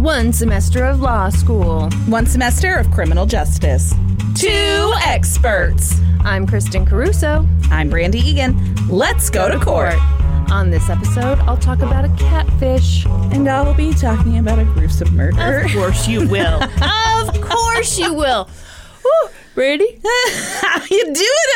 One semester of law school. One semester of criminal justice. Two experts. I'm Kristen Caruso. I'm Brandy Egan. Let's go to court. On this episode, I'll talk about a catfish. And I'll be talking about a gruesome murder. Of course you will. of course you will. Woo, Brandy, How you doing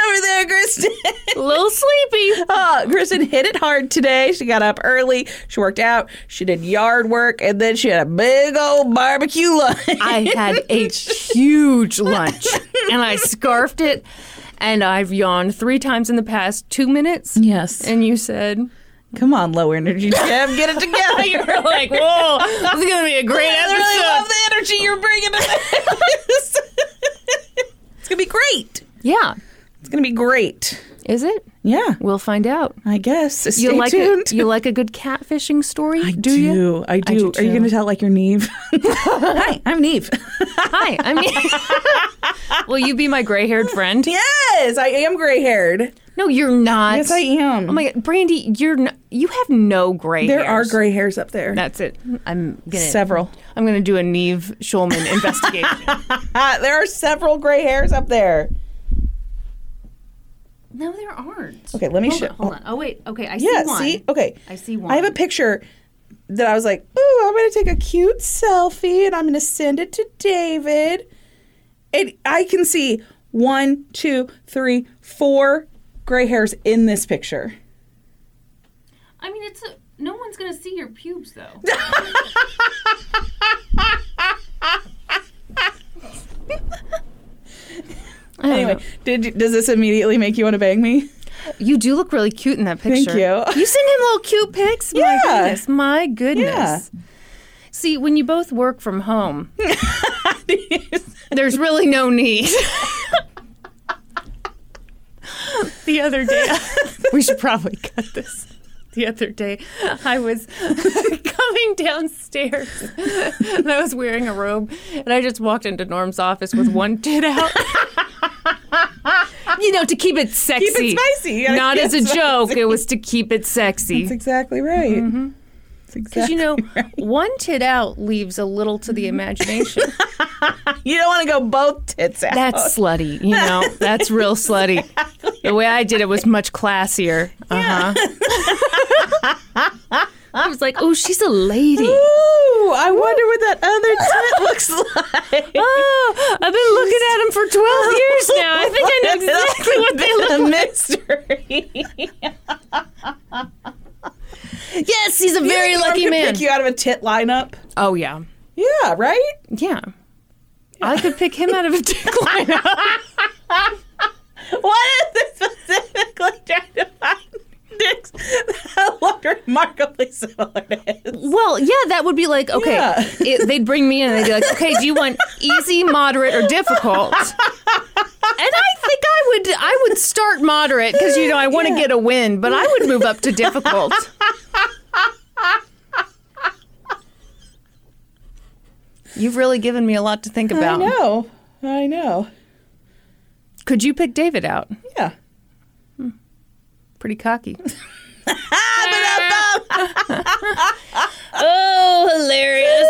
over there, Kristen? a little sleepy. Oh, Kristen hit it hard today. She got up early. She worked out. She did yard work, and then she had a big old barbecue lunch. I had a huge lunch and I scarfed it and I've yawned three times in the past two minutes. yes. And you said, Come on, low energy Jim, get it together. you were like, whoa, this is going to be a great I really love the energy you're bringing to this. It's gonna be great. Yeah. It's gonna be great. Is it? Yeah, We'll find out. I guess. Stay You like tuned. a, you like a good catfishing story? I do, you? I do. do Are you going to tell like your Nev? Hi, I'm Nev. Hi, I mean, will you be my gray-haired friend? yes, I am gray haired. No, you're not. Yes, I am. Oh my god, Brandy, you're n- you have no gray. there are gray hairs up there. That's it. I'm gonna Several. I'm gonna do a Nev Schulman investigation. There are several gray hairs up there. No, there aren't. Okay, let me hold show- On, hold on. Oh wait. Okay, I Yeah, see one. see? Okay. I see one. I have a picture that I was like, ooh, I'm going to take a cute selfie and I'm going to send it to David. And I can see one, two, three, four gray hairs in this picture. I mean, it's a, no one's gonna see your pubes though. Anyway, did does this immediately make you want to bang me? You do look really cute in that picture. Thank you. You send him little cute pics. My Yeah. goodness. My goodness. See, when you both work from home, there's really no need. the other day, we should probably cut this. The other day, I was coming downstairs and I was wearing a robe, and I just walked into Norm's office with one tit out. you know, to keep it sexy. spicy. You gotta Not as a it joke, it was to keep it sexy. That's exactly right. Mm-hmm. That's Because you know, right. one tit out leaves a little to the imagination. you don't want to go both tits out. That's slutty, you know. That's real slutty. The way I did it was much classier. Uh huh. I was like, oh, she's a lady. Ooh, I wonder what that other tit looks like. Oh, I've been looking at them for 12 years now. I think I know exactly what they look like. mystery. Yes, he's a very You think lucky could man. Pick you out of a tit lineup. Oh, yeah. Yeah, right. Yeah. I could pick him out of a dick lineup. What is this specifically trying to find dicks that look remarkably similar to his? Well, yeah, that would be like okay. Yeah. It, they'd bring me in and they'd be like, okay, do you want easy, moderate, or difficult? And I think I would I would start moderate because you know I want to Yeah. get a win, but I would move up to difficult. You've really given me a lot to think about. I know. I know. Could you pick David out? Yeah. Pretty cocky. oh, hilarious.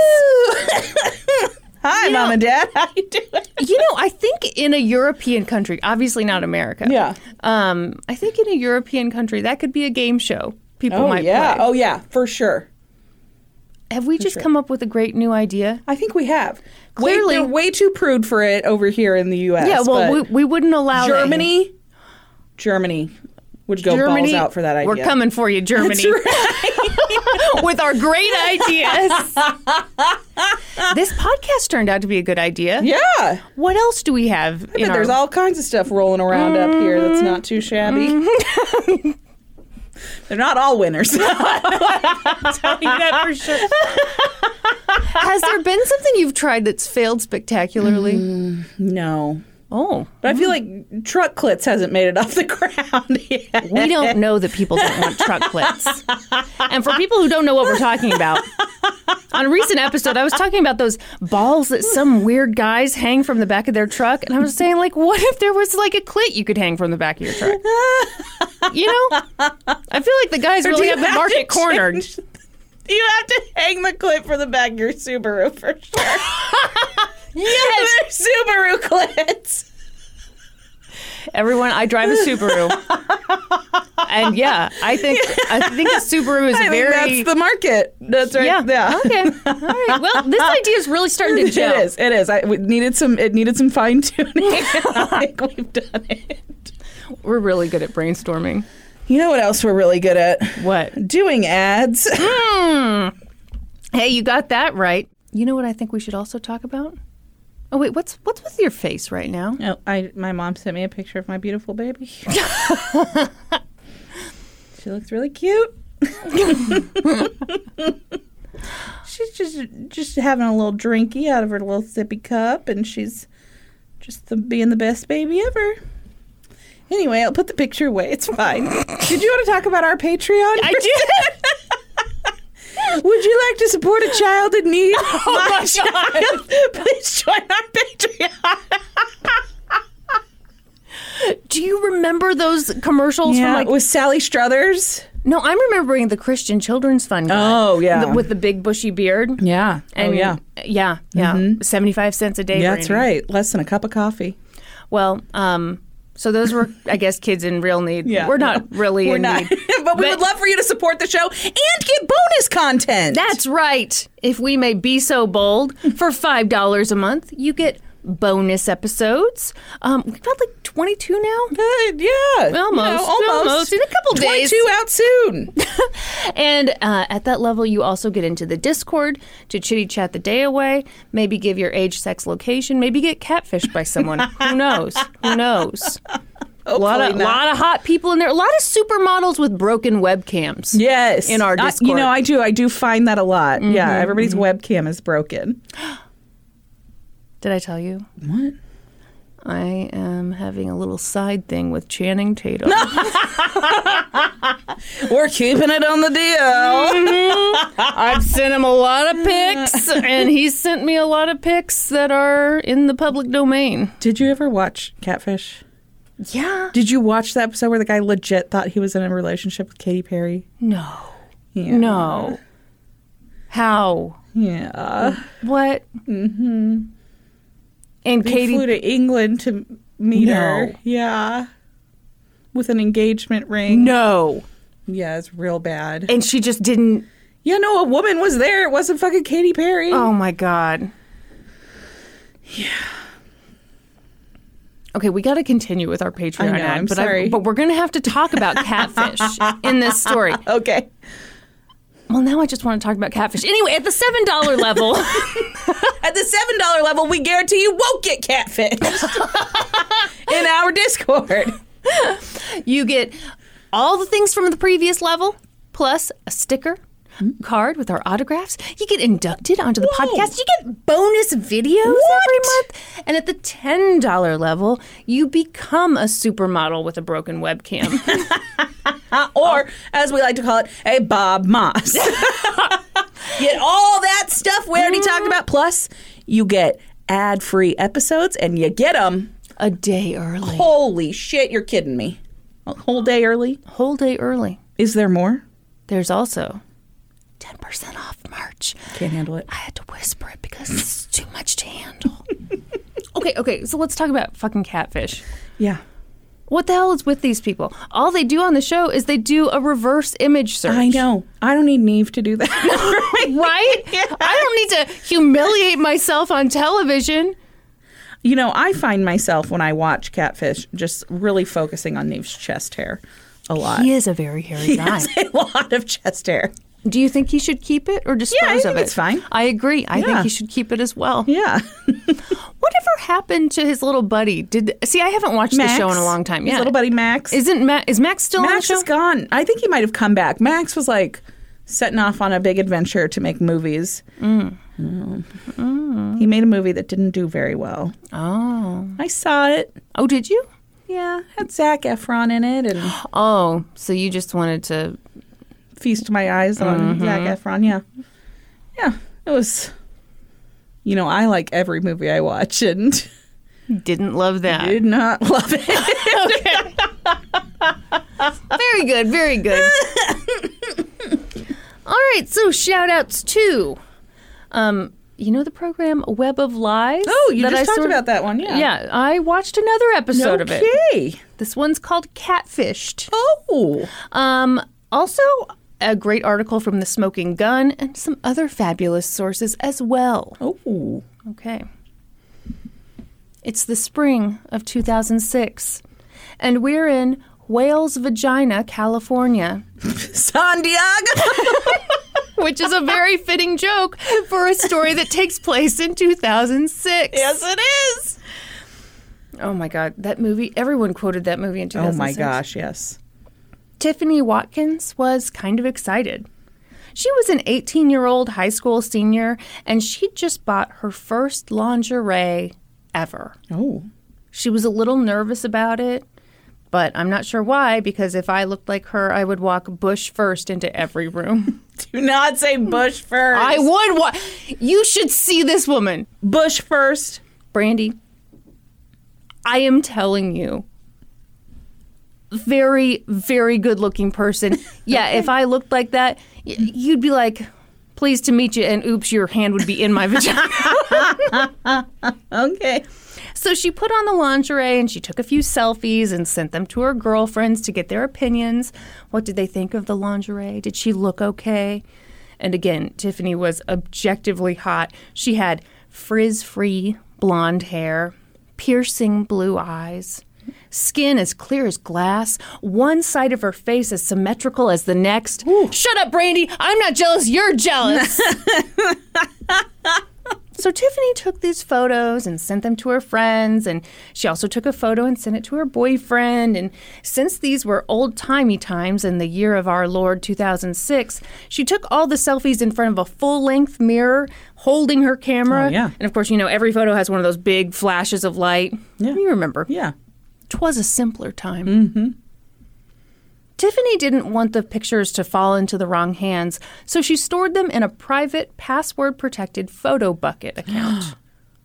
Hi, You know- mom and dad. How you doing? You know, I think in a European country, obviously not America. Yeah. Um, I think in a European country that could be a game show. People Oh might yeah. play. Oh yeah. For sure. Have we just sure. come up with a great new idea? I think we have. Clearly- way, way too prude for it over here in the U.S. yeah, well, we, we wouldn't allow. Germany, Germany would go Germany, balls out for that idea. We're coming for you, Germany, with our great ideas. this podcast turned out to be a good idea. Yeah. What else do we have? But in there's our- all kinds of stuff rolling around up here that's not too shabby. Mm-hmm. They're not all winners. tell you that for sure. Has there been something you've tried that's failed spectacularly? no. Oh, But I feel like truck clits hasn't made it off the ground yet. we don't know that people don't want truck clits. And for people who don't know what we're talking about, on a recent episode, I was talking about those balls that some weird guys hang from the back of their truck, and I was saying, like, what if there was like a clit you could hang from the back of your truck? You know, I feel like the guys really do have the have market cornered. change- You have to hang the clip for the back of your Subaru for sure. Yes. They're Subaru clips. Everyone, I drive a Subaru. and yeah, I think I think a Subaru is I think very that's the market. That's right. yeah. Yeah. Okay. All right. Well, this idea is really starting to It gel. is. It is. I we needed some. It needed some fine tuning. I think we've done it. We're really good at brainstorming. You know what else we're really good at? What? Doing ads. Hmm. Hey, you got that right. You know what I think we should also talk about? Oh wait, what's what's with your face right now? Oh, I my mom sent me a picture of my beautiful baby. she looks really cute. she's just just having a little drinky out of her little sippy cup, and she's just the, being the best baby ever. Anyway, I'll put the picture away. It's fine. Did you want to talk about our Patreon? I did. Would you like to support a child in need? Oh my child, please join our Patreon. Do you remember those commercials Yeah, from like with Sally Struthers. No, I'm remembering the Christian Children's Fund guy. Oh, yeah. The- with the big bushy beard. Yeah. And oh yeah. Yeah, yeah. 75 cents a day. Yeah, that's right. Less than a cup of coffee. Well, um so those were I guess kids in real need. We're not really We're in not. need. but we But- would love for you to support the show and get bonus content. That's right. If we may be so bold, for five dollars a month, you get bonus episodes. Um, we've got like twenty-two now, good. Yeah. Almost, You know, almost. In a couple days. 22 out soon. and uh, at that level, you also get into the Discord to chitty chat the day away. Maybe give your age, sex, location. Maybe get catfished by someone. Who knows? Who knows? A lot of not. lot of hot people in there. A lot of supermodels with broken webcams. Yes. In our I- Discord. you know, I do. I do find that a lot. Yeah. Everybody's webcam is broken. Did I tell you? What? I am having a little side thing with Channing Tatum. We're keeping it on the deal. I've sent him a lot of pics, and he sent me a lot of pics that are in the public domain. Did you ever watch Catfish? Yeah. Did you watch the episode where the guy legit thought he was in a relationship with Katy Perry? No. Yeah. No. How? Yeah. What? Mm-hmm. And They Katie. flew to England to meet No. her. Yeah. With an engagement ring. no. Yeah, it's real bad. And she just didn't. Yeah, no, a woman was there. It wasn't fucking Katy Perry. Oh my God. Yeah. Okay, we got to continue with our Patreon I know, ad, I'm but sorry. but we're going to have to talk about catfish in this story. Okay. Well, now I just want to talk about catfish. Anyway, at the seven dollar level, At the seven dollar level, we guarantee you won't get catfished in our Discord. you get all the things from the previous level, plus a sticker. Card with our autographs. You get inducted onto the Whoa. podcast. You get bonus videos every month. And at the $10 level, you become a supermodel with a broken webcam. Or, as we like to call it, a Bob Moss. get all that stuff we already talked about. Plus, you get ad free episodes and you get them. a day early. Holy shit, you're kidding me. A whole day early? Whole day early. Is there more? There's also 10% off merch. Can't handle it. I had to whisper it because it's too much to handle. okay, okay, so let's talk about fucking catfish. Yeah. What the hell is with these people? All they do on the show is they do a reverse image search. I know. I don't need Nev to do that. Right? I don't need to humiliate myself on television. You know, I find myself when I watch Catfish just really focusing on Nev's chest hair a lot. He is a very hairy He guy. has a lot of chest hair. Do you think he should keep it or dispose Yeah, I of it? it's fine. I agree. I think he should keep it as well. Yeah. Whatever happened to his little buddy? Did see? I haven't watched the show in a long time. His Yeah, little buddy Max. Isn't Max? Is Max still Max is the show? gone. I think he might have come back. Max was like setting off on a big adventure to make movies. Mm. He made a movie that didn't do very well. Oh, I saw it. oh, did you? Yeah, had Zac Efron in it and Oh, so you just wanted to? Feast my eyes on Zac Efron. Yeah, yeah, it was. You know, I like every movie I watch and Didn't love that. did not love it. Very good. Very good. All right, so shout outs to um you know the program Web of Lies? Oh, you that just I talked sort- about that one, yeah. Yeah, I watched another episode of it. Okay. This one's called Catfished. Oh. Um, also, a great article from The Smoking Gun and some other fabulous sources as well. Oh. Okay. It's the spring of 2006, and we're in Whale's Vagina, California, San Diego. which is a very fitting joke for a story that takes place in 2006. yes, it is. Oh my God, that movie, everyone quoted that movie in 2006. Oh my gosh, yes. Tiffany Watkins was kind of excited. She was an 18 year old high school senior and she'd just bought her first lingerie ever. Oh. She was a little nervous about it, but I'm not sure why because if I looked like her, I would walk bush first into every room. Do not say Bush first. I would wa You should see this woman. Bush first. Brandy, I am telling you, very, very good looking person. Yeah, if I looked like that, you'd be like, pleased to meet you, and oops, your hand would be in my vagina. Okay. so she put on the lingerie and she took a few selfies and sent them to her girlfriends to get their opinions. What did they think of the lingerie? Did she look okay? And again, Tiffany was objectively hot. She had frizz free blonde hair, piercing blue eyes, skin as clear as glass, one side of her face as symmetrical as the next. Shut up, Brandy. I'm not jealous. You're jealous. So Tiffany took these photos and sent them to her friends, and she also took a photo and sent it to her boyfriend. And since these were old timey times in the year of our Lord 2006, she took all the selfies in front of a full length mirror, holding her camera. Oh, yeah. And of course, you know, every photo has one of those big flashes of light. Yeah. You remember. Yeah. Twas a simpler time. Mm-hmm. Tiffany didn't want the pictures to fall into the wrong hands, so she stored them in a private, password protected Photobucket account.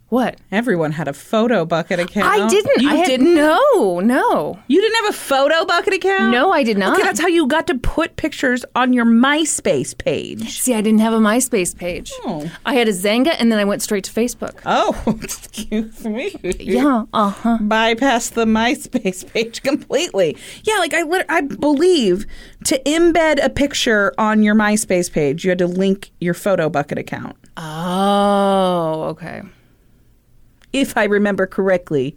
what? Everyone had a Photobucket account. I didn't. You I had, didn't? No, no. You didn't have a Photobucket account? No, I did not. Okay, that's how you got to put pictures on your MySpace page. See, I didn't have a MySpace page. Oh. I had a Xanga and then I went straight to Facebook. Oh, excuse me. Yeah, uh huh. bypass the MySpace page completely. Yeah, like I lit- I believe to embed a picture on your MySpace page, you had to link your Photobucket account. Oh, okay. If I remember correctly,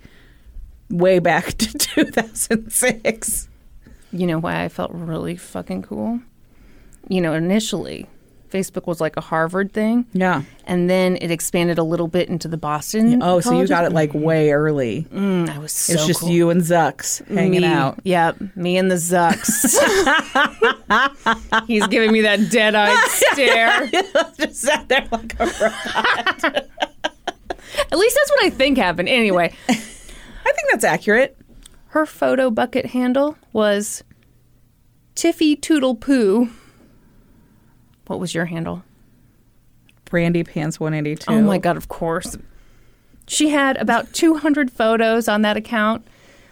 way back to 2006. You know why I felt really fucking cool? You know, initially, Facebook was like a Harvard thing. Yeah. And then it expanded a little bit into the Boston. Oh, so you got it like way early. Mm, I was so it's just cool. you and Zucks hanging me, out. Yep, me and the Zucks. He's giving me that dead-eyed stare. just sat there like a robot. At least that's what I think happened. Anyway, I think that's accurate. her Photobucket handle was Tiffy Toodle Poo. What was your handle? Brandy Pants 182. Oh my god, of course. She had about 200 photos on that account.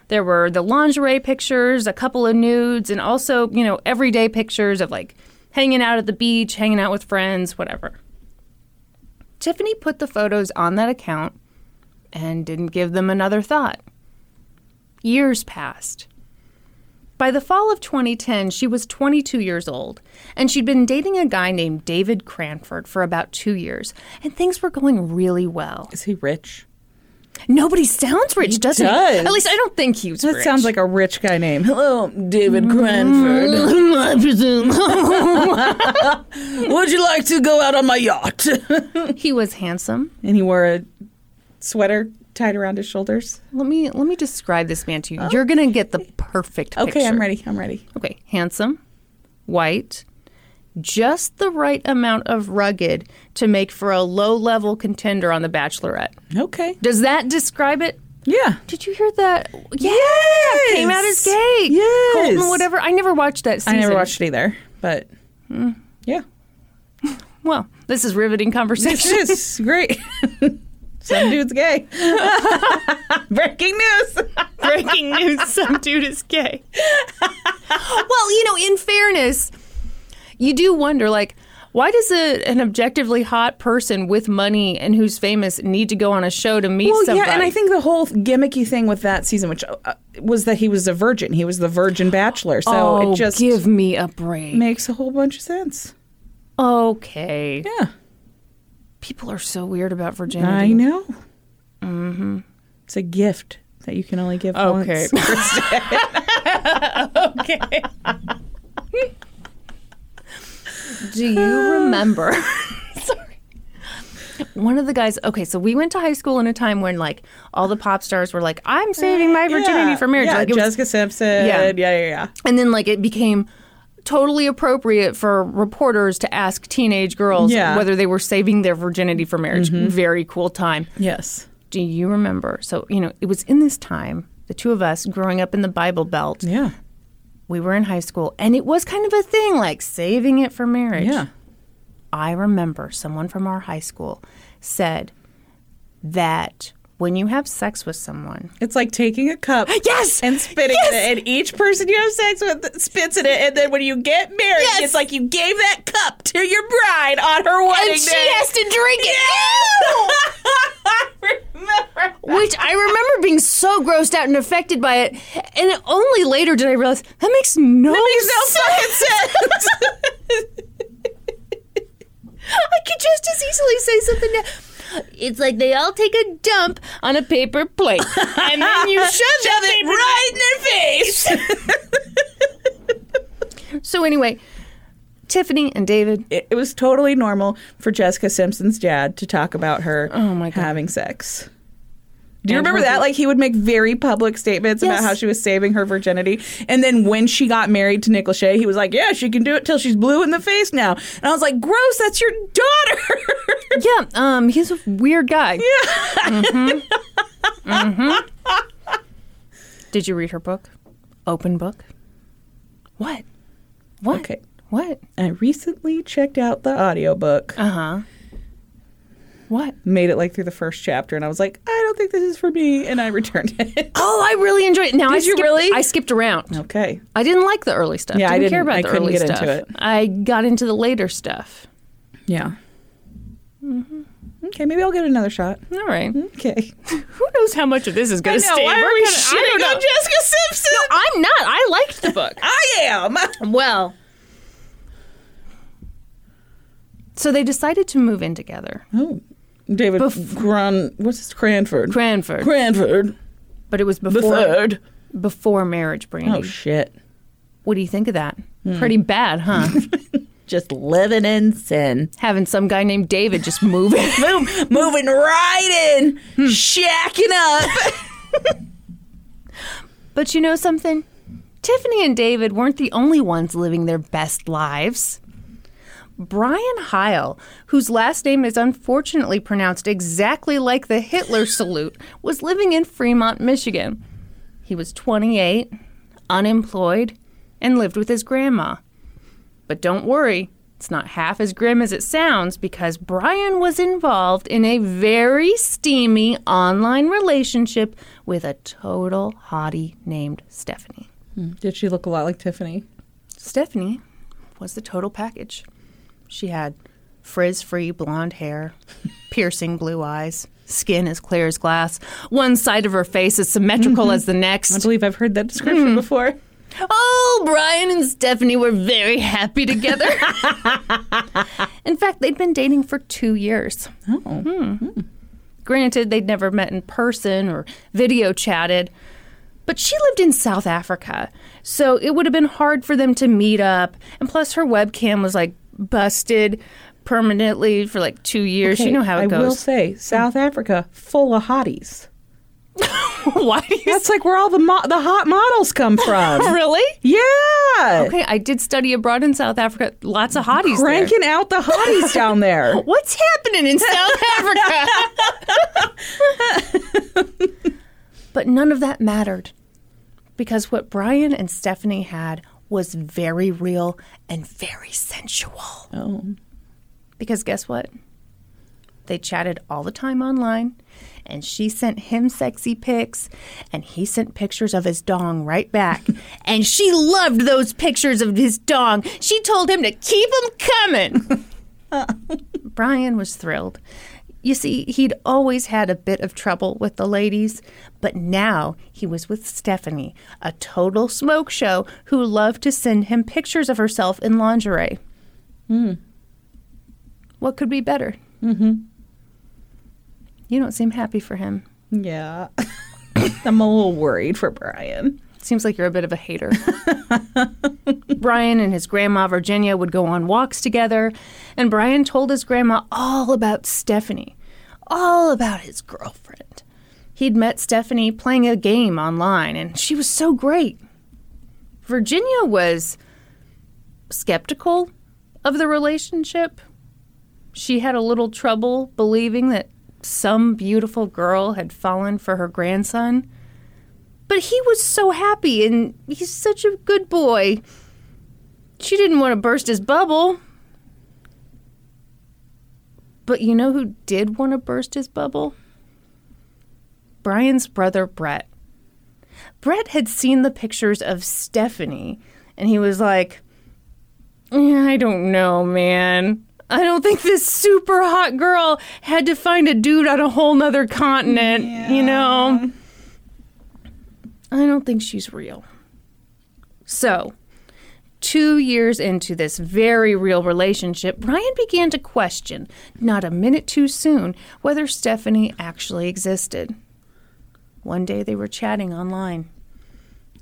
There were the lingerie pictures, a couple of nudes, and also, you know, everyday pictures of like hanging out at the beach, hanging out with friends, whatever. Tiffany put the photos on that account and didn't give them another thought. Years passed. By the fall of 2010, she was 22 years old, and she'd been dating a guy named David Cranford for about two years, and things were going really well. Is he rich? Nobody sounds rich, does he? does. At least I don't think he was That rich. sounds like a rich guy name. Hello, David Cranford. Mm, I presume. Would you like to go out on my yacht? he was handsome. and he wore a sweater tied around his shoulders. Let me let me describe this man to you. Oh. You're gonna get the perfect Okay, picture. I'm ready. I'm ready. Okay, handsome, white, just the right amount of rugged to make for a low-level contender on The Bachelorette. Okay. Does that describe it? Yeah. Did you hear that? Yeah, Yes! came out as gay. Yes. Colton, whatever. I never watched that season. I never watched it either, but hmm. yeah, Well, this is riveting conversation. it is great. Some dude's gay. Breaking news. breaking news some dude is gay well you know in fairness you do wonder like Why does a, an objectively hot person with money and who's famous need to go on a show to meet Well, somebody? yeah, and I think the whole gimmicky thing with that season, which uh, was that he was a virgin. He was the virgin bachelor. So oh, it just give me a break. makes a whole bunch of sense. okay. Yeah, People are so weird about virginity. I know. Mm-hmm. It's a gift that you can only give Okay. once. okay. Do you remember? Sorry. One of the guys, okay, so we went to high school in a time when like all the pop stars were like, I'm saving my virginity for marriage. Yeah, Like, it was- Jessica Simpson. Yeah. Yeah, yeah, yeah. and then like it became totally appropriate for reporters to ask teenage girls Yeah. Mm-hmm. whether they were saving their virginity for marriage. Very cool time. Yes. Do you remember? So, you know, it was in this time, the two of us growing up in the Bible Belt. Yeah. We were in high school, and it was kind of a thing, like saving it for marriage. Yeah. I remember someone from our high school said that when you have sex with someone, It's like taking a cup Yes! and spitting Yes! it, and each person you have sex with spits in it, and then when you get married, Yes! it's like you gave that cup to your bride on her wedding and she has to drink it. I. Which I remember being so grossed out and affected by it, and only later did I realize that makes no, That makes no sense. fucking sense. I could just as easily say something. Now. It's like they all take a dump on a paper plate, and then you shove, Shove it right in their face. So anyway, Tiffany and David. it, it was totally normal for Jessica Simpson's dad to talk about her Oh, my God. having sex. Do you And remember her- that? Like he would make very public statements Yes. about how she was saving her virginity, and then when she got married to Nick Lachey, he was like, "Yeah, she can do it till she's blue in the face now." And I was like, "Gross! That's your daughter." Yeah, um, he's a weird guy. Yeah. Mm-hmm. Mm-hmm. Did you read her book? Open book. What? What? Okay. What? I recently checked out the audiobook. Uh huh. What? Made it like through the first chapter, and I was like, "I don't think this is for me," and I returned it. Oh, I really enjoyed it. Now I Did you skipped, really? I skipped around. okay. I didn't like the early stuff. Yeah, I didn't care didn't- about I the couldn't early get stuff. into it. I got into the later stuff. Yeah. Okay, maybe I'll give it another shot. All right. Okay. Who knows how much of this is going to I stay? why are we I shitting on know. Jessica Simpson? No, I'm not. I liked the book. I am. well, so they decided to move in together. Oh, David Bef- Grun. What's his Cranford? Cranford. Cranford. But it was The before third. before marriage, Brandy. Oh shit. what do you think of that? Hmm. Pretty bad, huh? Just living in sin. Having some guy named David just moving, in. Move, moving right in, hmm. shacking up. But you know something? Tiffany and David weren't the only ones living their best lives. Brian Heil, whose last name is unfortunately pronounced exactly like the Hitler salute, was living in Fremont, Michigan. He was 28, unemployed, and lived with his grandma. But don't worry, it's not half as grim as it sounds because Brian was involved in a very steamy online relationship with a total hottie named Stephanie. Hmm. Did she look a lot like Tiffany? Stephanie was the total package. She had frizz free blonde hair, piercing blue eyes, skin as clear as glass, one side of her face as symmetrical mm-hmm. as the next. I believe I've heard that description mm. before. Oh, Brian and Stephanie were very happy together. in fact, they'd been dating for two years. Oh. Hmm. Hmm. Granted, they'd never met in person or video chatted, but she lived in South Africa, so it would have been hard for them to meet up. And plus, her webcam was like busted permanently for like two years. you know how it goes. I will say, South Africa full of hotties. Why That's like where all the mo- the hot models come from. really? yeah. Okay, I did study abroad in South Africa. Lots of hotties there. Cranking out the hotties down there. What's happening in South Africa? but none of that mattered because what Brian and Stephanie had was very real and very sensual. Oh. Because guess what? They chatted all the time online, and she sent him sexy pics, and he sent pictures of his dong right back. and she loved those pictures of his dong. She told him to keep them coming. Brian was thrilled. You see, he'd always had a bit of trouble with the ladies, but now he was with Stephanie, a total smoke show who loved to send him pictures of herself in lingerie. Hmm. What could be better? Mm-hmm. You don't seem happy for him. Yeah. I'm a little worried for Brian. Seems like you're a bit of a hater. Brian and his grandma Virginia would go on walks together, and Brian told his grandma all about Stephanie, all about his girlfriend. He'd met Stephanie playing a game online, and she was so great. Virginia was skeptical of the relationship. She had a little trouble believing that some beautiful girl had fallen for her grandson. But he was so happy and he's such a good boy. She didn't want to burst his bubble. But you know who did want to burst his bubble? Brian's brother, Brett. Brett had seen the pictures of Stephanie and he was like, "Yeah, I don't know, man. I don't think this super hot girl had to find a dude on a whole nother continent, you know? I don't think she's real. So, two years into this very real relationship, Brian began to question, not a minute too soon, whether Stephanie actually existed. One day they were chatting online.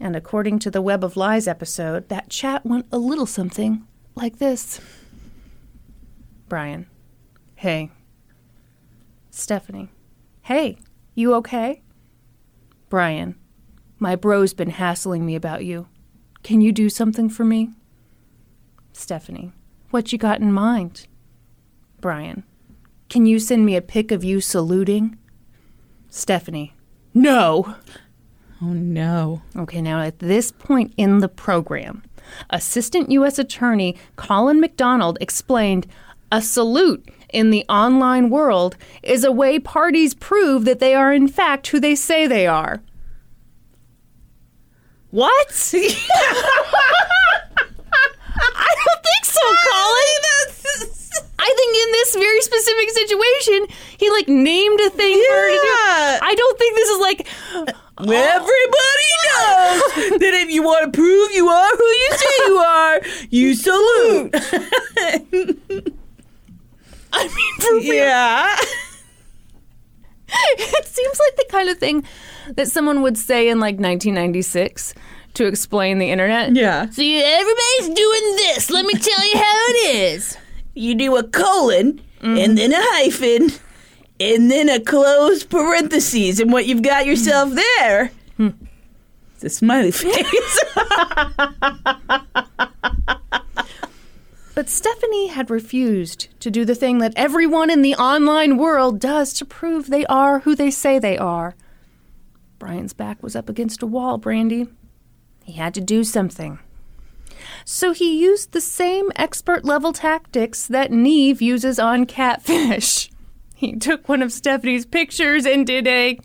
And according to the Web of Lies episode, that chat went a little something like this Brian, hey. Stephanie, hey, you okay? Brian, my bro's been hassling me about you. Can you do something for me? Stephanie, what you got in mind? Brian, can you send me a pic of you saluting? Stephanie, no. Oh no. Okay, now at this point in the program, Assistant U.S. Attorney Colin McDonald explained a salute in the online world is a way parties prove that they are in fact who they say they are. What? I don't think so, Colin. I think in this very specific situation, he like named a thing for her to do. Yeah. I don't think this is like Everybody oh. knows that if you want to prove you are who you say you are, you salute. I mean for real. yeah. it seems like the kind of thing that someone would say in like 1996 to explain the internet. Yeah. See, everybody's doing this. Let me tell you how it is. You do a colon and then a hyphen and then a closed parentheses. And what you've got yourself there. there is a smiley face. But Stephanie had refused to do the thing that everyone in the online world does to prove they are who they say they are. Brian's back was up against a wall, Brandy. He had to do something. So he used the same expert level tactics that Nev uses on catfish. He took one of Stephanie's pictures and did a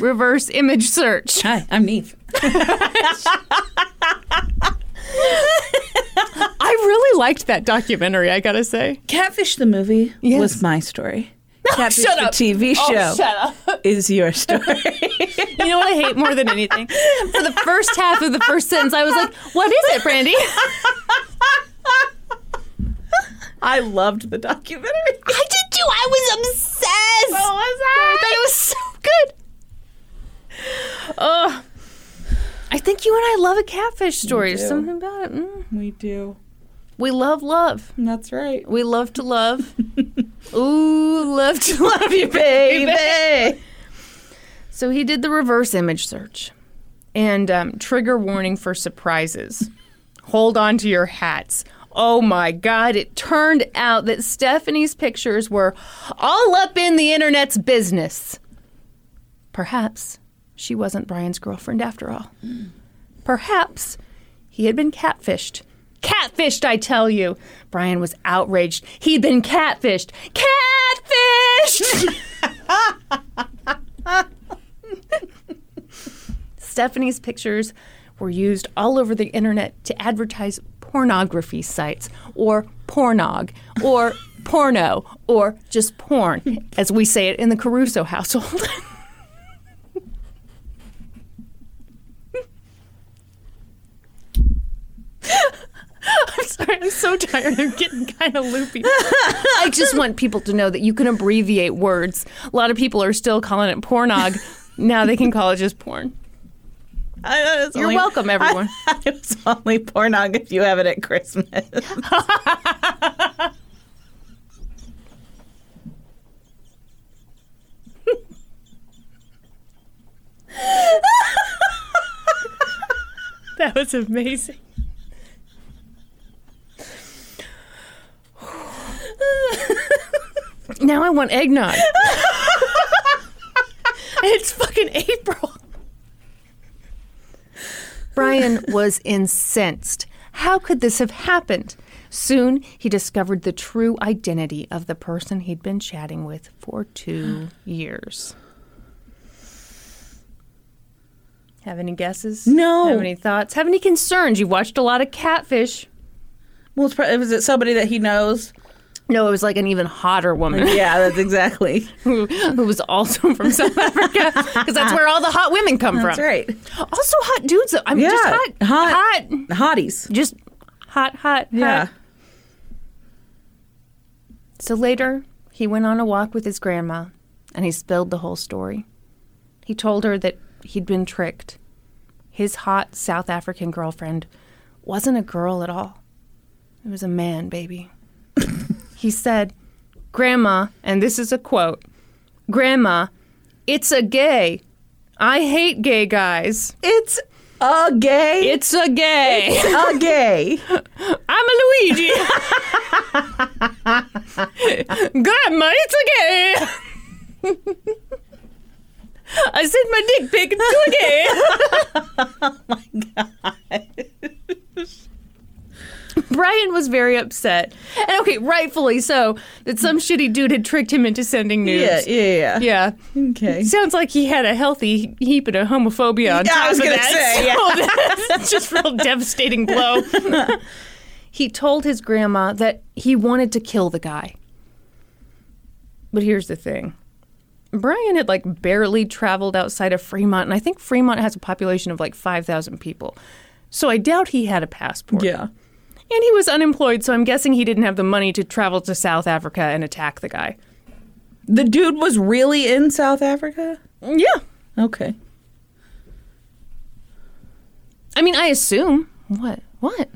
reverse image search. Hi, I'm Nev. I really liked that documentary, I gotta say. Catfish the movie Yes. was my story. Oh, Catfish shut the up. TV Oh, show shut up. is your story. You know what I hate more than anything? For the first half of the first sentence, I was like, what is it, Brandy? I loved the documentary. I did too. I was obsessed. So was I I. thought it was so good. Oh, I think you and I love a catfish story. Something about it. Mm. We do. We love love. That's right. We love to love. Ooh, love to love you, baby. Baby. So he did the reverse image search. And um, trigger warning for surprises. Hold on to your hats. Oh my God, it turned out that Stephanie's pictures were all up in the internet's business. Perhaps she wasn't Brian's girlfriend after all. Perhaps he had been catfished. Catfished, I tell you. Brian was outraged. He'd been catfished. Catfished! Stephanie's pictures were used all over the internet to advertise pornography sites or pornog or porno or just porn, as we say it in the Caruso household. I'm sorry, I'm so tired. I'm getting kind of loopy. I just want people to know that you can abbreviate words. A lot of people are still calling it pornog. Now they can call it just porn. You're welcome, everyone. it's only pornog if you have it at Christmas. That was amazing. now I want eggnog. it's fucking April. Brian was incensed. How could this have happened? Soon he discovered the true identity of the person he'd been chatting with for two years. Have any guesses? No. Have any thoughts? Have any concerns? You've watched a lot of catfish. well, it's probably, was it somebody that he knows? No, it was like an even hotter woman Yeah, that's exactly. who, who was also from South Africa because that's where all the hot women come That's from. right. Also hot dudes. though. I mean, Yeah, just hot, hot. hot, Hotties. just hot, hot, Yeah. hot. So later, he went on a walk with his grandma, and he spilled the whole story. He told her that he'd been tricked. His hot South African girlfriend wasn't a girl at all. It was a man, baby. He said, Grandma, and this is a quote Grandma, it's a gay. I hate gay guys. It's a gay. It's a gay. a gay. I'm a Luigi. Grandma, it's a gay. I sent my dick pic to a gay. Oh Brian was very upset. And okay, rightfully so, that some shitty dude had tricked him into sending news. Yeah, yeah, yeah. Yeah. Okay. Sounds like he had a healthy heap of homophobia on Yeah, I top was of gonna that. say, So that's just real devastating blow. he told his grandma that he wanted to kill the guy. But here's the thing. Brian had like barely traveled outside of Fremont, and I think Fremont has a population of like 5,000 people. So I doubt he had a passport. Yeah. And he was unemployed, so I'm guessing he didn't have the money to travel to South Africa and attack the guy. The dude was really in South Africa? Yeah. Okay. I mean, I assume. What? What?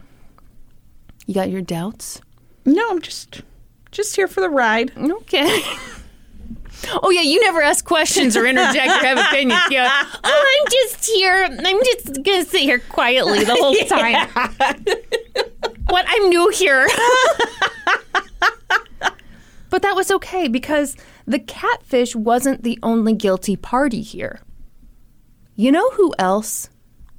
You got your doubts? No, I'm just just here for the ride. Okay. Oh yeah, you never ask questions or interject or have opinions. Yeah. Oh, I'm just here. I'm just gonna sit here quietly the whole time. what? I'm new here. but that was okay because the catfish wasn't the only guilty party here. You know who else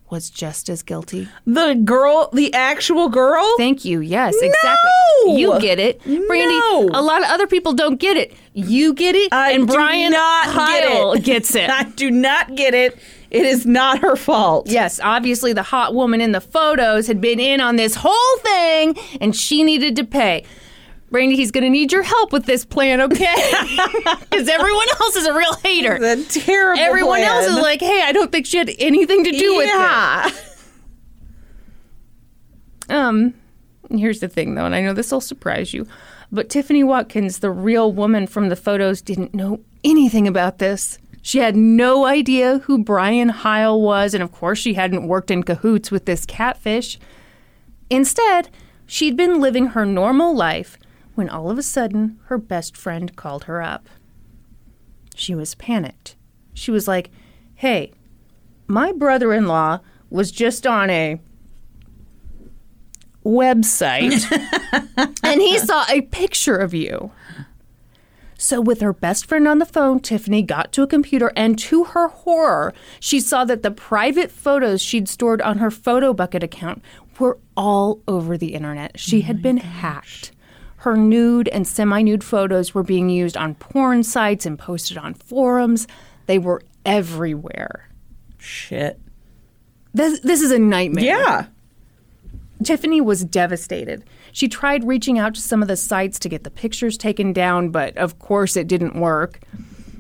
was just as guilty? The girl, the actual girl? Thank you. Yes, exactly. No! You get it. Brandy, No! a lot of other people don't get it. You get it, I and Brian not get gets it. I do not get it. It is not her fault. yes, obviously the hot woman in the photos had been in on this whole thing, and she needed to pay. Brandy, he's going to need your help with this plan, okay? Because everyone else is a real hater. The terrible Everyone plan. else is like, hey, I don't think she had anything to do with it. Um, here's the thing, though, and I know this will surprise you, but Tiffany Watkins, the real woman from the photos, didn't know anything about this. She had no idea who Brian Heil was, and of course, she hadn't worked in cahoots with this catfish. Instead, she'd been living her normal life when all of a sudden her best friend called her up. She was panicked. She was like, Hey, my brother in law was just on a website and he saw a picture of you. So, with her best friend on the phone, Tiffany got to a computer, and to her horror, she saw that the private photos she'd stored on her Photobucket account were all over the internet. She had been hacked. Her nude and semi nude photos were being used on porn sites and posted on forums. They were everywhere. Shit. This, this is a nightmare. Yeah. Tiffany was devastated. She tried reaching out to some of the sites to get the pictures taken down, but of course it didn't work.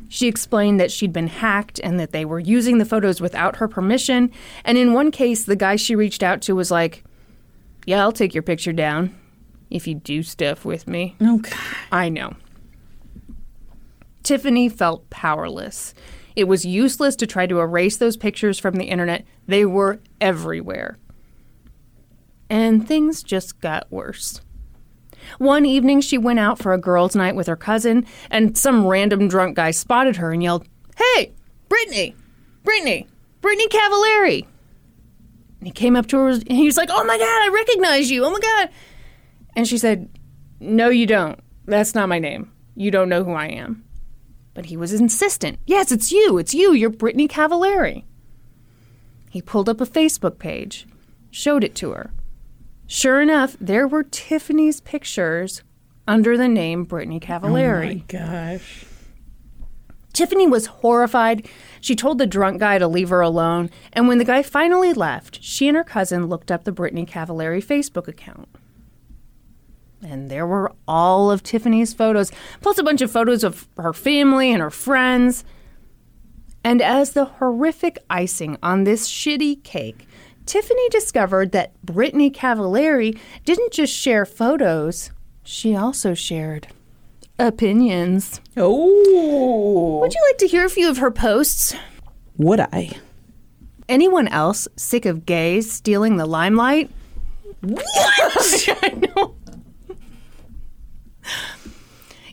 She explained that she'd been hacked and that they were using the photos without her permission. And in one case, the guy she reached out to was like, Yeah, I'll take your picture down if you do stuff with me. Okay. I know. Tiffany felt powerless. It was useless to try to erase those pictures from the internet. They were everywhere. And things just got worse. One evening, she went out for a girls' night with her cousin, and some random drunk guy spotted her and yelled, Hey, Brittany! Brittany! Brittany Cavallari! And he came up to her and he was like, Oh my God, I recognize you! Oh my God! And she said, No, you don't. That's not my name. You don't know who I am. But he was insistent. Yes, it's you. It's you. You're Brittany Cavallari. He pulled up a Facebook page, showed it to her. Sure enough, there were Tiffany's pictures under the name Brittany Cavallari. Oh my gosh. Tiffany was horrified. She told the drunk guy to leave her alone, and when the guy finally left, she and her cousin looked up the Brittany Cavallari Facebook account. And there were all of Tiffany's photos, plus a bunch of photos of her family and her friends. And as the horrific icing on this shitty cake, Tiffany discovered that Brittany Cavallari didn't just share photos, she also shared opinions. Oh. Would you like to hear a few of her posts? Would I? Anyone else sick of gays stealing the limelight? What? I know.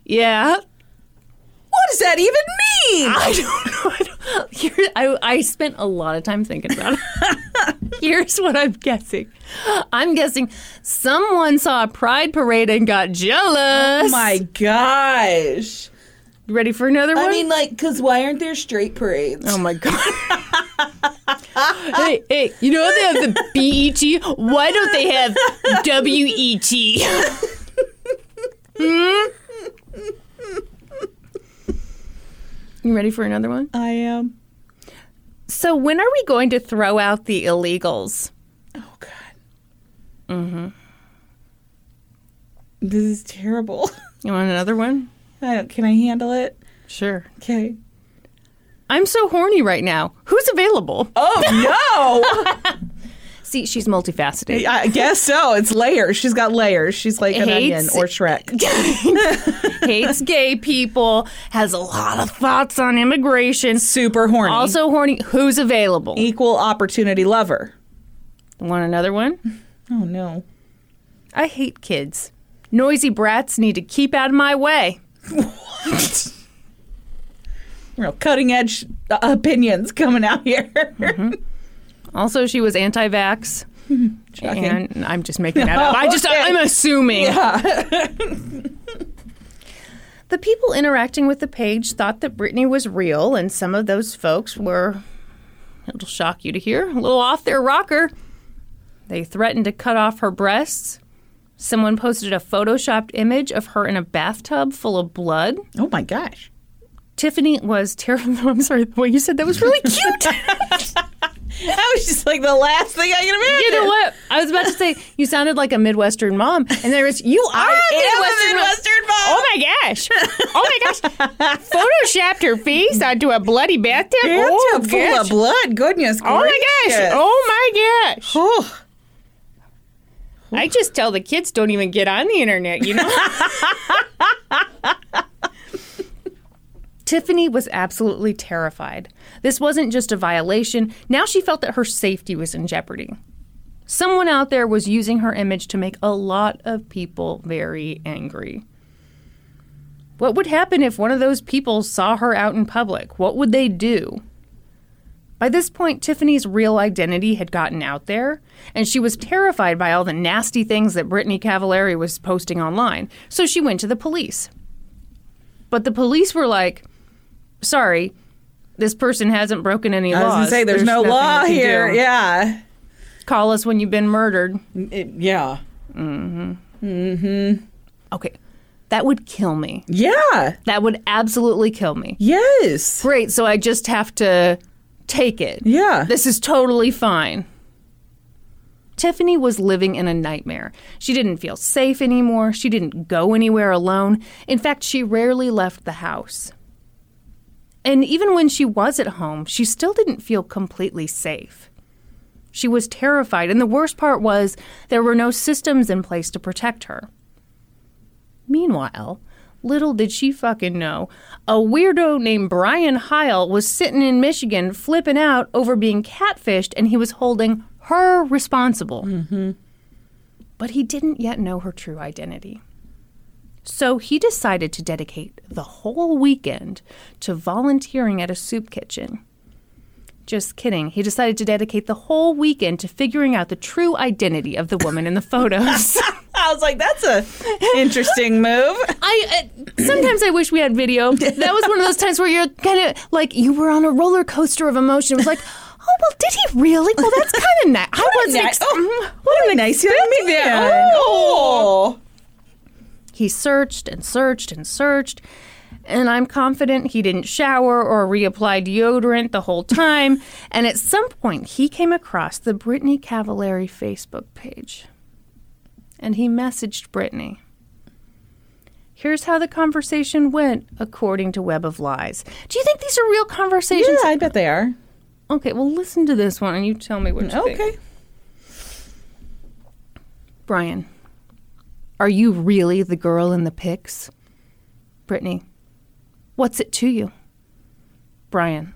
Yeah. What does that even mean? I don't know. I, don't, I, I spent a lot of time thinking about it. Here's what I'm guessing. I'm guessing someone saw a pride parade and got jealous. Oh my gosh. You ready for another one? I mean, like, because why aren't there straight parades? Oh my god. hey, hey, you know what they have the BET? Why don't they have WET? hmm? You ready for another one? I am. So when are we going to throw out the illegals? Oh, God. Mm-hmm. This is terrible. You want another one? I don't, can I handle it? Sure. Okay. I'm so horny right now. Who's available? Oh, no. See, she's multifaceted. I guess so. It's layers. She's got layers. She's like an onion or Shrek. Hates gay people, has a lot of thoughts on immigration. Super horny. Also horny. Who's available? equal opportunity lover. Want another one? Oh, no. I hate kids. Noisy brats need to keep out of my way. What? Real cutting edge uh, opinions coming out here. Also, she was anti-vax. Shocking. And I'm just making that up. I just Okay. I'm assuming. Yeah. the people interacting with the page thought that Brittany was real, and some of those folks were it'll shock you to hear, a little off their rocker. They threatened to cut off her breasts. Someone posted a photoshopped image of her in a bathtub full of blood. oh, my gosh. Tiffany was terrible. I'm sorry, the way you said that was really cute. That was just like the last thing I can imagine. You know what? I was about to say you sounded like a Midwestern mom, and there was you are I a a Midwestern mom. Oh my gosh! Oh my gosh! Photoshopped her face onto a bloody bathtub. oh Bathtub full gosh. of blood. Goodness Oh my gosh! Oh my gosh! Oh. I just tell the kids don't even get on the internet. You know. Tiffany was absolutely terrified. This wasn't just a violation. Now she felt that her safety was in jeopardy. Someone out there was using her image to make a lot of people very angry. What would happen if one of those people saw her out in public? What would they do? By this point, Tiffany's real identity had gotten out there, and she was terrified by all the nasty things that Brittany Cavallari was posting online, so she went to the police. But the police were like, sorry, this person hasn't broken any I was laws. going to say, there's, no law here. do. Yeah. Call us when you've been murdered. It- yeah. Mm hmm. Mm hmm. Okay, that would kill me. Yeah. That would absolutely kill me. Yes. Great, so I just have to take it. Yeah. This is totally fine. Tiffany was living in a nightmare. She didn't feel safe anymore. She didn't go anywhere alone. In fact, she rarely left the house. And even when she was at home, she still didn't feel completely safe. She was terrified, and the worst part was there were no systems in place to protect her. Meanwhile, little did she fucking know, a weirdo named Brian Heil was sitting in Michigan flipping out over being catfished, and he was holding her responsible. Mm-hmm. But he didn't yet know her true identity. So he decided to dedicate the whole weekend to volunteering at a soup kitchen. Just kidding. He decided to dedicate the whole weekend to figuring out the true identity of the woman in the photos. I was like, that's a interesting move. I uh, sometimes I wish we had video. That was one of those times where you're kind of like you were on a roller coaster of emotion. It was like, oh well, did he really? Well, that's kind of nice. I wasn't. nice- ex- oh, Mhm. What a nice young man. Oh. He searched and searched and searched, and I'm confident he didn't shower or reapply deodorant the whole time. and at some point, he came across the Brittany Cavallari Facebook page, and he messaged Brittany. Here's how the conversation went, according to Web of Lies. Do you think these are real conversations? Yeah, I bet they are. Okay, well, listen to this one and you tell me what you think. Okay. Brian, are you really the girl in the pics? Brittany, what's it to you? Brian,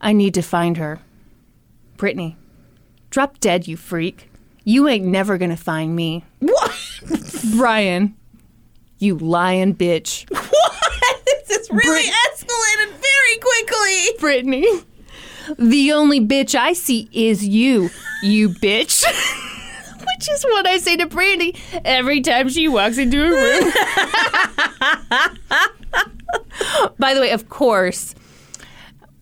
I need to find her. Brittany, drop dead, you freak. You ain't never gonna find me. What? Brian, you lying bitch. what? This is really Brit- escalated very quickly. Brittany, the only bitch I see is you, you bitch. Which is what I say to Brandy every time she walks into a room. By the way, of course,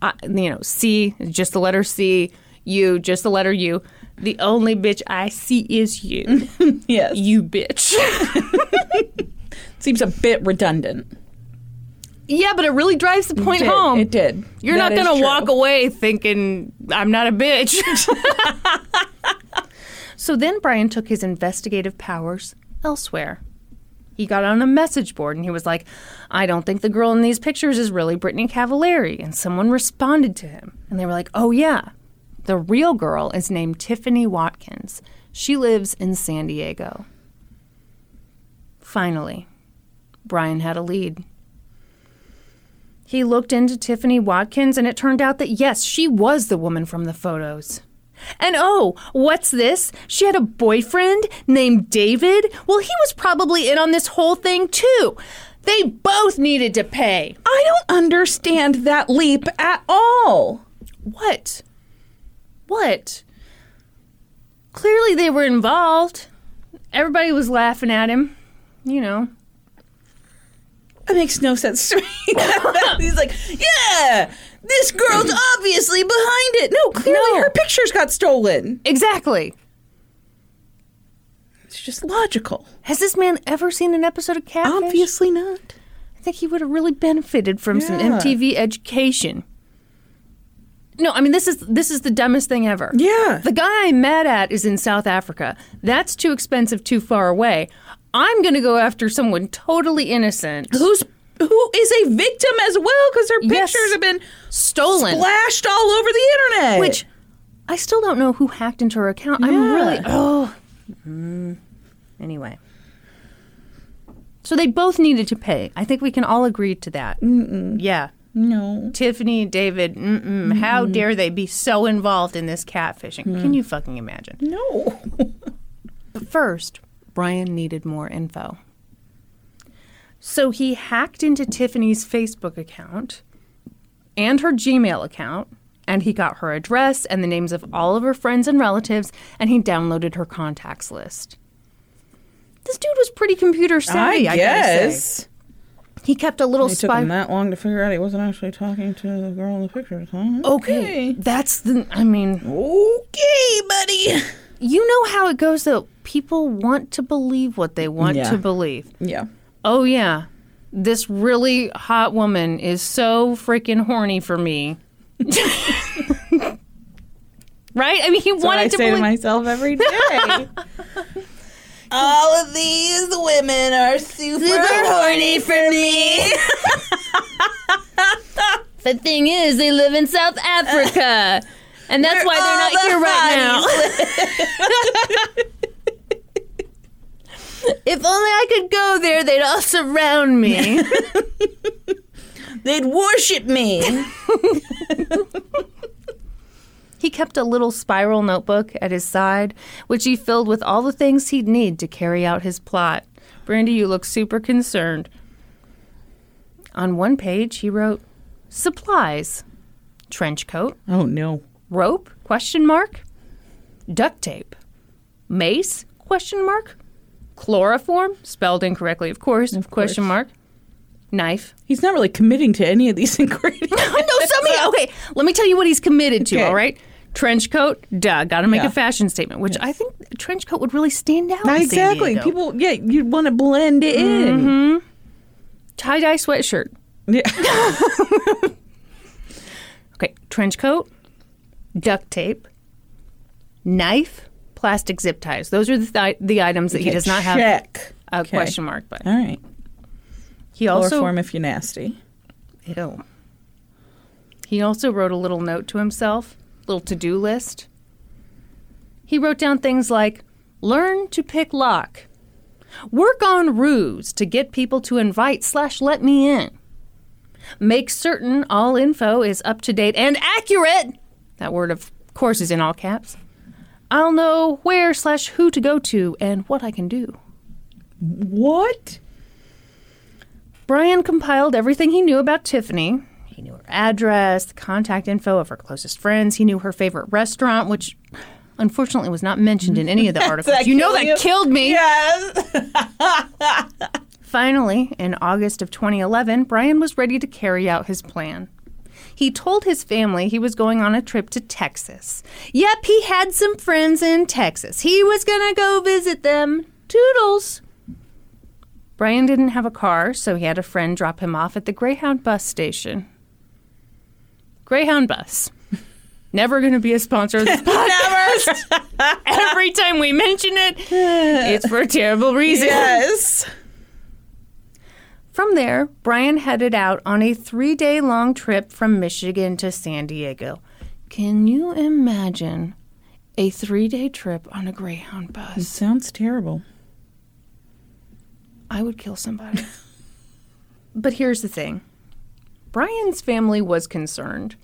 uh, you know, C, just the letter C, U, just the letter U. The only bitch I see is you, Yes. you bitch. Seems a bit redundant. yeah, but it really drives the point It did. home. It did. You're That not going to walk away thinking, I'm not a bitch. So then Brian took his investigative powers elsewhere. He got on a message board and he was like, I don't think the girl in these pictures is really Brittany Cavallari. And someone responded to him. And they were like, oh, yeah. The real girl is named Tiffany Watkins. She lives in San Diego. Finally, Brian had a lead. He looked into Tiffany Watkins, and it turned out that yes, she was the woman from the photos. And oh, what's this? She had a boyfriend named David? Well, he was probably in on this whole thing too. They both needed to pay. I don't understand that leap at all. What? What? Clearly they were involved. Everybody was laughing at him. You know. That makes no sense to me. He's like, yeah, this girl's obviously behind it. No, clearly No. her pictures got stolen. Exactly. It's just logical. Has this man ever seen an episode of Catfish? Obviously not. I think he would have really benefited from some Yeah. MTV education. No, I mean this is this is the dumbest thing ever. Yeah. The guy I'm mad at is in South Africa. That's too expensive, too far away. I'm going to go after someone totally innocent, Who's who is a victim as well because her Yes. pictures have been stolen. splashed all over the internet. Which I still don't know who hacked into her account. I'm really oh. Mm. Anyway. So they both needed to pay. I think we can all agree to that. Mm-mm. Yeah. no. Tiffany and David, mm-mm, how dare they be so involved in this catfishing? Can you fucking imagine? No. But first, Brian needed more info. So he hacked into Tiffany's Facebook account and her Gmail account, and he got her address and the names of all of her friends and relatives, and he downloaded her contacts list. This dude was pretty computer savvy, I, I guess. He kept a little It took spy. him that long to figure out he wasn't actually talking to the girl in the pictures, huh? okay, that's the. I mean, Okay, buddy. you know how it goes though. People want to believe what they want Yeah. to believe. Yeah. Oh yeah, this really hot woman is so freaking horny for me. right? I mean, he That's what I wanted to say to myself every day. All of these women are super, horny for me. the thing is, they live in South Africa, and that's why they're not here right now. if only I could go there, they'd all surround me. They'd worship me. He kept a little spiral notebook at his side, which he filled with all the things he'd need to carry out his plot. Brandy, you look super concerned. On one page, he wrote supplies, trench coat, Oh no. rope question mark, duct tape, mace question mark, chloroform spelled incorrectly, of course, question course. mark, knife. He's not really committing to any of these ingredients. no, somebody. Okay, let me tell you what he's committed to. Okay. All right, trench coat. Duh, got to make Yeah. a fashion statement, which I think a trench coat would really stand out. San exactly. People, yeah, you'd want to blend it in. Mm-hmm. tie dye sweatshirt. Yeah. Okay, trench coat, duct tape, knife, plastic zip ties. Those are the th- the items that he does not have Check. a Okay. question mark. But All right. he also Chloroform if you're nasty. Ew. He also wrote a little note to himself, little to-do list. He wrote down things like learn to pick lock, work on ruse to get people to invite slash let me in, make certain all info is up to date and accurate. That word, of course, is in all caps. I'll know where slash who to go to and what I can do. What? Brian compiled everything he knew about Tiffany. He knew her address, the contact info of her closest friends. He knew her favorite restaurant, which unfortunately was not mentioned in any of the articles. You know that you? killed me. Yes. Finally, in August of 2011, Brian was ready to carry out his plan. He told his family he was going on a trip to Texas. Yep, he had some friends in Texas. He was going to go visit them. Toodles. Brian didn't have a car, so he had a friend drop him off at the Greyhound bus station. Greyhound bus. Never going to be a sponsor of this podcast. Every time we mention it, it's for a terrible reason. yes. From there, Brian headed out on a three day long trip from Michigan to San Diego. Can you imagine a three day trip on a Greyhound bus? It sounds terrible. I would kill somebody. but here's the thing Brian's family was concerned.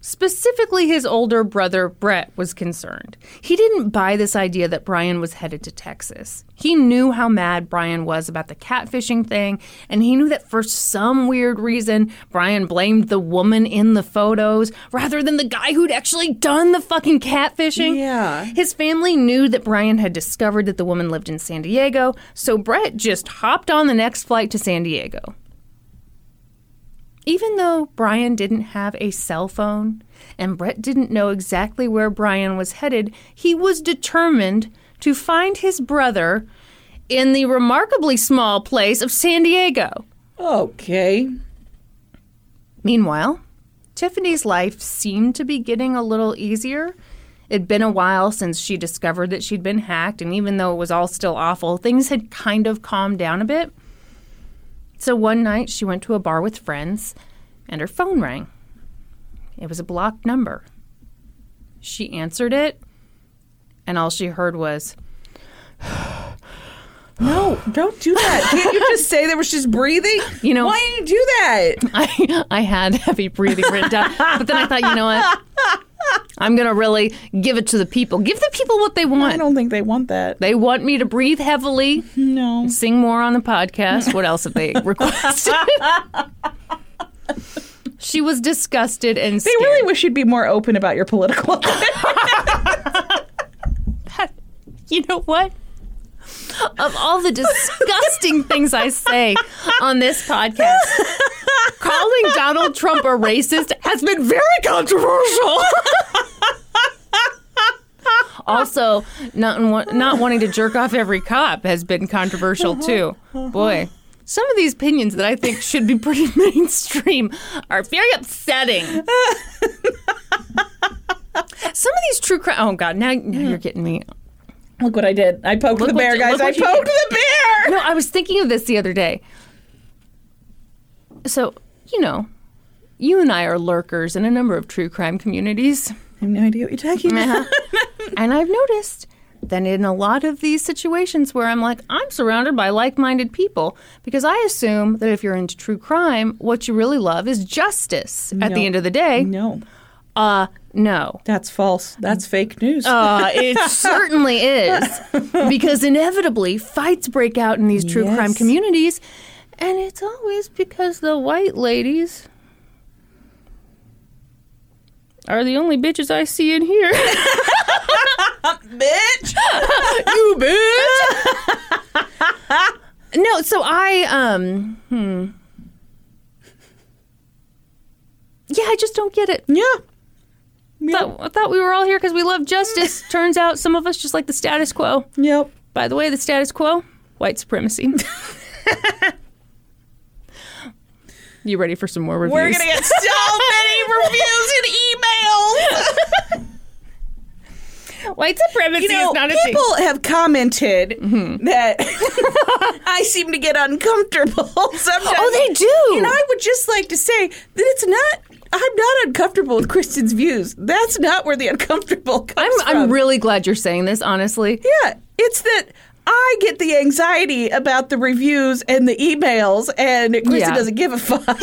Specifically, his older brother Brett was concerned. He didn't buy this idea that Brian was headed to Texas. He knew how mad Brian was about the catfishing thing, and he knew that for some weird reason, Brian blamed the woman in the photos rather than the guy who'd actually done the fucking catfishing. Yeah. His family knew that Brian had discovered that the woman lived in San Diego, so Brett just hopped on the next flight to San Diego. Even though Brian didn't have a cell phone and Brett didn't know exactly where Brian was headed, he was determined to find his brother in the remarkably small place of San Diego. Okay. Meanwhile, Tiffany's life seemed to be getting a little easier. It'd been a while since she discovered that she'd been hacked, and even though it was all still awful, things had kind of calmed down a bit. So one night she went to a bar with friends, and her phone rang. It was a blocked number. She answered it, and all she heard was, No, don't do that. Can't you just say that was just breathing? You know- why did you do that? I, I had heavy breathing written down, but then I thought, you know what? I'm going to really give it to the people. Give the people what they want. I don't think they want that. They want me to breathe heavily, No. sing more on the podcast. What else have they requested? she was disgusted and They scared. really wish you'd be more open about your political. you know what? Of all the disgusting things I say on this podcast, calling Donald Trump a racist has been very controversial. also, not not wanting to jerk off every cop has been controversial too. Boy, some of these opinions that I think should be pretty mainstream are very upsetting. Some of these true crime. Oh God! Now, now you're getting me. Look what I did. I poked Look the bear, you- guys. I poked the bear. No, I was thinking of this the other day. So you know, you and I are lurkers in a number of true crime communities. I have no idea what you're talking uh-huh. about. and I've noticed that in a lot of these situations where I'm like, I'm surrounded by like minded people, because I assume that if you're into true crime, what you really love is justice at the end of the day. No, Uh, no. that's false. That's fake news. Uh, it certainly is. Because inevitably, fights break out in these true crime communities, and it's always because the white ladies are the only bitches I see in here. bitch. you bitch. no, so I um hmm. Yeah, I just don't get it. Yeah. Thought, I thought we were all here because we love justice. Turns out some of us just like the status quo. Yep. By the way, the status quo, white supremacy. you ready for some more reviews? We're gonna get so many reviews and emails. White supremacy You know, is not a thing. people have commented mm-hmm. that I seem to get uncomfortable sometimes. Oh, they do. And I would just like to say that it's not. I'm not uncomfortable with Kristen's views. That's not where the uncomfortable comes I'm, from. I'm really glad you're saying this, honestly. Yeah, it's that I get the anxiety about the reviews and the emails, and Kristen Yeah. doesn't give a fuck.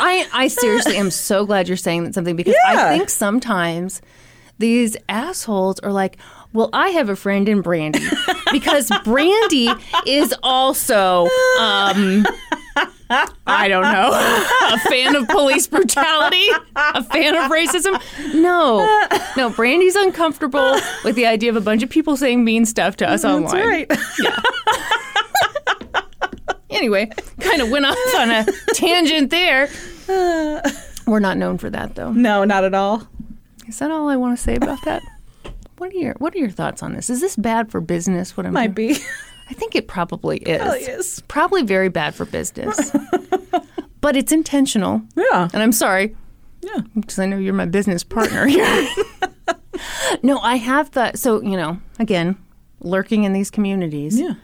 I, I seriously am so glad you're saying that something because Yeah. I think sometimes these assholes are like, well, I have a friend in Brandy because Brandy is also, um, I don't know, a fan of police brutality, a fan of racism. No, no, Brandy's uncomfortable with the idea of a bunch of people saying mean stuff to us online. That's right. Yeah. Anyway, kind of went off on a tangent there. We're not known for that, though. No, not at all. Is that all I want to say about that? What are your What are your thoughts on this? Is this bad for business? What I'm Might be. I think it probably is. Probably is. Probably very bad for business. but it's intentional, Yeah. and I'm sorry Yeah. because I know you're my business partner here. no, I have that. So you know, again, lurking in these communities. Yeah.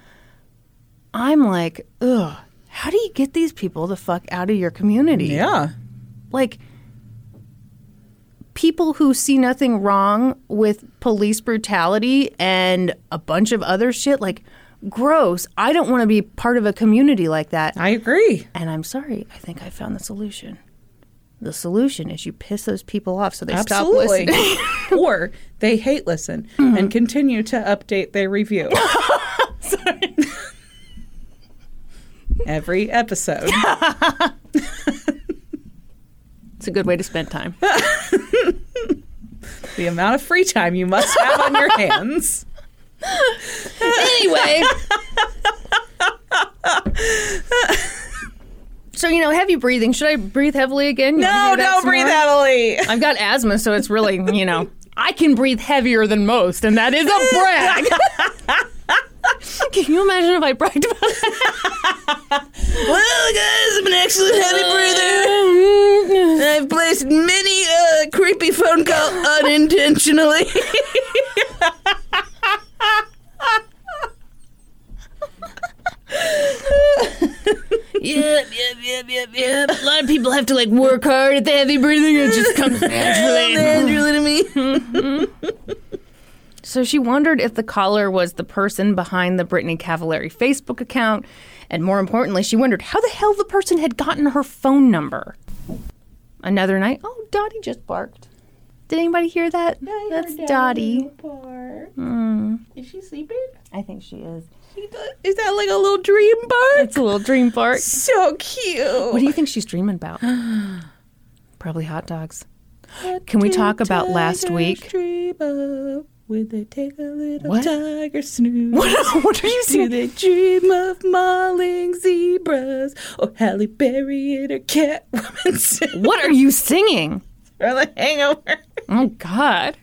I'm like, ugh. How do you get these people the fuck out of your community? Yeah. like people who see nothing wrong with police brutality and a bunch of other shit like gross i don't want to be part of a community like that I agree. and i'm sorry i think i found the solution the solution is you piss those people off so they stop Absolutely. listening or they hate listen mm-hmm. and continue to update their review. Every episode. It's a good way to spend time the amount of free time you must have on your hands. anyway so you know heavy breathing should i breathe heavily again You No, don't breathe heavily. I've got asthma, so it's really, you know, I can breathe heavier than most, and that is a brag. can you imagine if I bragged about it? Well, guys, I'm an excellent heavy breather. I've placed many uh, creepy phone call unintentionally. Yep, yep, yep, yep, yep. A lot of people have to like work hard at the heavy breathing. It just comes naturally. Naturally to me. So she wondered if the caller was the person behind the Brittany Cavallari Facebook account. And more importantly, she wondered how the hell the person had gotten her phone number. Another night, oh, Dottie just barked. Did anybody hear that? That's Dottie. Hmm. Is she sleeping? I think she is. Is that like a little dream bark? It's a little dream bark. so cute. What do you think she's dreaming about? Probably hot dogs. Can we talk about last week? When they take a little What? tiger snooze. What, what are you saying? Do they dream of mauling zebras or Halle Berry in her Catwoman What are you singing? or the Hangover? Oh God.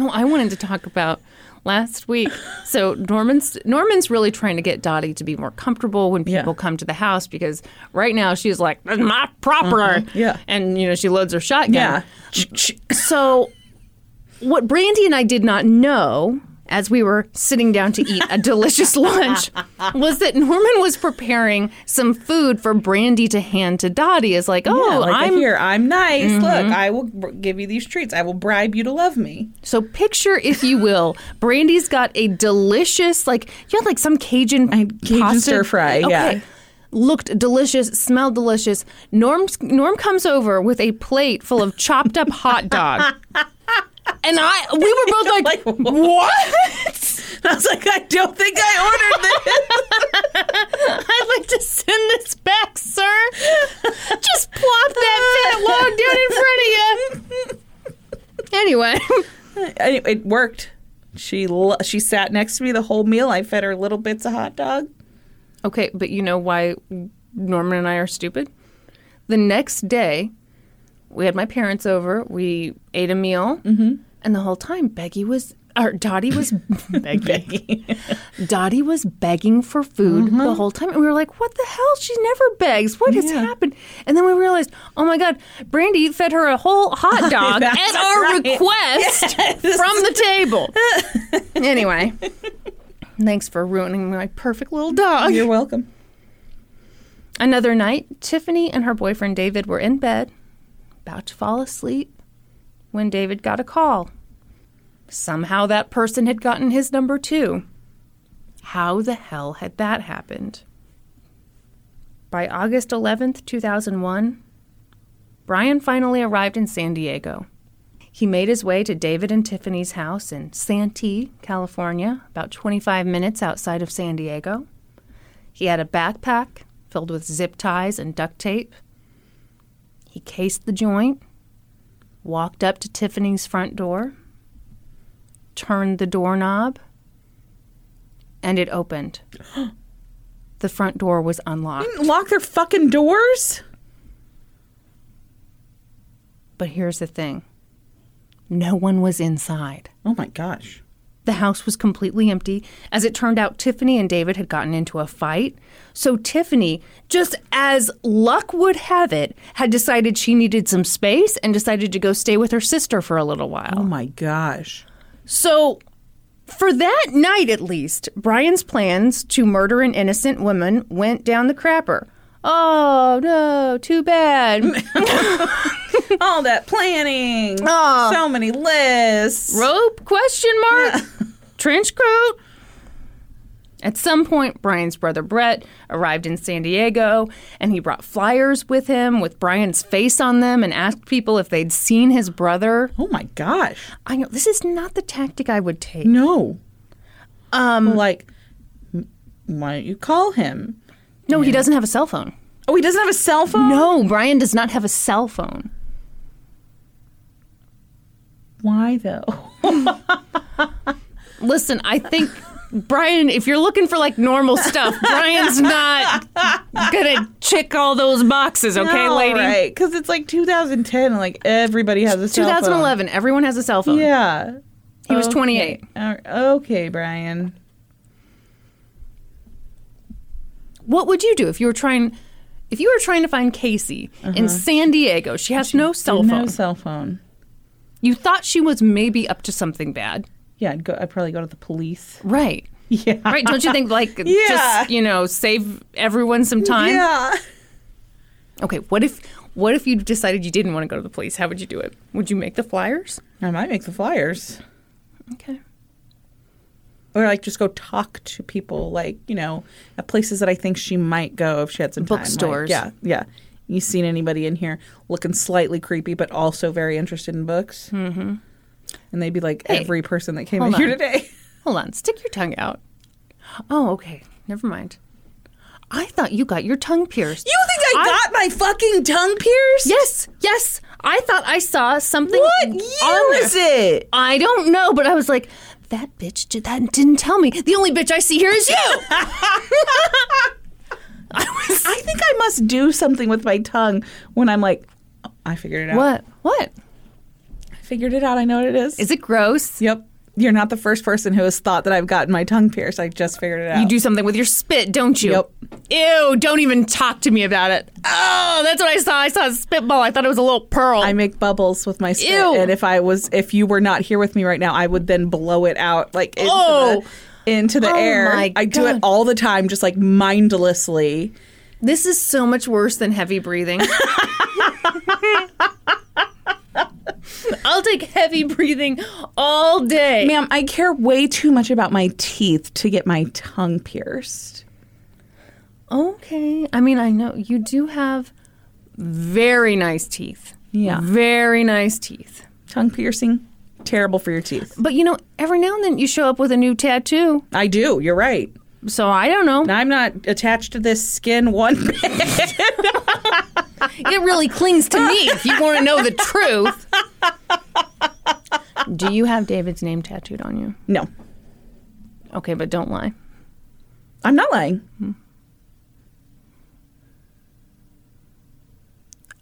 No, I wanted to talk about last week. So Norman's Norman's really trying to get Dottie to be more comfortable when people Yeah. come to the house because right now she's like, "This is my property. Mm-hmm. Yeah. And you know, she loads her shotgun. Yeah. So, what Brandy and I did not know as we were sitting down to eat a delicious lunch was that Norman was preparing some food for Brandy to hand to Dottie. Is like, oh, Yeah, like I'm Mm-hmm. here. I'm nice. Look, I will give you these treats. I will bribe you to love me. so picture, if you will, Brandy's got a delicious, like you had like some Cajun I- Cajun stir fry, yeah. Looked delicious, smelled delicious. Norm Norm comes over with a plate full of chopped up hot dog. And I we were both like, Like, what? I was like, I don't think I ordered this. I'd like to send this back, sir. Just plop that fat log down in front of you. Anyway, Anyway, it worked. She lo- she sat next to me the whole meal. I fed her little bits of hot dog. okay, but you know why Norman and I are stupid? The next day, we had my parents over. We ate a meal, mm-hmm. and the whole time, Beggy was. Or Dottie was begging. Dottie was begging for food mm-hmm. the whole time, and we were like, "What the hell? She never begs. What has happened?" And then we realized, "Oh my God, Brandy fed her a whole hot dog at our right. request from the table." anyway, thanks for ruining my perfect little dog. You're welcome. Another night, Tiffany and her boyfriend David were in bed, about to fall asleep, when David got a call. Somehow that person had gotten his number too. How the hell had that happened? By August 11th, 2001, Brian finally arrived in San Diego. He made his way to David and Tiffany's house in Santee, California, about 25 minutes outside of San Diego. He had a backpack filled with zip ties and duct tape. He cased the joint, walked up to Tiffany's front door, turned the doorknob, and it opened. the front door was unlocked. Lock their fucking doors. But here's the thing no one was inside. Oh my gosh. The house was completely empty. As it turned out, Tiffany and David had gotten into a fight. So Tiffany, just as luck would have it, had decided she needed some space and decided to go stay with her sister for a little while. Oh my gosh. So, for that night at least, Brian's plans to murder an innocent woman went down the crapper. Oh, no, too bad. All that planning. Oh. So many lists. Rope? Question mark? Trench coat? At some point, Brian's brother Brett arrived in San Diego and he brought flyers with him with Brian's face on them and asked people if they'd seen his brother. oh my gosh. I know this is not the tactic I would take. No. Um. Like, why don't you call him? No, he doesn't have a cell phone. Oh, he doesn't have a cell phone. No, Brian does not have a cell phone. Why though? Listen, I think Brian, if you're looking for like normal stuff, Brian's not gonna check all those boxes, okay, No, lady? Right, because it's like 2010, and like everybody has a cell phone. 2011, everyone has a cell phone. Yeah. He was 28. Uh, Okay, Brian. What would you do if you were trying if you were trying to find Casey in San Diego? She has no cell phone. No cell phone. you thought she was maybe up to something bad. Yeah, I'd go. I'd probably go to the police. Right. Yeah. Right, don't you think like Yeah. just, you know, save everyone some time? Yeah. Okay, what if what if you decided you didn't want to go to the police? How would you do it? Would you make the flyers? I might make the flyers, Okay. or like just go talk to people, like you know, at places that I think she might go if she had some time. Like, Bookstores. yeah, yeah. You seen anybody in here looking slightly creepy, but also very interested in books? Mm-hmm. And they'd be like Hey, every person that came in here today. Hold on, stick your tongue out. Oh, okay. Never mind. I thought you got your tongue pierced. You think I, I- got my fucking tongue pierced? Yes, yes. I thought I saw something. What on year is it? I don't know, but I was like, that bitch did that and didn't tell me. The only bitch I see here is you. I was I think I must do something with my tongue when I'm like, oh, I figured it out. what? What figured it out. I know what it is. is it? Gross. Yep. You're not the first person who has thought that I've gotten my tongue pierced. I just figured it out. You do something with your spit, don't you? Yep. Ew, don't even talk to me about it. Oh, that's what I saw. I saw a spitball. I thought it was a little pearl. I make bubbles with my spit, Ew. and if I was, if you were not here with me right now, I would then blow it out like into Oh. the, into the Oh air. I do it all the time, just like mindlessly. this is so much worse than heavy breathing. I'll take heavy breathing all day. Ma'am, I care way too much about my teeth to get my tongue pierced. Okay. I mean, I know you do have very nice teeth. Yeah. Very nice teeth. Tongue piercing, terrible for your teeth. But you know, every now and then you show up with a new tattoo. I do. You're right. So I don't know. I'm not attached to this skin one bit. It really clings to me if you want to know the truth. Do you have David's name tattooed on you? no, Okay, but don't lie. I'm not lying. Hmm.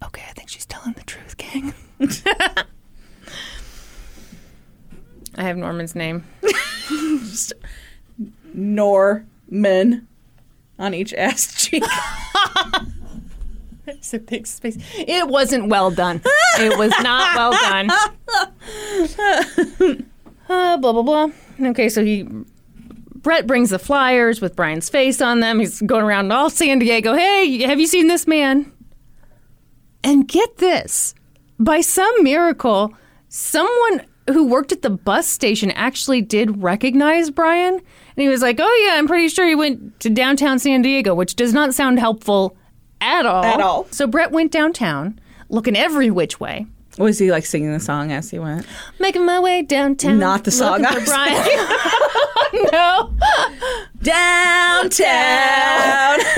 Okay, I think she's telling the truth, gang. I have Norman's name. Norman on each ass cheek. It's a big space. It wasn't well done. It was not well done. Uh, blah blah blah. Okay, so he Brett brings the flyers with Brian's face on them. He's going around all San Diego. Hey, have you seen this man? And get this. By some miracle, someone who worked at the bus station actually did recognize Brian. And he was like, Oh, yeah, I'm pretty sure he went to downtown San Diego, which does not sound helpful at all. At all. So Brett went downtown, looking every which way, Was he like singing the song as he went? making my way downtown. Not the song I was Brian. no. Downtown.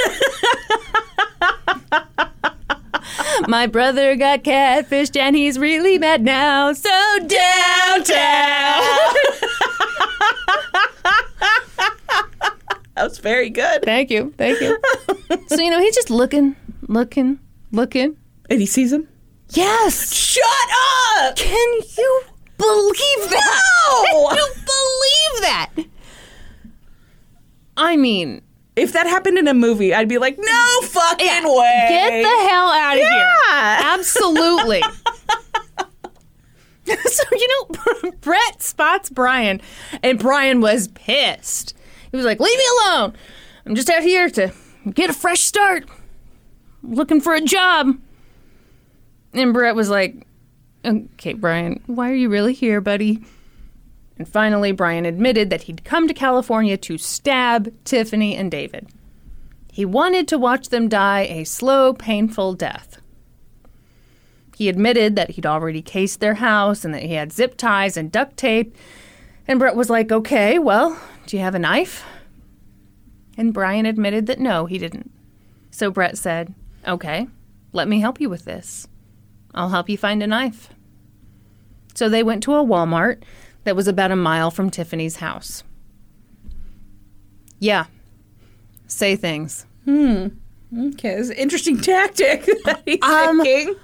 My brother got catfished and he's really mad now. So downtown. That was very good. Thank you. Thank you. so, you know, he's just looking, looking, looking. And he sees him. Yes. Shut up! Can you believe that? No! Can you believe that? I mean, If that happened in a movie, I'd be like, no fucking way. get the hell out of here. Yeah. Absolutely. so, you know, Brett spots Brian, and Brian was pissed. He was like, Leave me alone. I'm just out here to get a fresh start, looking for a job. And Brett was like, Okay, Brian, why are you really here, buddy? And finally, Brian admitted that he'd come to California to stab Tiffany and David. He wanted to watch them die a slow, painful death. He admitted that he'd already cased their house and that he had zip ties and duct tape. And Brett was like, okay, well, do you have a knife? And Brian admitted that no, he didn't. So Brett said, okay, let me help you with this. I'll help you find a knife. So they went to a Walmart that was about a mile from Tiffany's house. Yeah. Say things. Hmm. Okay, it's an interesting tactic that he's Um, taking.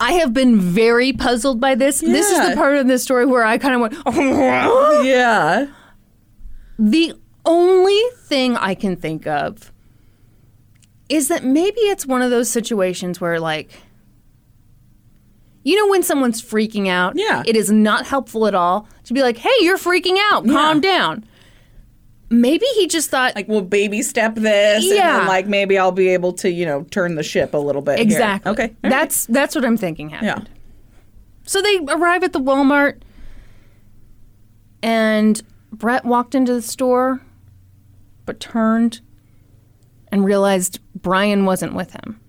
I have been very puzzled by this. This is the part of this story where I kind of went, "Oh, Yeah. The only thing I can think of is that maybe it's one of those situations where, like, you know, when someone's freaking out, Yeah. it is not helpful at all to be like, hey, you're freaking out, calm down. Maybe he just thought, Like, we'll baby step this. And Yeah. then, like, maybe I'll be able to, you know, turn the ship a little bit. here. exactly. Okay. all right. That's that's what I'm thinking happened. Yeah. So they arrive at the Walmart, and Brett walked into the store, but turned and realized Brian wasn't with him.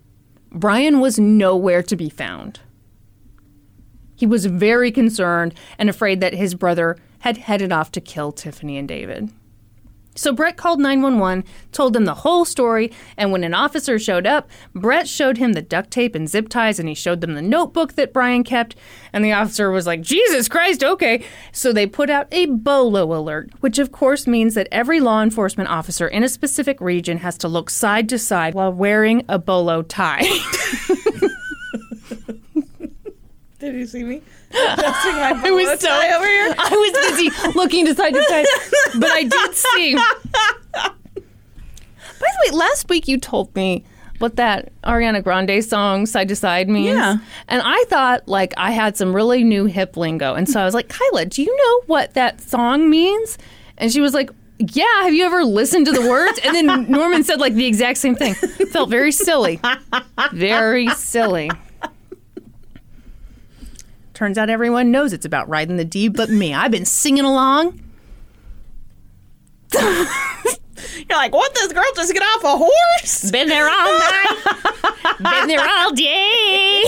Brian was nowhere to be found. He was very concerned and afraid that his brother had headed off to kill Tiffany and David. So Brett called 911, told them the whole story, and when an officer showed up, Brett showed him the duct tape and zip ties and he showed them the notebook that Brian kept, and the officer was like, "Jesus Christ, okay." So they put out a bolo alert, which of course means that every law enforcement officer in a specific region has to look side to side while wearing a bolo tie. Did you see me? I was so over here. I was busy looking to side to side, but I did see. By the way, last week you told me what that Ariana Grande song "Side to Side" means, Yeah. and I thought like I had some really new hip lingo, and so I was like, Kyla, do you know what that song means? And she was like. Yeah, have you ever listened to the words? And then Norman said like the exact same thing. Felt very silly. Very silly. Turns out everyone knows it's about riding the D, but me. I've been singing along. You're like, what? This girl just get off a horse? Been there all night. Been there all day.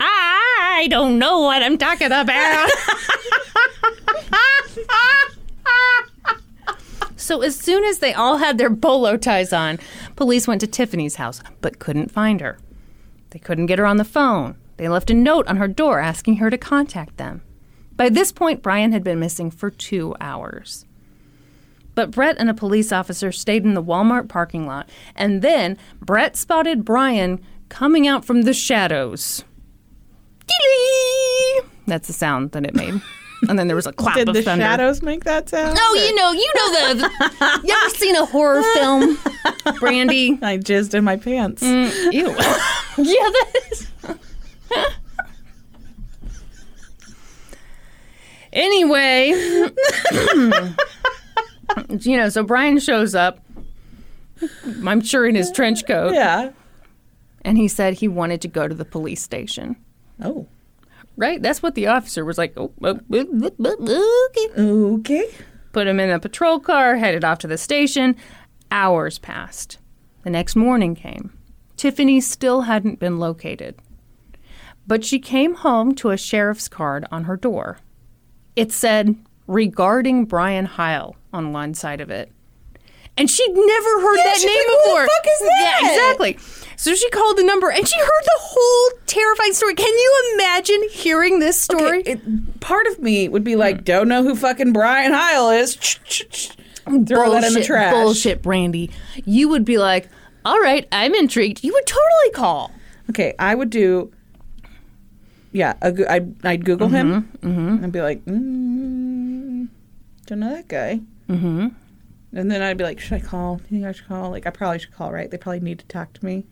I don't know what I'm talking about. so, as soon as they all had their bolo ties on, police went to Tiffany's house but couldn't find her. They couldn't get her on the phone. They left a note on her door asking her to contact them. By this point, Brian had been missing for two hours. But Brett and a police officer stayed in the Walmart parking lot, and then Brett spotted Brian coming out from the shadows. Dee-lee! That's the sound that it made. And then there was a clap Did of the thunder. shadows make that sound? Oh, you know, you know the. you ever seen a horror film, Brandy? I jizzed in my pants. Mm, ew. yeah, that is. anyway, you know, so Brian shows up. I'm sure in his trench coat, Yeah. and he said he wanted to go to the police station. Oh. Right? That's what the officer was like. Oh, oh, oh, oh, okay. Okay. Put him in a patrol car, headed off to the station. Hours passed. The next morning came. Tiffany still hadn't been located. But she came home to a sheriff's card on her door. It said, regarding Brian Heil on one side of it. And she'd never heard Yeah, that name like, "Who the before. fuck is that?" Yeah, exactly. So she called the number and she heard the whole terrifying story. Can you imagine hearing this story? Okay, it, part of me would be like, don't know who fucking Brian Heil is. Throw that in the trash. Bullshit, Brandy. You would be like, all right, I'm intrigued. You would totally call. Okay, I would do. Yeah, a, I'd, I'd Google him Mm-hmm, and be like, mm, don't know that guy. Mm-hmm. And then I'd be like, should I call? Do you think I should call? Like, I probably should call, right? They probably need to talk to me.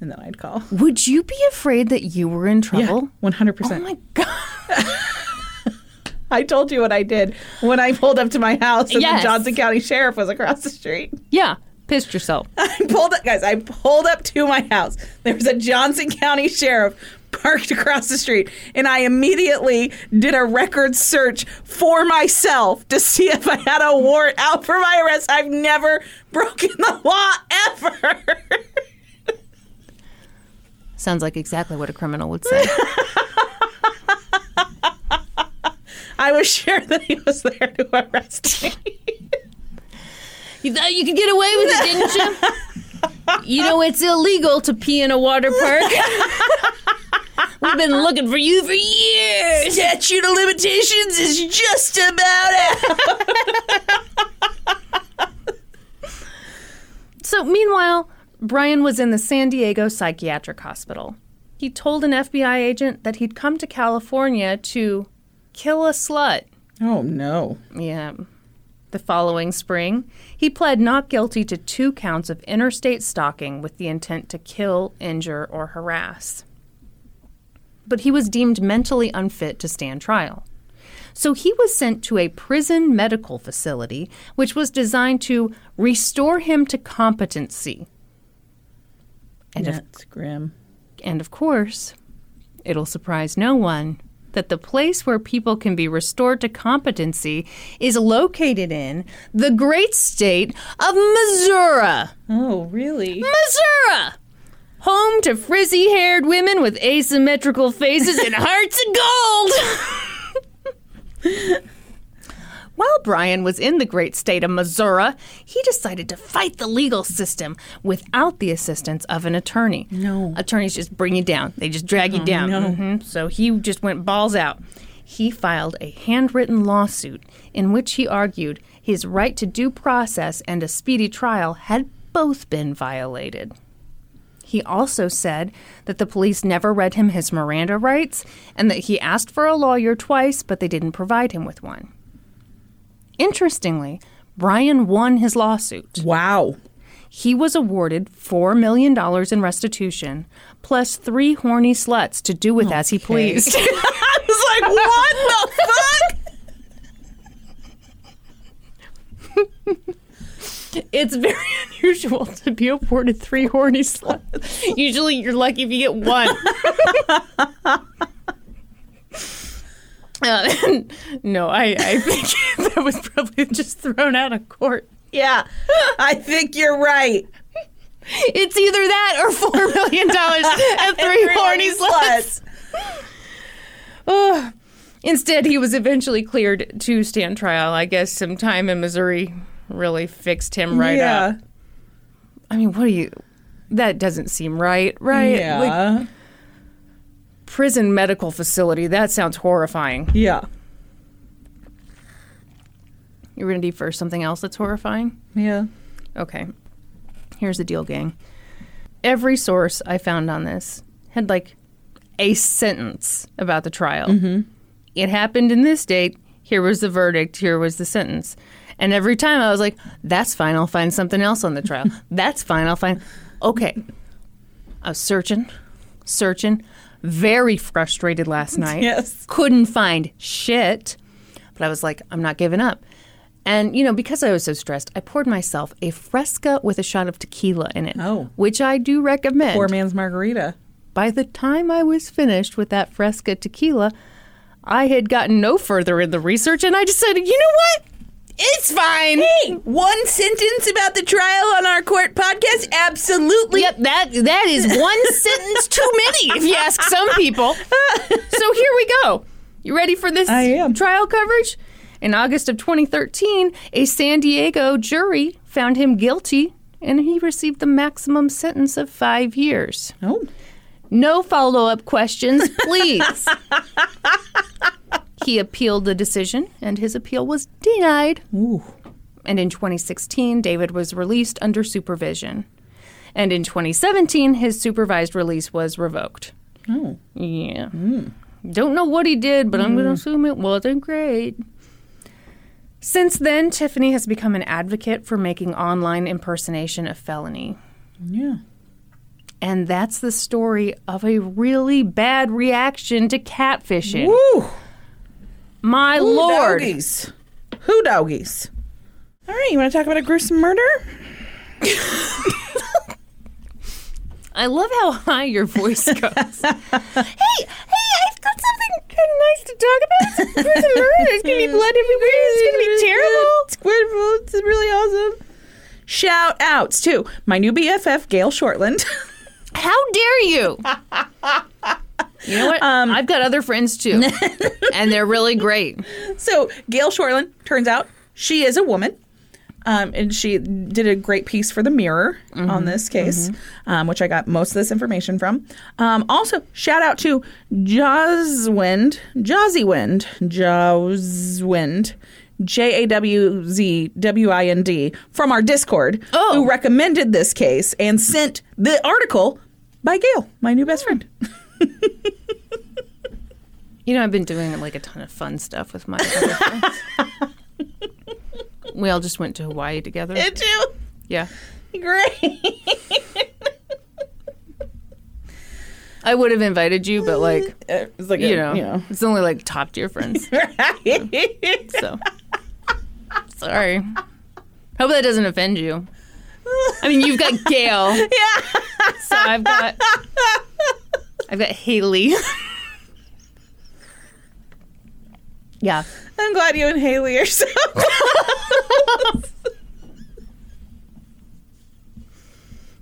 And then I'd call. Would you be afraid that you were in trouble? Yeah, 100%. Oh my god. I told you what I did when I pulled up to my house and Yes. the Johnson County Sheriff was across the street. Yeah. Pissed yourself. I pulled up, guys. I pulled up to my house. There was a Johnson County sheriff parked across the street, and I immediately did a record search for myself to see if I had a warrant out for my arrest. I've never broken the law ever. Sounds like exactly what a criminal would say. I was sure that he was there to arrest me. you thought you could get away with it, didn't you? You know it's illegal to pee in a water park. We've been looking for you for years. Statute of limitations is just about out. So, meanwhile, Brian was in the San Diego Psychiatric Hospital. He told an FBI agent that he'd come to California to kill a slut. Oh no. Yeah. The following spring, he pled not guilty to two counts of interstate stalking with the intent to kill, injure, or harass. But he was deemed mentally unfit to stand trial. So he was sent to a prison medical facility, which was designed to restore him to competency. And, of, grim. and of course, it'll surprise no one that the place where people can be restored to competency is located in the great state of Missouri. Oh, really? Missouri! Home to frizzy haired women with asymmetrical faces and hearts of gold. While Brian was in the great state of Missouri, he decided to fight the legal system without the assistance of an attorney. No. Attorneys just bring you down, they just drag you down. no. Mhm. So he just went balls out. He filed a handwritten lawsuit in which he argued his right to due process and a speedy trial had both been violated. He also said that the police never read him his Miranda rights and that he asked for a lawyer twice, but they didn't provide him with one. Interestingly, Brian won his lawsuit. Wow. He was awarded $4 million in restitution, plus three horny sluts to do with as he pleased. I was like, what the fuck? It's very unusual to be awarded three horny sluts. Usually you're lucky if you get one. Uh, no, I, I think that was probably just thrown out of court. Yeah, I think you're right. It's either that or four million dollars and three Three horny horny sluts. Ugh. Instead, he was eventually cleared to stand trial. I guess some time in Missouri really fixed him right yeah. up. I mean, what do you? That doesn't seem right, right? Like, Yeah. Prison medical facility. That sounds horrifying. yeah. You ready for something else that's horrifying? Yeah. Okay. Here's the deal, gang. Every source I found on this had like a sentence about the trial. Mm-hmm. It happened in this date. Here was the verdict. Here was the sentence. And every time I was like, that's fine. I'll find something else on the trial. that's fine. I'll find. Okay. I was searching, searching, very frustrated last night. Yes. Couldn't find shit. But I was like, I'm not giving up. And, you know, because I was so stressed, I poured myself a fresca with a shot of tequila in it. Oh. Which I do recommend. Poor man's margarita. By the time I was finished with that fresca tequila, I had gotten no further in the research and I decided, you know what? It's fine. Hey, one sentence about the trial on our court podcast? Absolutely. Yep, that that is one sentence too many, if you ask some people. So here we go. You ready for this I am. trial coverage? In August of 2013, a San Diego jury found him guilty and he received the maximum sentence of five years. Oh. No follow up questions, please. he appealed the decision and his appeal was denied. Ooh. And in 2016, David was released under supervision. And in 2017, his supervised release was revoked. Oh. Yeah. Hmm. Don't know what he did, but I'm going to hmm. assume it wasn't great. Since then, Tiffany has become an advocate for making online impersonation a felony. Yeah. And that's the story of a really bad reaction to catfishing. Woo. My Who lord. Doggies. Who doggies? All right, you want to talk about a gruesome murder? I love how high your voice goes. hey, hey, I've got something kind of nice to talk about. There's a murder. There's going to be blood everywhere. It's going to be terrible. It's wonderful. It's really awesome. Shout outs to my new BFF, Gail Shortland. How dare you? You know what? I've got other friends too, and they're really great. so, Gail Shortland, turns out she is a woman. Um, and she did a great piece for the Mirror on this case, um, which I got most of this information from. Um, also, shout out to Jawzwind, Jawzwind, Jawzwind, J A W Z W I N D from our Discord, Oh. who recommended this case and sent the article by Gail, my new best friend. You know, I've been doing like a ton of fun stuff with my other friends. we all just went to Hawaii together. Did you? yeah, Great. I would have invited you, but like, uh, It's like you a- know, you know. it's only like top tier friends. So sorry. Hope that doesn't offend you. I mean, you've got Gail. yeah. So I've got I've got Haley. yeah. I'm glad you and Haley are so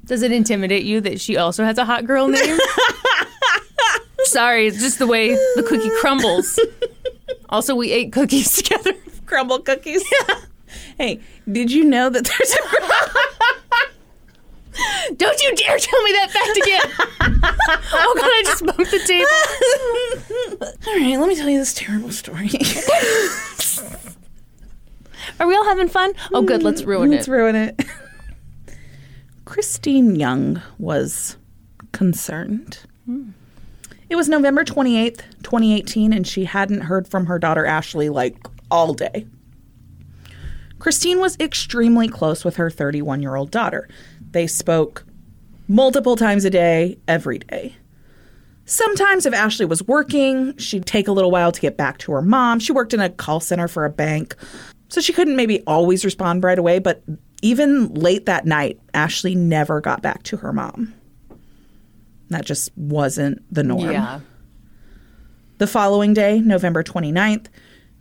Does it intimidate you that she also has a hot girl name? Sorry, it's just the way the cookie crumbles. Also, we ate cookies together. crumble cookies. Hey, did you know that there's a Don't you dare tell me that fact again. oh god, I just bumped the table. All right, let me tell you this terrible story. Are we all having fun? Oh good, let's ruin it. Let's it. ruin it. Christine Young was concerned. It was November 28th, 2018, and she hadn't heard from her daughter Ashley like all day. Christine was extremely close with her 31 year old daughter. They spoke multiple times a day, every day. Sometimes, if Ashley was working, she'd take a little while to get back to her mom. She worked in a call center for a bank, so she couldn't maybe always respond right away, but even late that night, Ashley never got back to her mom. That just wasn't the norm. Yeah. The following day, November 29th,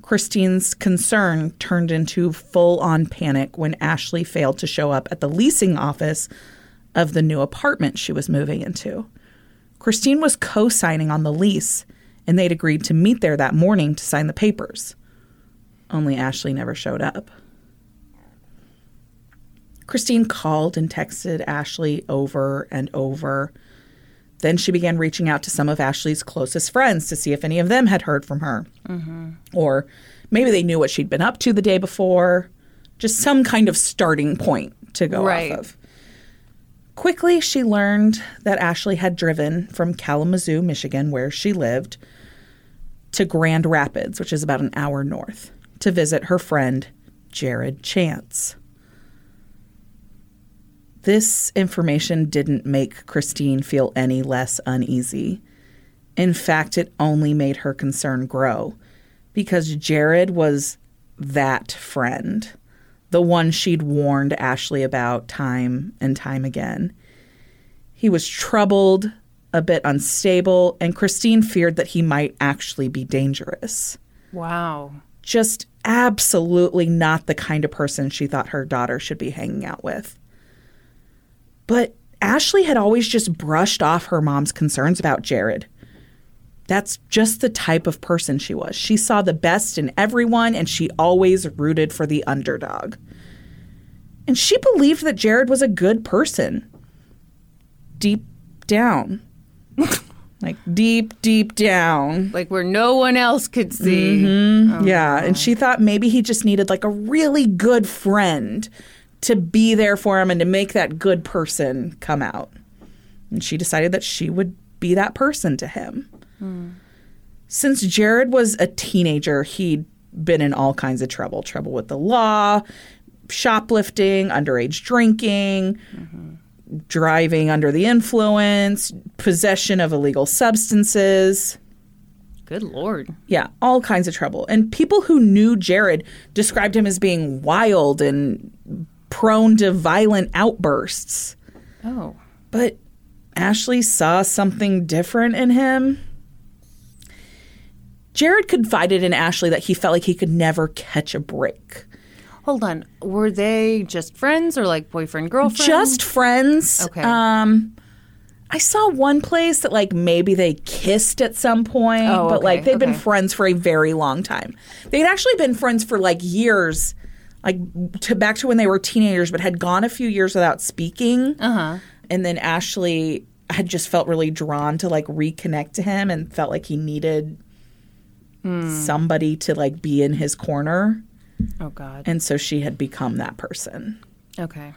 Christine's concern turned into full on panic when Ashley failed to show up at the leasing office of the new apartment she was moving into. Christine was co signing on the lease, and they'd agreed to meet there that morning to sign the papers. Only Ashley never showed up. Christine called and texted Ashley over and over. Then she began reaching out to some of Ashley's closest friends to see if any of them had heard from her. Mm-hmm. Or maybe they knew what she'd been up to the day before. Just some kind of starting point to go Right. off of. Quickly, she learned that Ashley had driven from Kalamazoo, Michigan, where she lived, to Grand Rapids, which is about an hour north, to visit her friend, Jared Chance. This information didn't make Christine feel any less uneasy. In fact, it only made her concern grow because Jared was that friend, the one she'd warned Ashley about time and time again. He was troubled, a bit unstable, and Christine feared that he might actually be dangerous Wow. just absolutely not the kind of person she thought her daughter should be hanging out with. But Ashley had always just brushed off her mom's concerns about Jared. That's just the type of person she was. She saw the best in everyone and she always rooted for the underdog. And she believed that Jared was a good person. Deep down. like deep, deep down. Like where no one else could see. Mm-hmm. Oh, yeah, and she thought maybe he just needed like a really good friend to be there for him and to make that good person come out. And she decided that she would be that person to him. Since Jared was a teenager, he'd been in all kinds of trouble trouble with the law, shoplifting, underage drinking, driving under the influence, possession of illegal substances. Good lord. Yeah, all kinds of trouble. And people who knew Jared described him as being wild and prone to violent outbursts. Oh. But Ashley saw something different in him. Jared confided in Ashley that he felt like he could never catch a break. Hold on. Were they just friends or like boyfriend girlfriend? Just friends. Okay. Um I saw one place that like maybe they kissed at some point, Oh, but okay, like they'd been friends for a very long time. They'd actually been friends for like years, like to back to when they were teenagers, but had gone a few years without speaking. Uh-huh. And then Ashley had just felt really drawn to like reconnect to him and felt like he needed Hmm. somebody to like be in his corner. Oh god. And so she had become that person. Okay.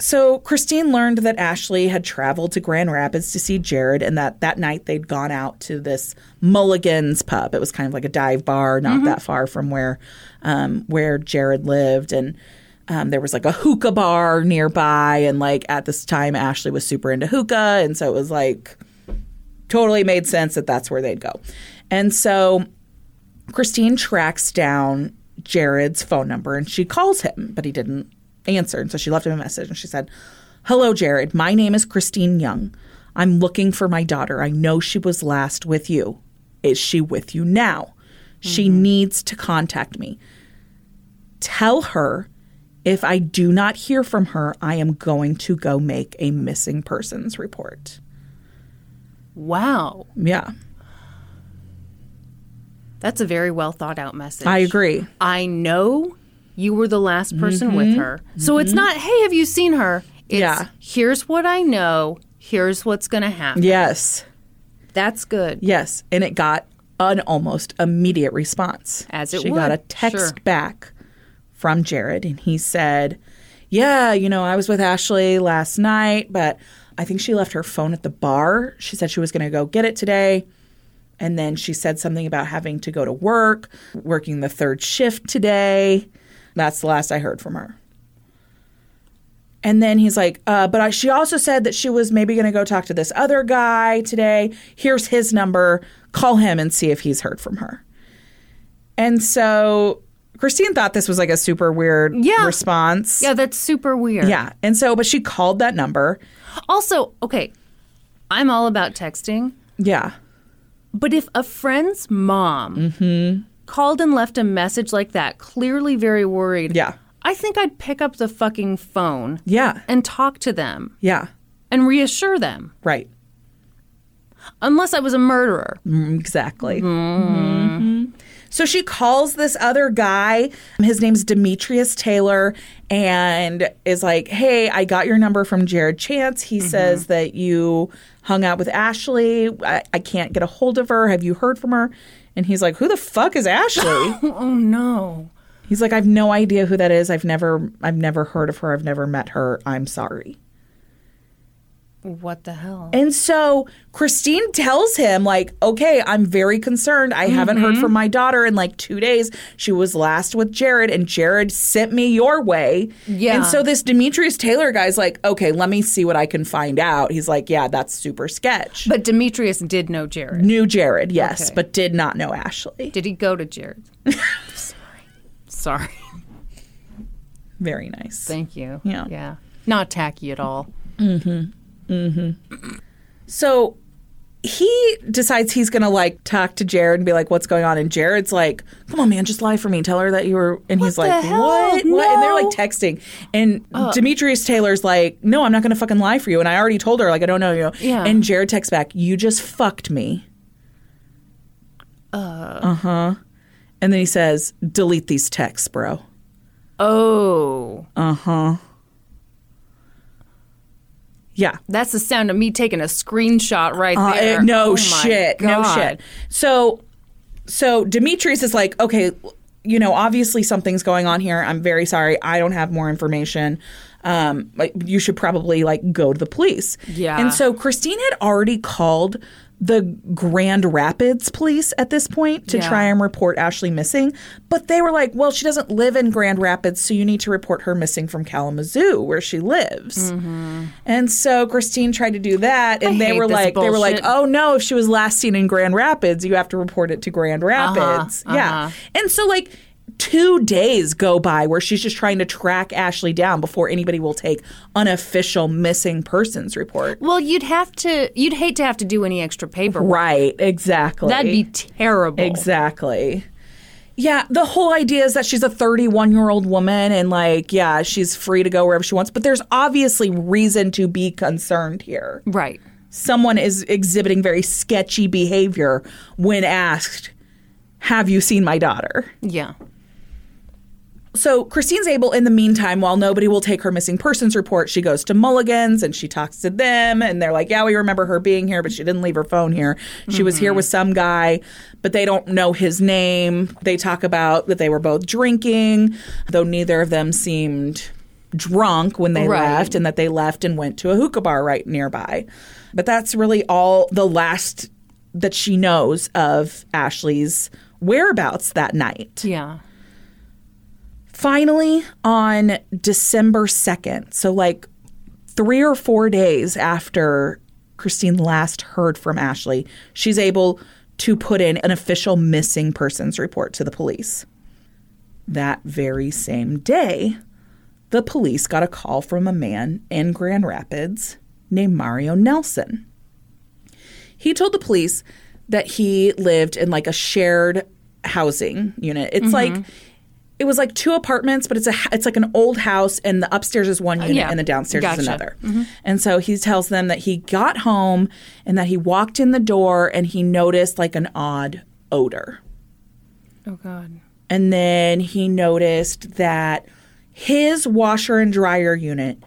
So Christine learned that Ashley had traveled to Grand Rapids to see Jared, and that that night they'd gone out to this Mulligan's pub. It was kind of like a dive bar, not that far from where um, where Jared lived, and um, there was like a hookah bar nearby. And like at this time, Ashley was super into hookah, and so it was like totally made sense that that's where they'd go. And so Christine tracks down Jared's phone number and she calls him, but he didn't answer. And so she left him a message and she said, Hello, Jared. My name is Christine Young. I'm looking for my daughter. I know she was last with you. Is she with you now? She mm-hmm. needs to contact me. Tell her if I do not hear from her, I am going to go make a missing persons report. Wow. Yeah, That's a very well thought out message. I agree. I know you were the last person with mm-hmm. her. So it's mm-hmm. not, hey, have you seen her? It's, Yeah. here's what I know. Here's what's going to happen. Yes. That's good. Yes, and it got an almost immediate response. As it she got a text sure. back from Jared, and he said, yeah, you know, I was with Ashley last night, but I think she left her phone at the bar. She said she was going to go get it today. And then she said something about having to go to work, working the third shift today. That's the last I heard from her. And then he's like, uh, but I, she also said that she was maybe going to go talk to this other guy today. Here's his number. Call him and see if he's heard from her. And so Christine thought this was like a super weird Yeah. response. Yeah, that's super weird. Yeah. And so, but she called that number. Also, okay, I'm all about texting, Yeah. but if a friend's mom Mm-hmm. Called and left a message like that, clearly very worried, Yeah. I think I'd pick up the fucking phone Yeah. and talk to them Yeah. and reassure them, Right. unless I was a murderer. Mm, Exactly. Mhm. So she calls this other guy. His name's Demetrius Taylor, and is like, "Hey, I got your number from Jared Chance. He says that you hung out with Ashley. I, I can't get a hold of her. Have you heard from her?" And he's like, "Who the fuck is Ashley?" Oh no. he's like, "I've no idea who that is. I've never, I've never heard of her. I've never met her. I'm sorry." What the hell? And so Christine tells him, like, okay, I'm very concerned. I haven't heard Mm-hmm. from my daughter in like two days. She was last with Jared, and Jared sent me your way. Yeah. And so this Demetrius Taylor guy's like, okay, let me see what I can find out. He's like, yeah, that's super sketch. But Demetrius did know Jared. Knew Jared, yes, Okay. but did not know Ashley. Did he go to Jared? Sorry. Sorry. Very nice. Thank you. Yeah. Yeah. Not tacky at all. So he decides he's gonna like talk to Jared and be like, "What's going on?" And Jared's like, "Come on, man, just lie for me. Tell her that you were." And he's like, hell? "What? What?" And they're like texting. And Demetrius Taylor's like, "No, I'm not gonna fucking lie for you." And I already told her like I don't know you. Yeah. And Jared texts back, "You just fucked me." Uh huh. And then he says, "Delete these texts, bro." Oh. Uh huh. Yeah. That's the sound of me taking a screenshot right Uh, there. eh, no Oh my shit. No God. shit. So, so Demetrius is like, okay, you know, obviously something's going on here. I'm very sorry. I don't have more information. Um, like, you should probably like go to the police. Yeah. And so Christine had already called the Grand Rapids police at this point to Yeah. try and report Ashley missing, but they were like, "Well, she doesn't live in Grand Rapids, so you need to report her missing from Kalamazoo, where she lives." And so Christine tried to do that, and Mm-hmm. I they were like, "They were like, oh no, if she was last seen in Grand Rapids, you have to report it to Grand Rapids." Yeah, uh-huh. and so like. Two days go by where she's just trying to track Ashley down before anybody will take unofficial missing persons report. Well, you'd have to. You'd hate to have to do any extra paperwork. Right, exactly. That'd be terrible. Exactly. Yeah, the whole idea is that she's a 31 year old woman and, like, yeah, she's free to go wherever she wants, but there's obviously reason to be concerned here. Right. Someone is exhibiting very sketchy behavior when asked, Have you seen my daughter? Yeah. So Christine's able, in the meantime, while nobody will take her missing persons report, she goes to Mulligan's and she talks to them, and they're like, "Yeah, we remember her being here, but she didn't leave her phone here. She was here mm-hmm. with some guy, but they don't know his name. They talk about that they were both drinking, though neither of them seemed drunk when they Right. left, and that they left and went to a hookah bar right nearby. But that's really all the last that she knows of Ashley's whereabouts that night. Yeah. Finally, on December 2nd, so like three or four days after Christine last heard from Ashley, she's able to put in an official missing persons report to the police. That very same day, the police got a call from a man in Grand Rapids named Mario Nelson. He told the police that he lived in like a shared housing unit. It's like mm-hmm. It was like two apartments, but it's a it's like an old house, and the upstairs is one uh, unit, yeah. and the downstairs is Gotcha. another. Mm-hmm. And so he tells them that he got home and that he walked in the door and he noticed like an odd odor. Oh God. And then he noticed that his washer and dryer unit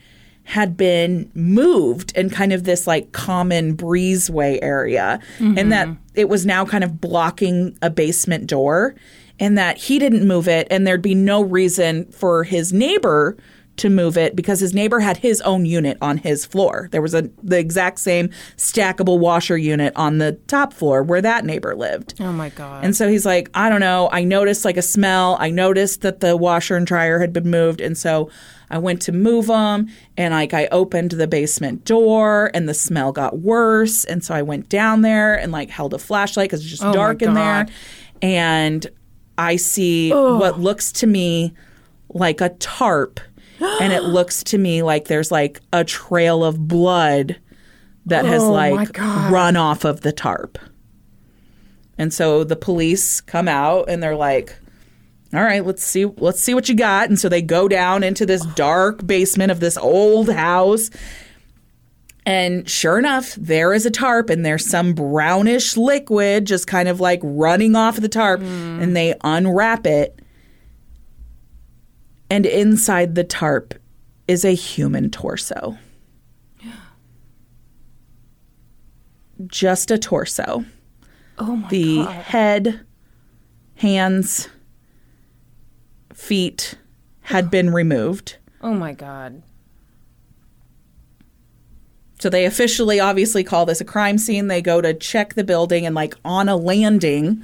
had been moved in kind of this like common breezeway area and that mm-hmm. it was now kind of blocking a basement door and that he didn't move it and there'd be no reason for his neighbor to move it because his neighbor had his own unit on his floor. There was a the exact same stackable washer unit on the top floor where that neighbor lived. Oh my god. And so he's like, I don't know. I noticed like a smell. I noticed that the washer and dryer had been moved. And so I went to move them and like I opened the basement door and the smell got worse. And so I went down there and like held a flashlight because it's just Oh dark in there. God. And I see what looks to me like a tarp. and it looks to me like there's like a trail of blood that has Oh, my like run off of the tarp. And so the police come out and they're like, "All right, let's see let's see what you got." And so they go down into this dark basement of this old house. And sure enough, there is a tarp and there's some brownish liquid just kind of like running off the tarp hmm. and they unwrap it. And inside the tarp is a human torso. Just a torso oh my the god. head, hands, feet had been removed. Oh my god. So they officially obviously call this a crime scene. They go to check the building and like on a landing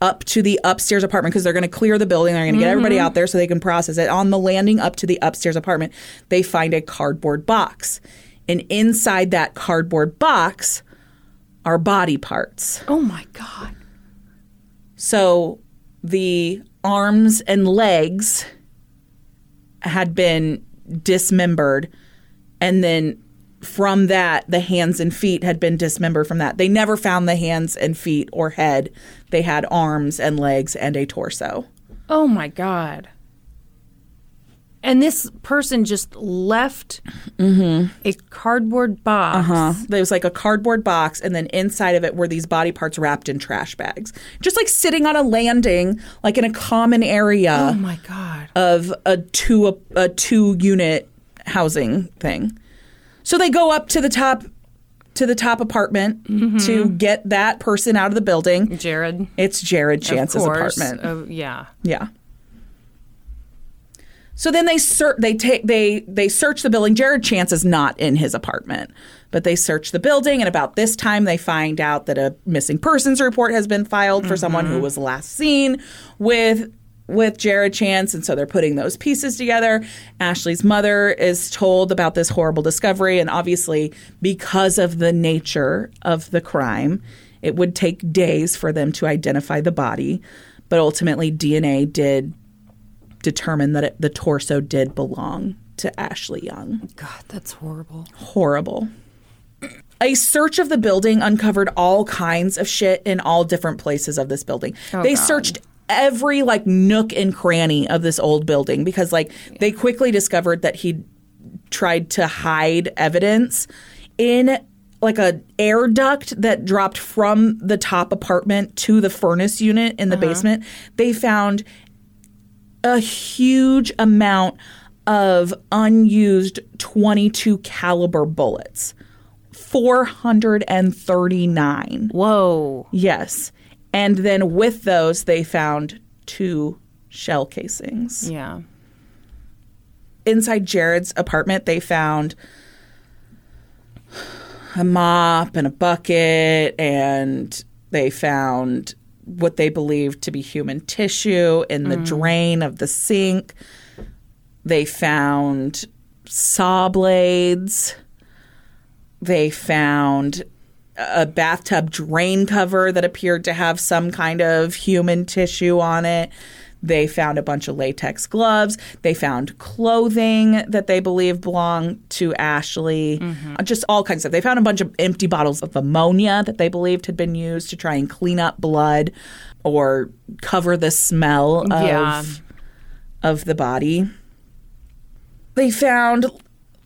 up to the upstairs apartment because they're going to clear the building. They're going to get everybody mm-hmm. out there so they can process it. On the landing up to the upstairs apartment, they find a cardboard box. And inside that cardboard box are body parts. Oh my god. So the arms and legs had been dismembered, and then from that, the hands and feet had been dismembered from that. They never found the hands and feet or head. They had arms and legs and a torso. Oh my god. And this person just left mm-hmm. a cardboard box. Uh-huh. There was like a cardboard box, and then inside of it were these body parts wrapped in trash bags, just like sitting on a landing, like in a common area. Oh my god. of a two a, a two unit housing thing. So they go up to the top to the top apartment Mm-hmm. to get that person out of the building. Jared. It's Jared Chance's apartment. Oh, yeah. Yeah. So then they search. They take they they search the building. Jared Chance is not in his apartment, but they search the building. And about this time, they find out that a missing persons report has been filed for someone who was last seen with with Jared Chance. And so they're putting those pieces together. Ashley's mother is told about this horrible discovery, and obviously, because of the nature of the crime, it would take days for them to identify the body. But ultimately, DNA did determine that it, the torso did belong to Ashley Young. God, that's horrible. Horrible. A search of the building uncovered all kinds of shit in all different places of this building. Oh, they God. searched every like nook and cranny of this old building because like they quickly discovered that he tried to hide evidence in like a air duct that dropped from the top apartment to the furnace unit in the uh-huh. basement. They found a huge amount of unused 22 caliber bullets. 439. Whoa. Yes. And then with those they found two shell casings. Yeah. Inside Jared's apartment they found a mop and a bucket and they found what they believed to be human tissue in the mm. drain of the sink. They found saw blades. They found a bathtub drain cover that appeared to have some kind of human tissue on it. They found a bunch of latex gloves. They found clothing that they believe belonged to Ashley. Uh, Just all kinds of stuff. They found a bunch of empty bottles of ammonia that they believed had been used to try and clean up blood or cover the smell of Yeah. of the body. They found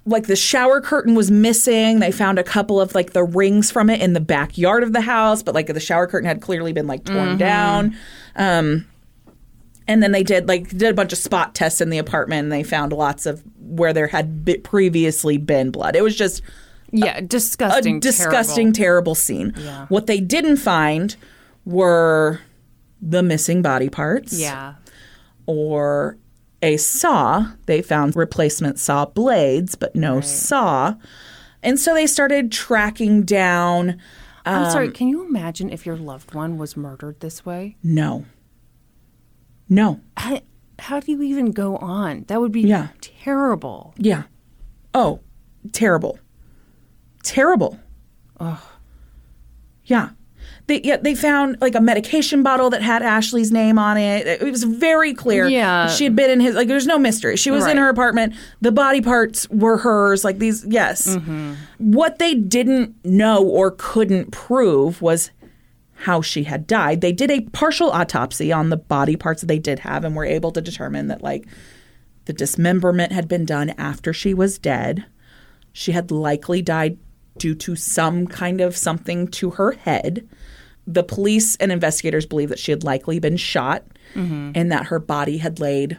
like the shower curtain was missing. They found a couple of like the rings from it in the backyard of the house, but like the shower curtain had clearly been like torn down. Um, and then they did like did a bunch of spot tests in the apartment, and they found lots of where there had be- previously been blood. It was just Yeah. a Disgusting. A disgusting, terrible scene. What they didn't find were the missing body parts. Yeah. or a saw. They found replacement saw blades, but no saw. And so they started tracking down. I'm Um, sorry. Can you imagine if your loved one was murdered this way? No. No. How, how do you even go on? That would be Yeah. terrible. Yeah. Oh, terrible. Terrible. Ugh. Yeah. They yeah, they found like a medication bottle that had Ashley's name on it. It was very clear. Yeah. She had been in his like there's no mystery. She was in her apartment. The body parts were hers. Like these yes. Mm-hmm. What they didn't know or couldn't prove was how she had died. They did a partial autopsy on the body parts that they did have and were able to determine that like the dismemberment had been done after she was dead. She had likely died due to some kind of something to her head. The police and investigators believe that she had likely been shot and that her body had laid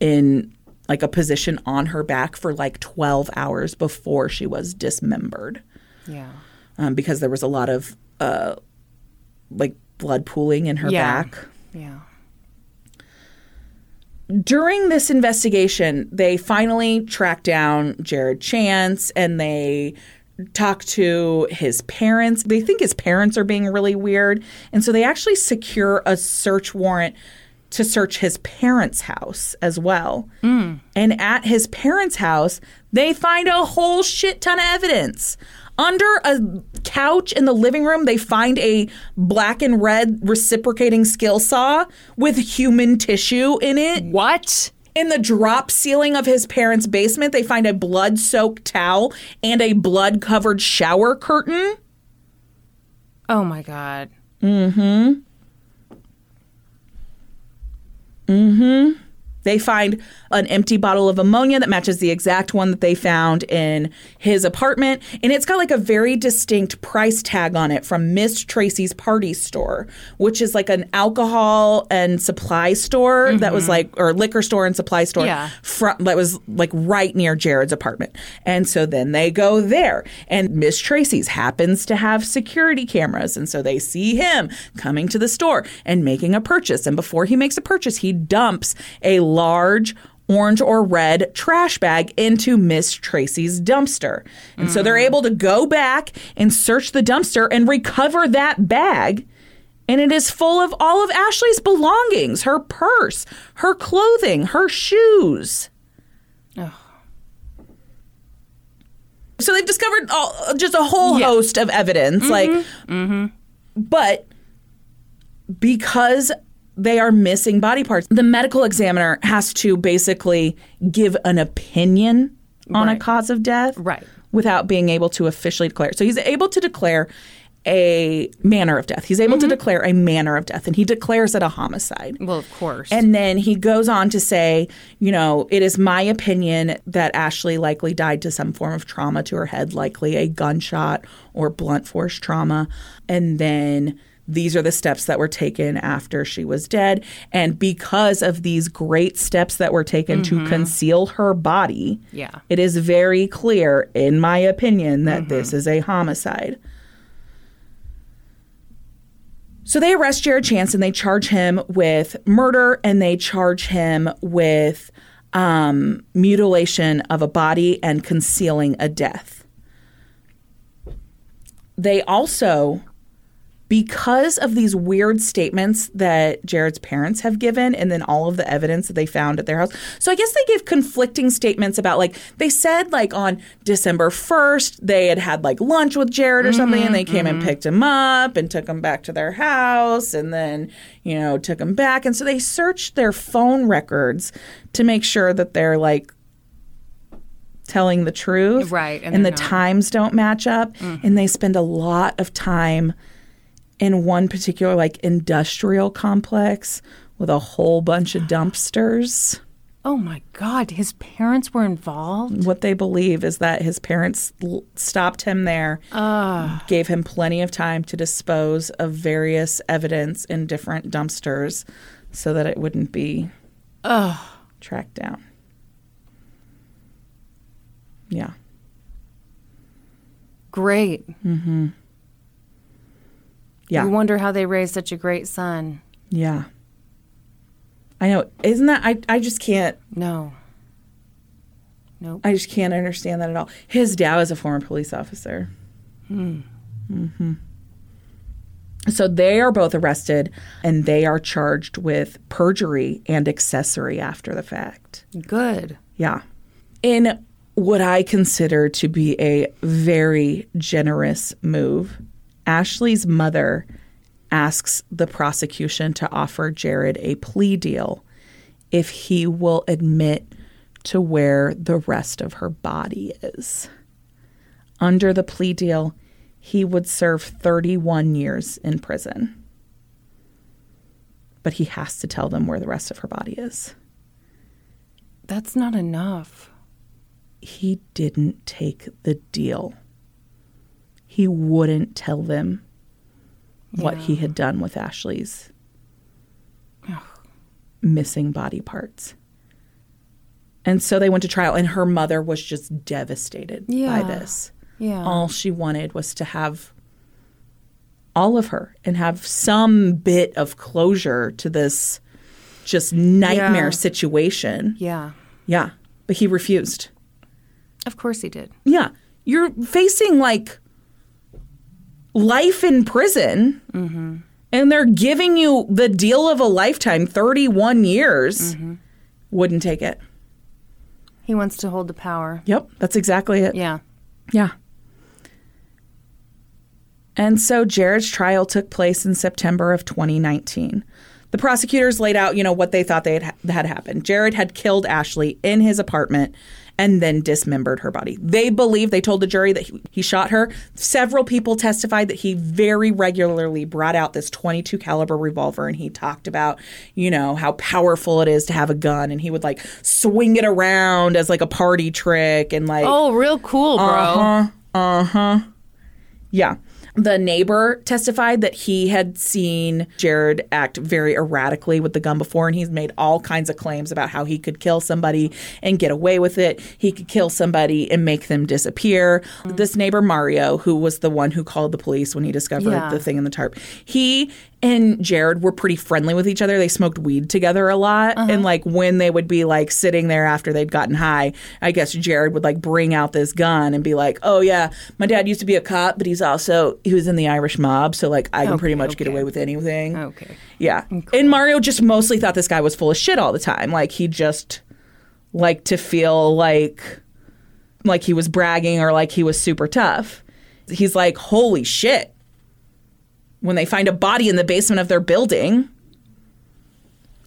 in like a position on her back for like 12 hours before she was dismembered Yeah. um, because there was a lot of uh, like blood pooling in her Yeah. back. Yeah. during this investigation, they finally track down Jared Chance and they talk to his parents. They think his parents are being really weird. And so they actually secure a search warrant to search his parents' house as well. Hmm. And at his parents' house, they find a whole shit ton of evidence. Under a couch in the living room, they find a black and red reciprocating skill saw with human tissue in it. What? In the drop ceiling of his parents' basement, they find a blood soaked towel and a blood covered shower curtain. Oh my god. Mm-hmm. Mm-hmm. They find an empty bottle of ammonia that matches the exact one that they found in his apartment. And it's got like a very distinct price tag on it from Miss Tracy's Party Store, which is like an alcohol and supply store that was mm-hmm. like, or liquor store and supply store Yeah. front, that was like right near Jared's apartment. And so then they go there. And Miss Tracy's happens to have security cameras. And so they see him coming to the store and making a purchase. And before he makes a purchase, he dumps a large orange or red trash bag into Miss Tracy's dumpster. And so they're mm. able to go back and search the dumpster and recover that bag. And it is full of all of Ashley's belongings her purse, her clothing, her shoes. So they've discovered all, just a whole Yeah. host of evidence. Like, mm-hmm. Mm-hmm. but because they are missing body parts, the medical examiner has to basically give an opinion on a cause of death Right. without being able to officially declare. So he's able to declare a manner of death. He's able to mm-hmm. declare a manner of death, and he declares it a homicide. Well, of course. And then he goes on to say, you know, it is my opinion that Ashley likely died to some form of trauma to her head, likely a gunshot or blunt force trauma. And then these are the steps that were taken after she was dead. And because of these great steps that were taken to conceal her body, Yeah. it is very clear, in my opinion, that this is a homicide. So they arrest Jared Chance and they charge him with murder and they charge him with um, mutilation of a body and concealing a death. They also, because of these weird statements that Jared's parents have given and then all of the evidence that they found at their house. So I guess they gave conflicting statements about like they said like on December 1st they had had like lunch with Jared or something and they mm-hmm, came and mm-hmm. picked him up and took him back to their house and then you know took him back and so they searched their phone records to make sure that they're like telling the truth Right, and and, the not. times don't match up mm-hmm. and they spend a lot of time in one particular like industrial complex with a whole bunch of dumpsters. oh my god, his parents were involved? What they believe is that his parents l- stopped him there, ah. gave him plenty of time to dispose of various evidence in different dumpsters so that it wouldn't be tracked down. Yeah. Great. Mm-hmm. Yeah. You wonder how they raised such a great son. Yeah. I know. Isn't that I I just can't No. Nope. I just can't understand that at all. His dad was a former police officer. Hmm. Mm-hmm. So they are both arrested and they are charged with perjury and accessory after the fact. Good. Yeah. In what I consider to be a very generous move, Ashley's mother asks the prosecution to offer Jared a plea deal if he will admit to where the rest of her body is. Under the plea deal, he would serve 31 years in prison. But he has to tell them where the rest of her body is. That's not enough. he didn't take the deal. He wouldn't tell them what he had done with Ashley's missing body parts. And so they went to trial, and her mother was just devastated by this. Yeah. All she wanted was to have all of her and have some bit of closure to this just nightmare Yeah. situation. yeah. Yeah. But he refused. Of course he did. Yeah. You're facing like life in prison. Mm-hmm. And they're giving you the deal of a lifetime 31 years. Mm-hmm. Wouldn't take it. He wants to hold the power. Yep. That's exactly it. Yeah. Yeah. And so Jared's trial took place in September of 2019. The prosecutors laid out, you know, what they thought they had, had happened. Jared had killed Ashley in his apartment and then dismembered her body. They believe they told the jury that he, he shot her. Several people testified that he very regularly brought out this 22 caliber revolver and he talked about, you know, how powerful it is to have a gun and he would like swing it around as like a party trick and like Oh, real cool, bro. uh-huh. Uh-huh. Yeah. The neighbor testified that he had seen Jared act very erratically with the gun before, and he's made all kinds of claims about how he could kill somebody and get away with it. He could kill somebody and make them disappear. This neighbor, Mario, who was the one who called the police when he discovered Yeah. the thing in the tarp, he and Jared were pretty friendly with each other. They smoked weed together a lot. Uh-huh. And like when they would be like sitting there after they'd gotten high, I guess Jared would like bring out this gun and be like, "Oh yeah, my dad used to be a cop, but he's also he was in the Irish mob, so like I can pretty Okay, much get away with anything." Okay. Yeah. And Mario just mostly thought this guy was full of shit all the time. Like he just liked to feel like like he was bragging or like he was super tough. He's like, "Holy shit." When they find a body in the basement of their building,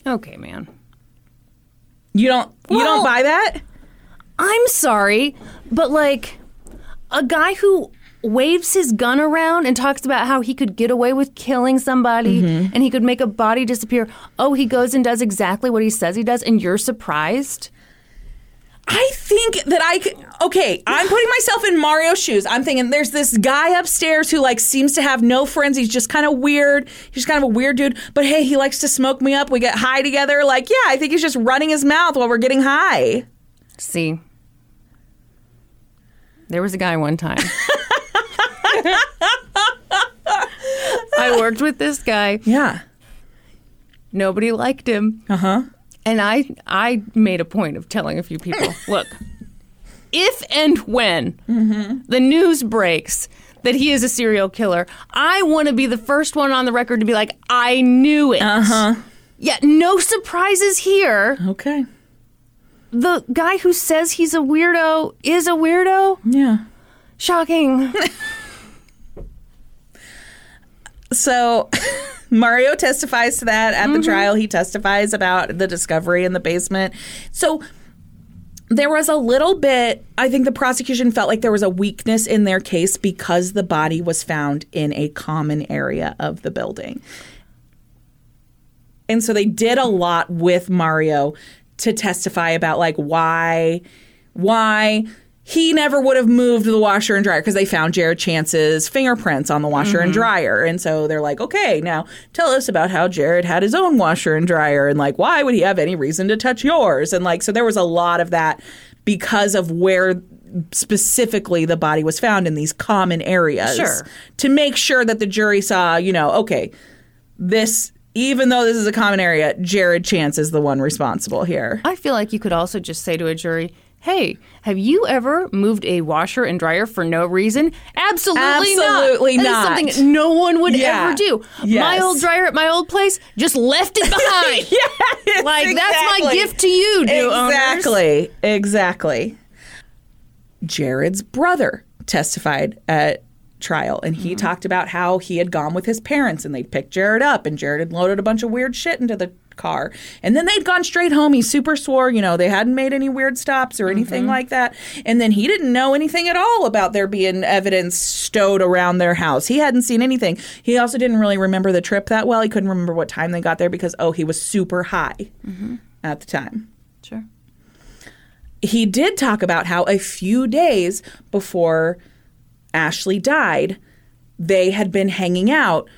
Okay, man. you don't you Well- don't buy that? I'm sorry, but like a guy who waves his gun around and talks about how he could get away with killing somebody Mm-hmm. and he could make a body disappear. Oh, he goes and does exactly what he says he does, and you're surprised? I think that I could. Okay, I'm putting myself in Mario's shoes. I'm thinking there's this guy upstairs who like seems to have no friends. He's just kind of weird. He's kind of a weird dude. But hey, he likes to smoke me up. We get high together. Like, yeah, I think he's just running his mouth while we're getting high. See, there was a guy one time. I worked with this guy. Yeah. Nobody liked him. Uh huh. And I I made a point of telling a few people, look, if and when the news breaks that he is a serial killer, I want to be the first one on the record to be like, I knew it. Uh huh. Yeah, no surprises here. Okay. The guy who says he's a weirdo is a weirdo. Yeah. Shocking. So Mario testifies to that at the mm-hmm. trial. He testifies about the discovery in the basement. So there was a little bit, I think the prosecution felt like there was a weakness in their case because the body was found in a common area of the building. And so they did a lot with Mario to testify about like why why he never would have moved the washer and dryer because they found Jared Chance's fingerprints on the washer and mm-hmm. dryer. And so they're like, okay, now tell us about how Jared had his own washer and dryer and like why would he have any reason to touch yours? And like so there was a lot of that because of where specifically the body was found in these common areas Sure. to make sure that the jury saw, you know, okay, this even though this is a common area, Jared Chance is the one responsible here. I feel like you could also just say to a jury, Hey, have you ever moved a washer and dryer for no reason? Absolutely, Absolutely not. not. That is something no one would Yeah. ever do. Yes. My old dryer at my old place just left it behind. yes, Like that's my gift to you, new owners. Exactly. Exactly. Jared's brother testified at trial and Mm-hmm. he talked about how he had gone with his parents and they'd picked Jared up and Jared had loaded a bunch of weird shit into the car. And then they'd gone straight home. He super swore, you know, they hadn't made any weird stops or anything Mm-hmm. like that. And then he didn't know anything at all about there being evidence stowed around their house. He hadn't seen anything. He also didn't really remember the trip that well. He couldn't remember what time they got there because, oh, he was super high Mm-hmm. at the time Sure. he did talk about how a few days before Ashley died, they had been hanging out.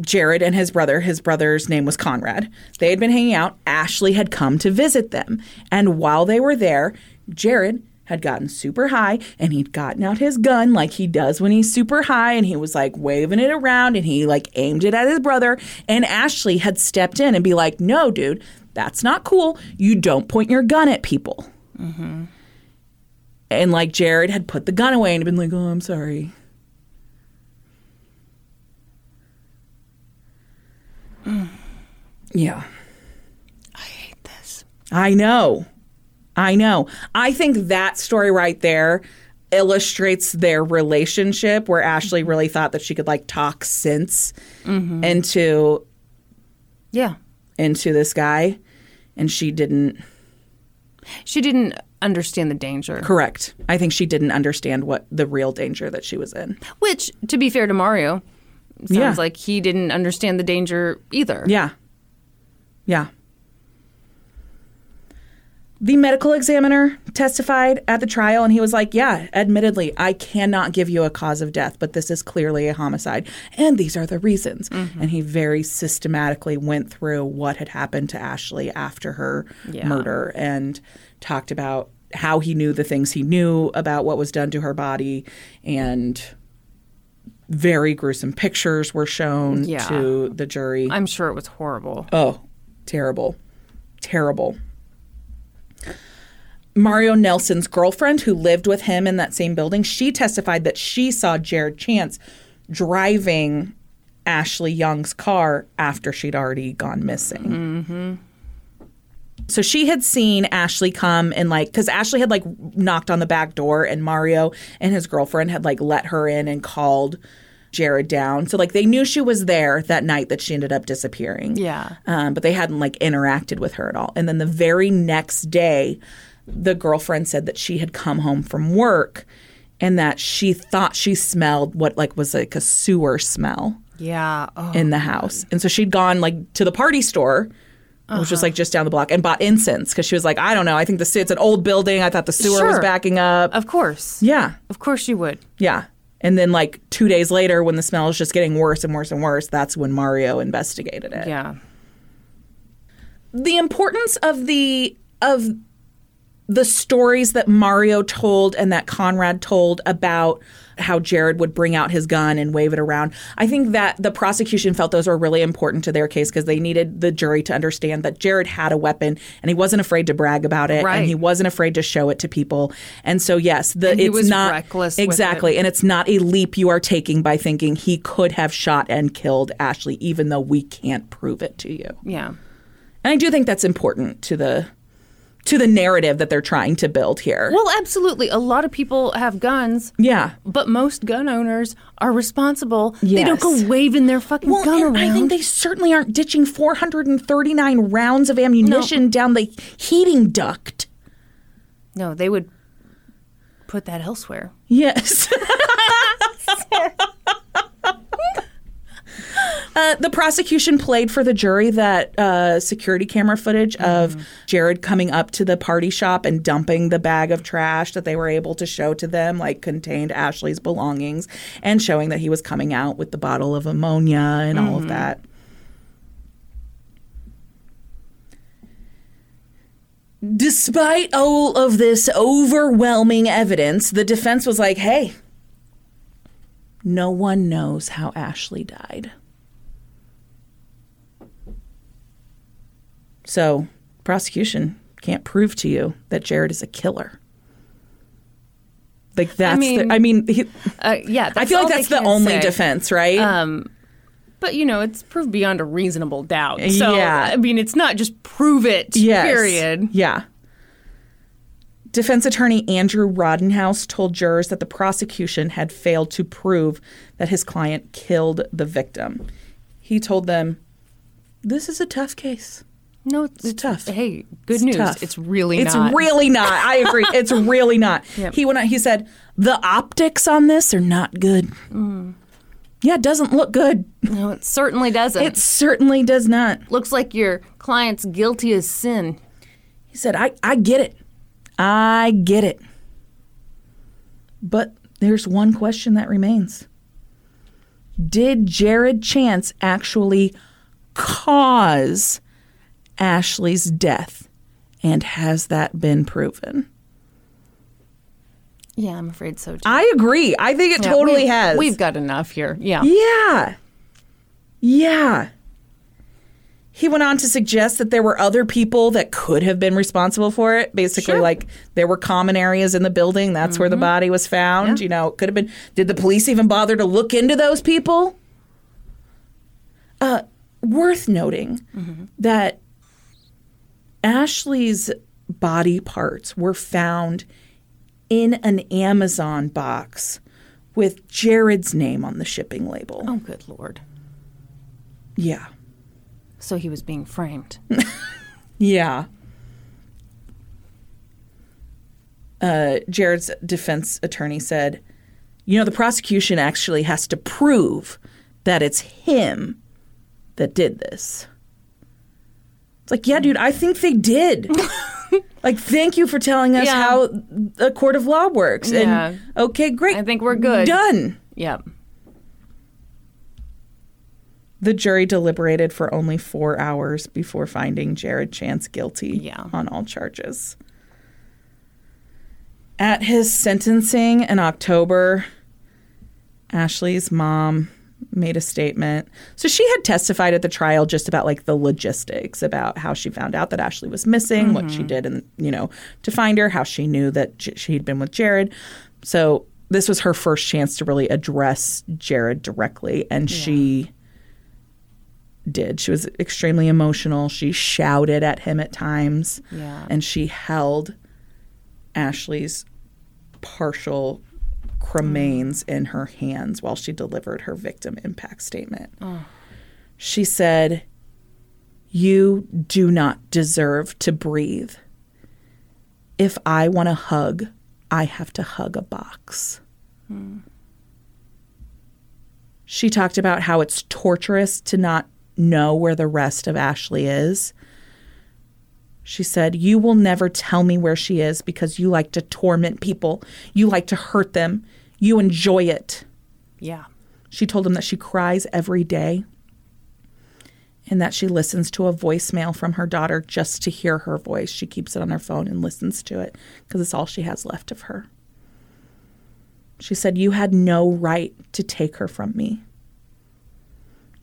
Jared and his brother, his brother's name was Conrad. They had been hanging out. Ashley had come to visit them. And while they were there, Jared had gotten super high and he'd gotten out his gun like he does when he's super high and he was like waving it around and he like aimed it at his brother. And Ashley had stepped in and be like, no, dude, that's not cool. You don't point your gun at people. Mm-hmm. And like Jared had put the gun away and been like, oh, I'm sorry. Mm. Yeah. I hate this. I know. I know. I think that story right there illustrates their relationship where Ashley really thought that she could like talk sense mm-hmm. into Yeah. into this guy and she didn't She didn't understand the danger. correct. I think she didn't understand what the real danger that she was in. Which, to be fair to Mario, sounds Yeah. like he didn't understand the danger either. Yeah. Yeah. The medical examiner testified at the trial and he was like, Yeah, admittedly, I cannot give you a cause of death, but this is clearly a homicide. And these are the reasons. Mm-hmm. And he very systematically went through what had happened to Ashley after her Yeah. murder and talked about how he knew the things he knew about what was done to her body and very gruesome pictures were shown Yeah. to the jury. I'm sure it was horrible. Oh, terrible. Terrible. Mario Nelson's girlfriend, who lived with him in that same building, she testified that she saw Jared Chance driving Ashley Young's car after she'd already gone missing. Mm-hmm. So she had seen Ashley come and like, because Ashley had like knocked on the back door and Mario and his girlfriend had like let her in and called Jared down. So like they knew she was there that night that she ended up disappearing. Yeah. Um, but they hadn't like interacted with her at all. And then the very next day, the girlfriend said that she had come home from work and that she thought she smelled what like was like a sewer smell Yeah. Oh. in the house. And so she'd gone like to the party store, which was uh-huh. like just down the block, and bought incense because she was like, I don't know, I think the it's an old building. I thought the sewer was backing up. Of course. Yeah, Of course you would. yeah. And then like two days later, when the smell is just getting worse and worse and worse, that's when Mario investigated it. Yeah. the importance of the of the stories that Mario told and that Conrad told about how Jared would bring out his gun and wave it around. I think that the prosecution felt those were really important to their case because they needed the jury to understand that Jared had a weapon and he wasn't afraid to brag about it Right. and he wasn't afraid to show it to people. And so yes, the And it's was not reckless exactly it. and it's not a leap you are taking by thinking he could have shot and killed Ashley even though we can't prove it to you. Yeah. And I do think that's important to the to the narrative that they're trying to build here. Well, absolutely. A lot of people have guns, yeah. but most gun owners are responsible. They don't Yes. go waving their fucking Well, gun around. I think they certainly aren't ditching 439 rounds of ammunition down the heating duct. no, they would put that elsewhere. Yes. Uh, the prosecution played for the jury that uh, security camera footage of Jared coming up to the party shop and dumping the bag of trash that they were able to show to them, like contained Ashley's belongings, and showing that he was coming out with the bottle of ammonia and all of that. Despite all of this overwhelming evidence, the defense was like, hey, no one knows how Ashley died. So, prosecution can't prove to you that Jared is a killer. Like that's mean, the, I mean, he, Uh, yeah, I feel like that's the only say. defense, right? Um, but you know, it's proved beyond a reasonable doubt. So Yeah. I mean, it's not just prove it. Yes. Period. Yeah. Defense attorney Andrew Rodenhouse told jurors that the prosecution had failed to prove that his client killed the victim. He told them, "This is a tough case. No, it's, It's tough. Hey, good It's news. tough. It's really it's not. It's really not. I agree. It's really not. Yep. He went. On, he said the optics on this are not good. Mm. Yeah, it doesn't look good. no, it certainly doesn't. It certainly does not. looks like your client's guilty as sin. He said, I, I get it. I get it. But there's one question that remains Did Jared Chance actually cause Ashley's death? And has that been proven? Yeah, I'm afraid so too. I agree. I think it Yeah, totally we've- has. We've got enough here. Yeah. Yeah. Yeah. He went on to suggest that there were other people that could have been responsible for it. Basically, Sure. like there were common areas in the building. That's where the body was found. Yeah. You know, it could have been. Did the police even bother to look into those people? Uh, worth noting that Ashley's body parts were found in an Amazon box with Jared's name on the shipping label. Oh, good lord. Yeah. So he was being framed. Yeah. Uh, Jared's defense attorney said, you know, the prosecution actually has to prove that it's him that did this. It's like, yeah, dude, I think they did. like, thank you for telling us Yeah. how a court of law works. Yeah. And okay, great. I think we're good. Done. yep. The jury deliberated for only four hours before finding Jared Chance guilty Yeah. on all charges. At his sentencing in October, Ashley's mom made a statement. So she had testified at the trial just about like the logistics about how she found out that Ashley was missing, what she mm-hmm. did and you know to find her, how she knew that she'd been with Jared. So this was her first chance to really address Jared directly and she did. She was extremely emotional. She shouted at him at times. Yeah. And she held Ashley's partial cremains in her hands while she delivered her victim impact statement. Oh. She said, You do not deserve to breathe. If I want a hug, I have to hug a box. Hmm. She talked about how it's torturous to not know where the rest of Ashley is. She said, You will never tell me where she is because you like to torment people. You like to hurt them. You enjoy it. Yeah. She told him that she cries every day and that she listens to a voicemail from her daughter just to hear her voice. She keeps it on her phone and listens to it because it's all she has left of her. She said, You had no right to take her from me.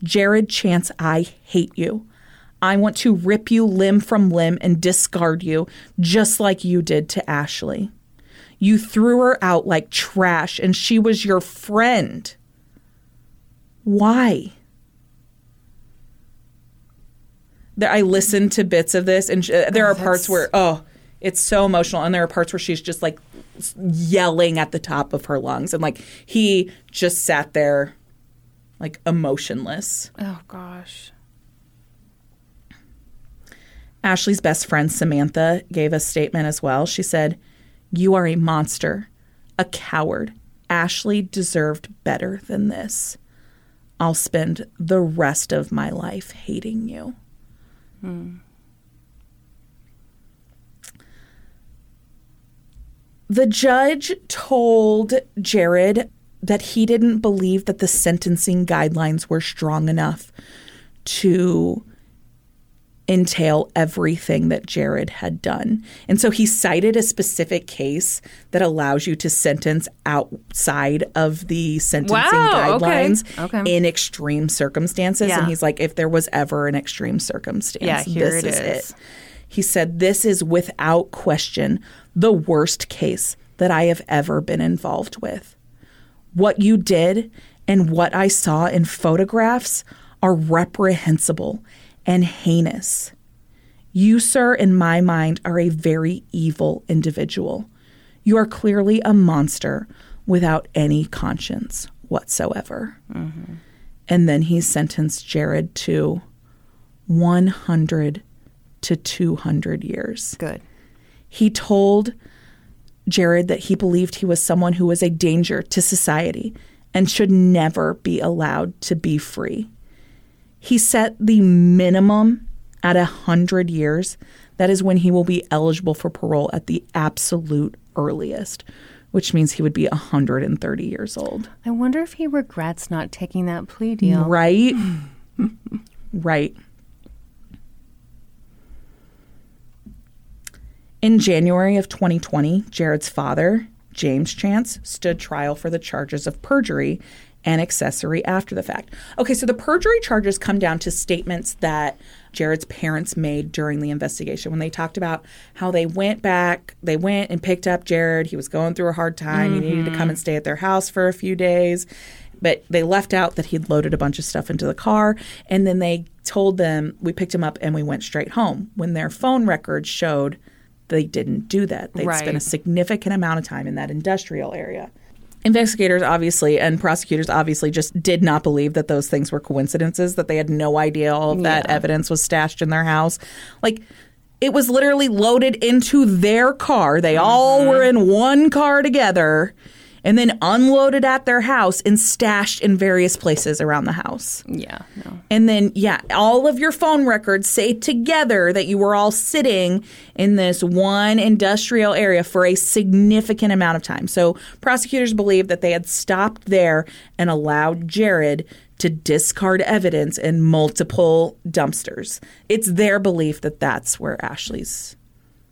Jared Chance, I hate you. I want to rip you limb from limb and discard you, just like you did to Ashley. You threw her out like trash, and she was your friend. Why? There, I listened to bits of this, and sh- uh, there Oh, are parts that's- where, oh, it's so emotional. And there are parts where she's just like yelling at the top of her lungs. And like he just sat there, like emotionless. Oh gosh. Ashley's best friend, Samantha, gave a statement as well. She said, You are a monster, a coward. Ashley deserved better than this. I'll spend the rest of my life hating you. Hmm. The judge told Jared that he didn't believe that the sentencing guidelines were strong enough to entail everything that Jared had done. And so he cited a specific case that allows you to sentence outside of the sentencing Wow, okay. guidelines Okay. in extreme circumstances. Yeah. And he's like, if there was ever an extreme circumstance, Yeah, here this it is is. it. He said, This is without question the worst case that I have ever been involved with. What you did and what I saw in photographs are reprehensible and heinous. You, sir, in my mind, are a very evil individual. You are clearly a monster without any conscience whatsoever. Mm-hmm. And then he sentenced Jared to 100 to 200 years. Good. He told Jared that he believed he was someone who was a danger to society and should never be allowed to be free. He set the minimum at a hundred years. That is when he will be eligible for parole at the absolute earliest, which means he would be 130 years old. I wonder if he regrets not taking that plea deal. Right? right. In January of 2020, Jared's father, James Chance, stood trial for the charges of perjury and accessory after the fact. Okay, so the perjury charges come down to statements that Jared's parents made during the investigation when they talked about how they went back, they went and picked up Jared. He was going through a hard time. He needed to come and mm-hmm. stay at their house for a few days. But they left out that he'd loaded a bunch of stuff into the car. And then they told them, we picked him up and we went straight home. When their phone records showed they didn't do that. They'd spent a significant amount of time in that industrial area. Investigators obviously and prosecutors obviously just did not believe that those things were coincidences, that they had no idea all of that Yeah. evidence was stashed in their house. Like it was literally loaded into their car. They all Mm-hmm. were in one car together and then unloaded at their house and stashed in various places around the house. Yeah, no. And then, yeah, all of your phone records say together that you were all sitting in this one industrial area for a significant amount of time. So prosecutors believe that they had stopped there and allowed Jared to discard evidence in multiple dumpsters. It's their belief that that's where Ashley's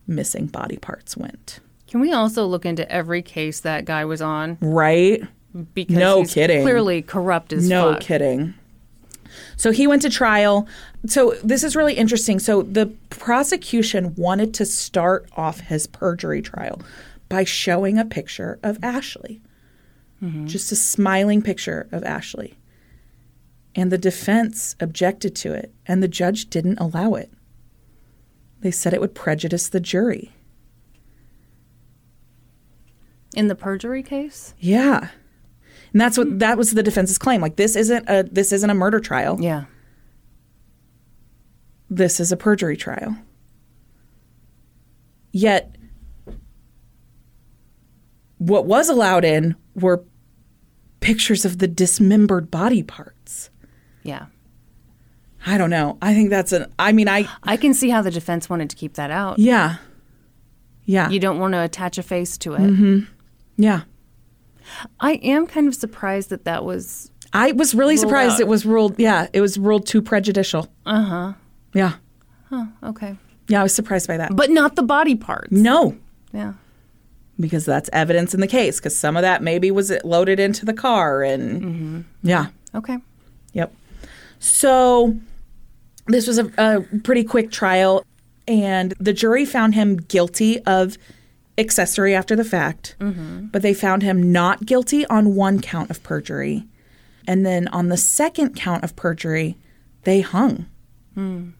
missing body parts went. Can we also look into every case that guy was on? Right? Because No he's kidding. Clearly corrupt as No fuck. kidding. So he went to trial. So this is really interesting. So the prosecution wanted to start off his perjury trial by showing a picture of Ashley. Mm-hmm. Just a smiling picture of Ashley. And the defense objected to it, and the judge didn't allow it. They said it would prejudice the jury. In the perjury case? Yeah. And that's what hmm. that was the defense's claim. Like this isn't a this isn't a murder trial. Yeah. this is a perjury trial. Yet, what was allowed in were pictures of the dismembered body parts. Yeah. I don't know. I think that's an, I mean, I, I can see how the defense wanted to keep that out. yeah. Yeah. You don't want to attach a face to it. Mm-hmm. Yeah. I am kind of surprised that that was. I was really surprised out. it was ruled, yeah, it was ruled too prejudicial. Uh huh. Yeah. Okay. Yeah, I was surprised by that. But not the body parts. No, Yeah. because that's evidence in the case, because some of that maybe was it loaded into the car and, yeah. Okay. Yep. So this was a, a pretty quick trial, and the jury found him guilty of accessory after the fact, mm-hmm. but they found him not guilty on one count of perjury. And then on the second count of perjury, they hung. Hmm.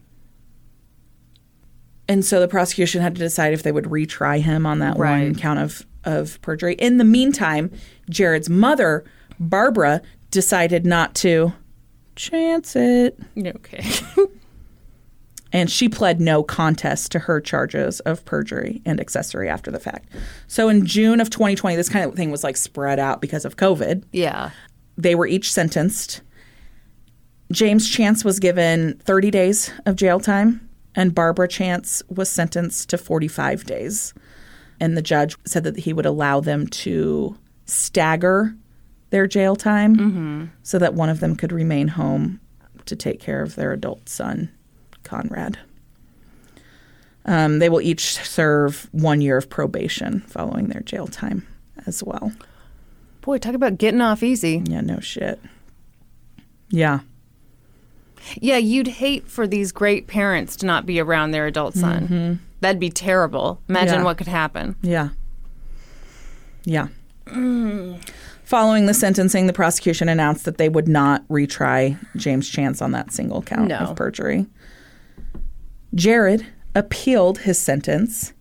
And so the prosecution had to decide if they would retry him on that one count of, of perjury. In the meantime, Jared's mother, Barbara, decided not to chance it. Okay. And she pled no contest to her charges of perjury and accessory after the fact. So in June of 2020, this kind of thing was like spread out because of COVID. yeah. They were each sentenced. James Chance was given 30 days of jail time, and Barbara Chance was sentenced to 45 days. And the judge said that he would allow them to stagger their jail time mm-hmm. so that one of them could remain home to take care of their adult son, Conrad. Um, they will each serve one year of probation following their jail time as well. Boy, talk about getting off easy. Yeah, no shit. Yeah. Yeah, you'd hate for these great parents to not be around their adult son. That'd be terrible. Imagine Mm-hmm. Yeah. what could happen. Yeah. Yeah. Following the sentencing, the prosecution announced that they would not retry James Chance on that single count No. of perjury. Jared appealed his sentence.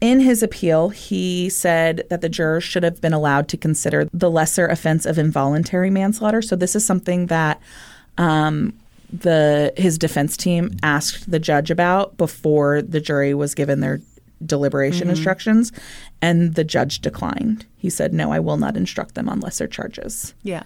In his appeal, he said that the jurors should have been allowed to consider the lesser offense of involuntary manslaughter. So this is something that um, the his defense team asked the judge about before the jury was given their deliberation instructions, and the judge declined. He said, "No, I will not instruct them on lesser charges." Yeah.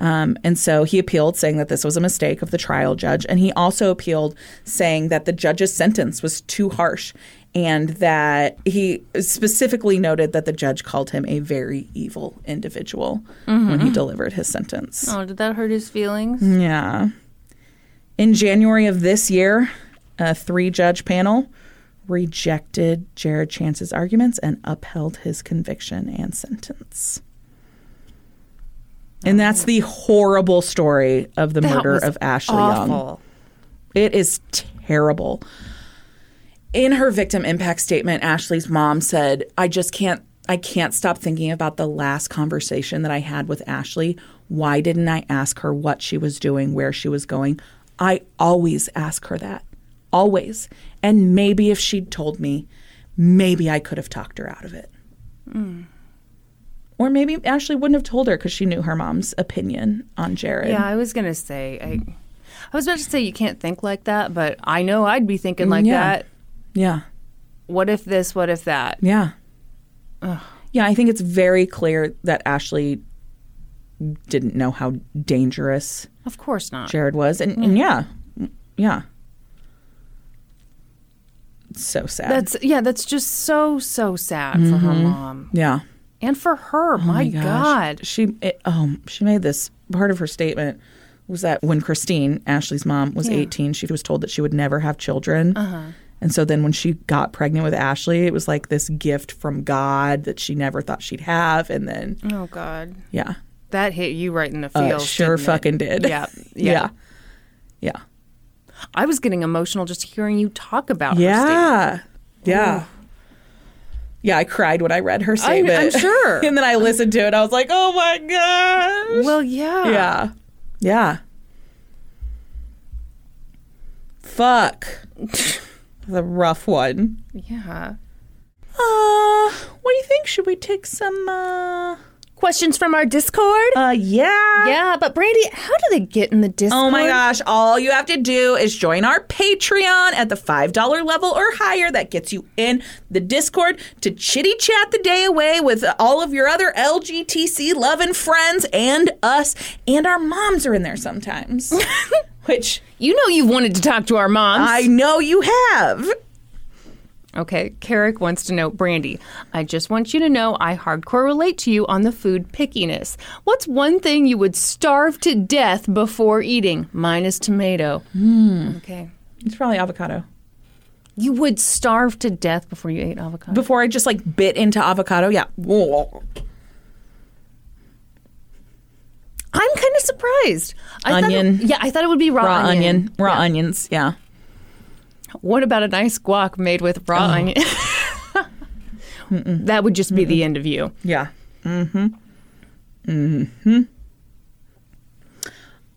Um, and so he appealed, saying that this was a mistake of the trial judge. And he also appealed, saying that the judge's sentence was too harsh and that he specifically noted that the judge called him a very evil individual when he delivered his sentence. Oh, did that hurt his feelings? Yeah. In January of this year, a three judge panel rejected Jared Chance's arguments and upheld his conviction and sentence. And that's the horrible story of the That murder of Ashley Young. It is terrible. In her victim impact statement, Ashley's mom said, "I just can't I can't stop thinking about the last conversation that I had with Ashley. Why didn't I ask her what she was doing, where she was going? I always ask her that. Always. And maybe if she'd told me, maybe I could have talked her out of it." Mm. Or maybe Ashley wouldn't have told her because she knew her mom's opinion on Jared. Yeah, I was gonna say I, I was about to say you can't think like that, but I know I'd be thinking like Yeah. that. Yeah. What if this? What if that? Yeah. Yeah, I think it's very clear that Ashley didn't know how dangerous Of course not. Jared was. And, and yeah, yeah. So sad. That's yeah. That's just so so sad for her mm-hmm. mom yeah. And for her. my gosh. God. She it, oh, she made this part of her statement was that when Christine, Ashley's mom, was Yeah. 18, she was told that she would never have children. Uh-huh. And so then when she got pregnant with Ashley, it was like this gift from God that she never thought she'd have. And then, Oh God. yeah, That hit you right in the uh, sure didn't it? fucking did. Yeah, yeah. yeah. Yeah. I was getting emotional just hearing you talk about her. Yeah. Yeah. Yeah, I cried when I read her statement. I'm sure. and then I listened to it. I was like, oh my gosh. Well, yeah. yeah. Yeah. Fuck. the rough one. Yeah. Uh, what do you think? Should we take some, uh, Questions from our Discord? uh, yeah. yeah, but Brandy, how do they get in the Discord? Oh my gosh, all you have to do is join our Patreon at the $5 level or higher. That gets you in the Discord to chitty chat the day away with all of your other LGTC loving friends and us. And our moms are in there sometimes, which You know you've wanted to talk to our moms. I know you have. Okay, Carrick wants to know, Brandy, I just want you to know I hardcore relate to you on the food pickiness. What's one thing you would starve to death before eating? Mine is tomato. Hmm. Okay. It's probably avocado. You would starve to death before you ate avocado. Before I just like bit into avocado, yeah. I'm kind of surprised. I thought it- Onion. yeah, I thought it would be raw, Raw onion. onion. Raw Yeah. onions, yeah. What about a nice guac made with raw Oh. onion? that would just be the end of you. Yeah. Mm-hmm. Mm-hmm.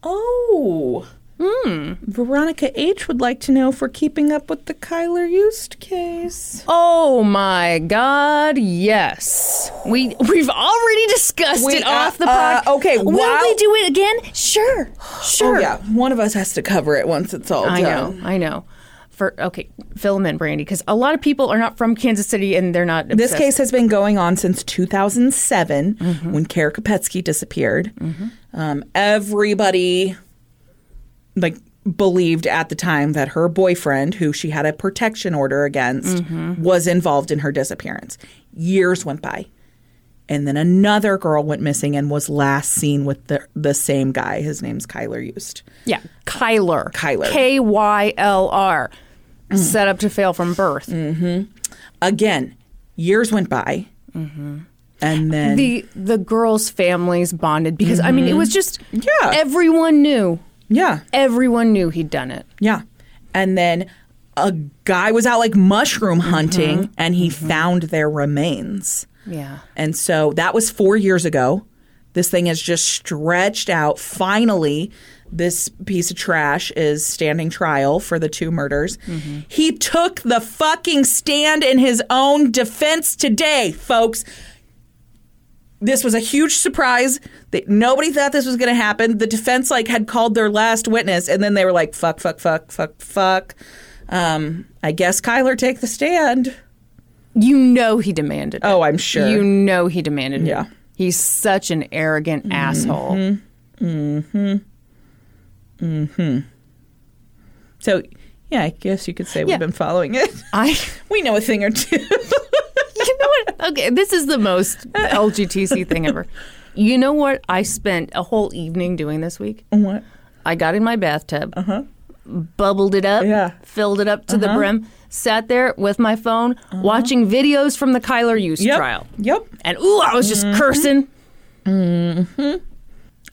Oh. Hmm. Veronica H would like to know if we're keeping up with the Kylr Yust case. Oh my God! Yes, we we've already discussed We- it off the uh, podcast. okay, will we do it again? Sure, sure. Oh yeah, one of us has to cover it once it's all I done. know, I know. For okay, fill them in, Brandy, because a lot of people are not from Kansas City and they're not. This case has been going on since 2007 Mm-hmm. when Kara Kopetsky disappeared. Um, everybody like believed at the time that her boyfriend, who she had a protection order against, Mm-hmm. was involved in her disappearance. Years went by. And then another girl went missing and was last seen with the the same guy. His name's Kylr Yust. yeah, Kyler, Kyler. K Y L R. set up to fail from birth. Mm-hmm. Again, years went by, mm-hmm. and then The the girls' families bonded because I mean it was mm-hmm. just Yeah. everyone knew yeah, everyone knew he'd done it. yeah, and then a guy was out like mushroom hunting, and he found their remains. Yeah. And so that was four years ago. This thing has just stretched out. Finally, this piece of trash is standing trial for the two murders. He took the fucking stand in his own defense today, folks. This was a huge surprise. That nobody thought this was going to happen. The defense like had called their last witness, and then they were like, "Fuck, fuck, fuck, fuck, fuck." Um, I guess Kylr take the stand. You know he demanded it. Oh, I'm sure. You know he demanded it. Yeah. He's such an arrogant mm-hmm. asshole. Mm-hmm. Mm-hmm. So, yeah, I guess you could say Yeah. we've been following it. I we know a thing or two. You know what? Okay, this is the most LGTC thing ever. You know what I spent a whole evening doing this week? what? I got in my bathtub, bubbled it up, Yeah. filled it up to the uh-huh. brim, sat there with my phone, uh-huh. watching videos from the Kylr Yust Yep. trial. Yep. And ooh, I was just mm-hmm. cursing. Mm-hmm.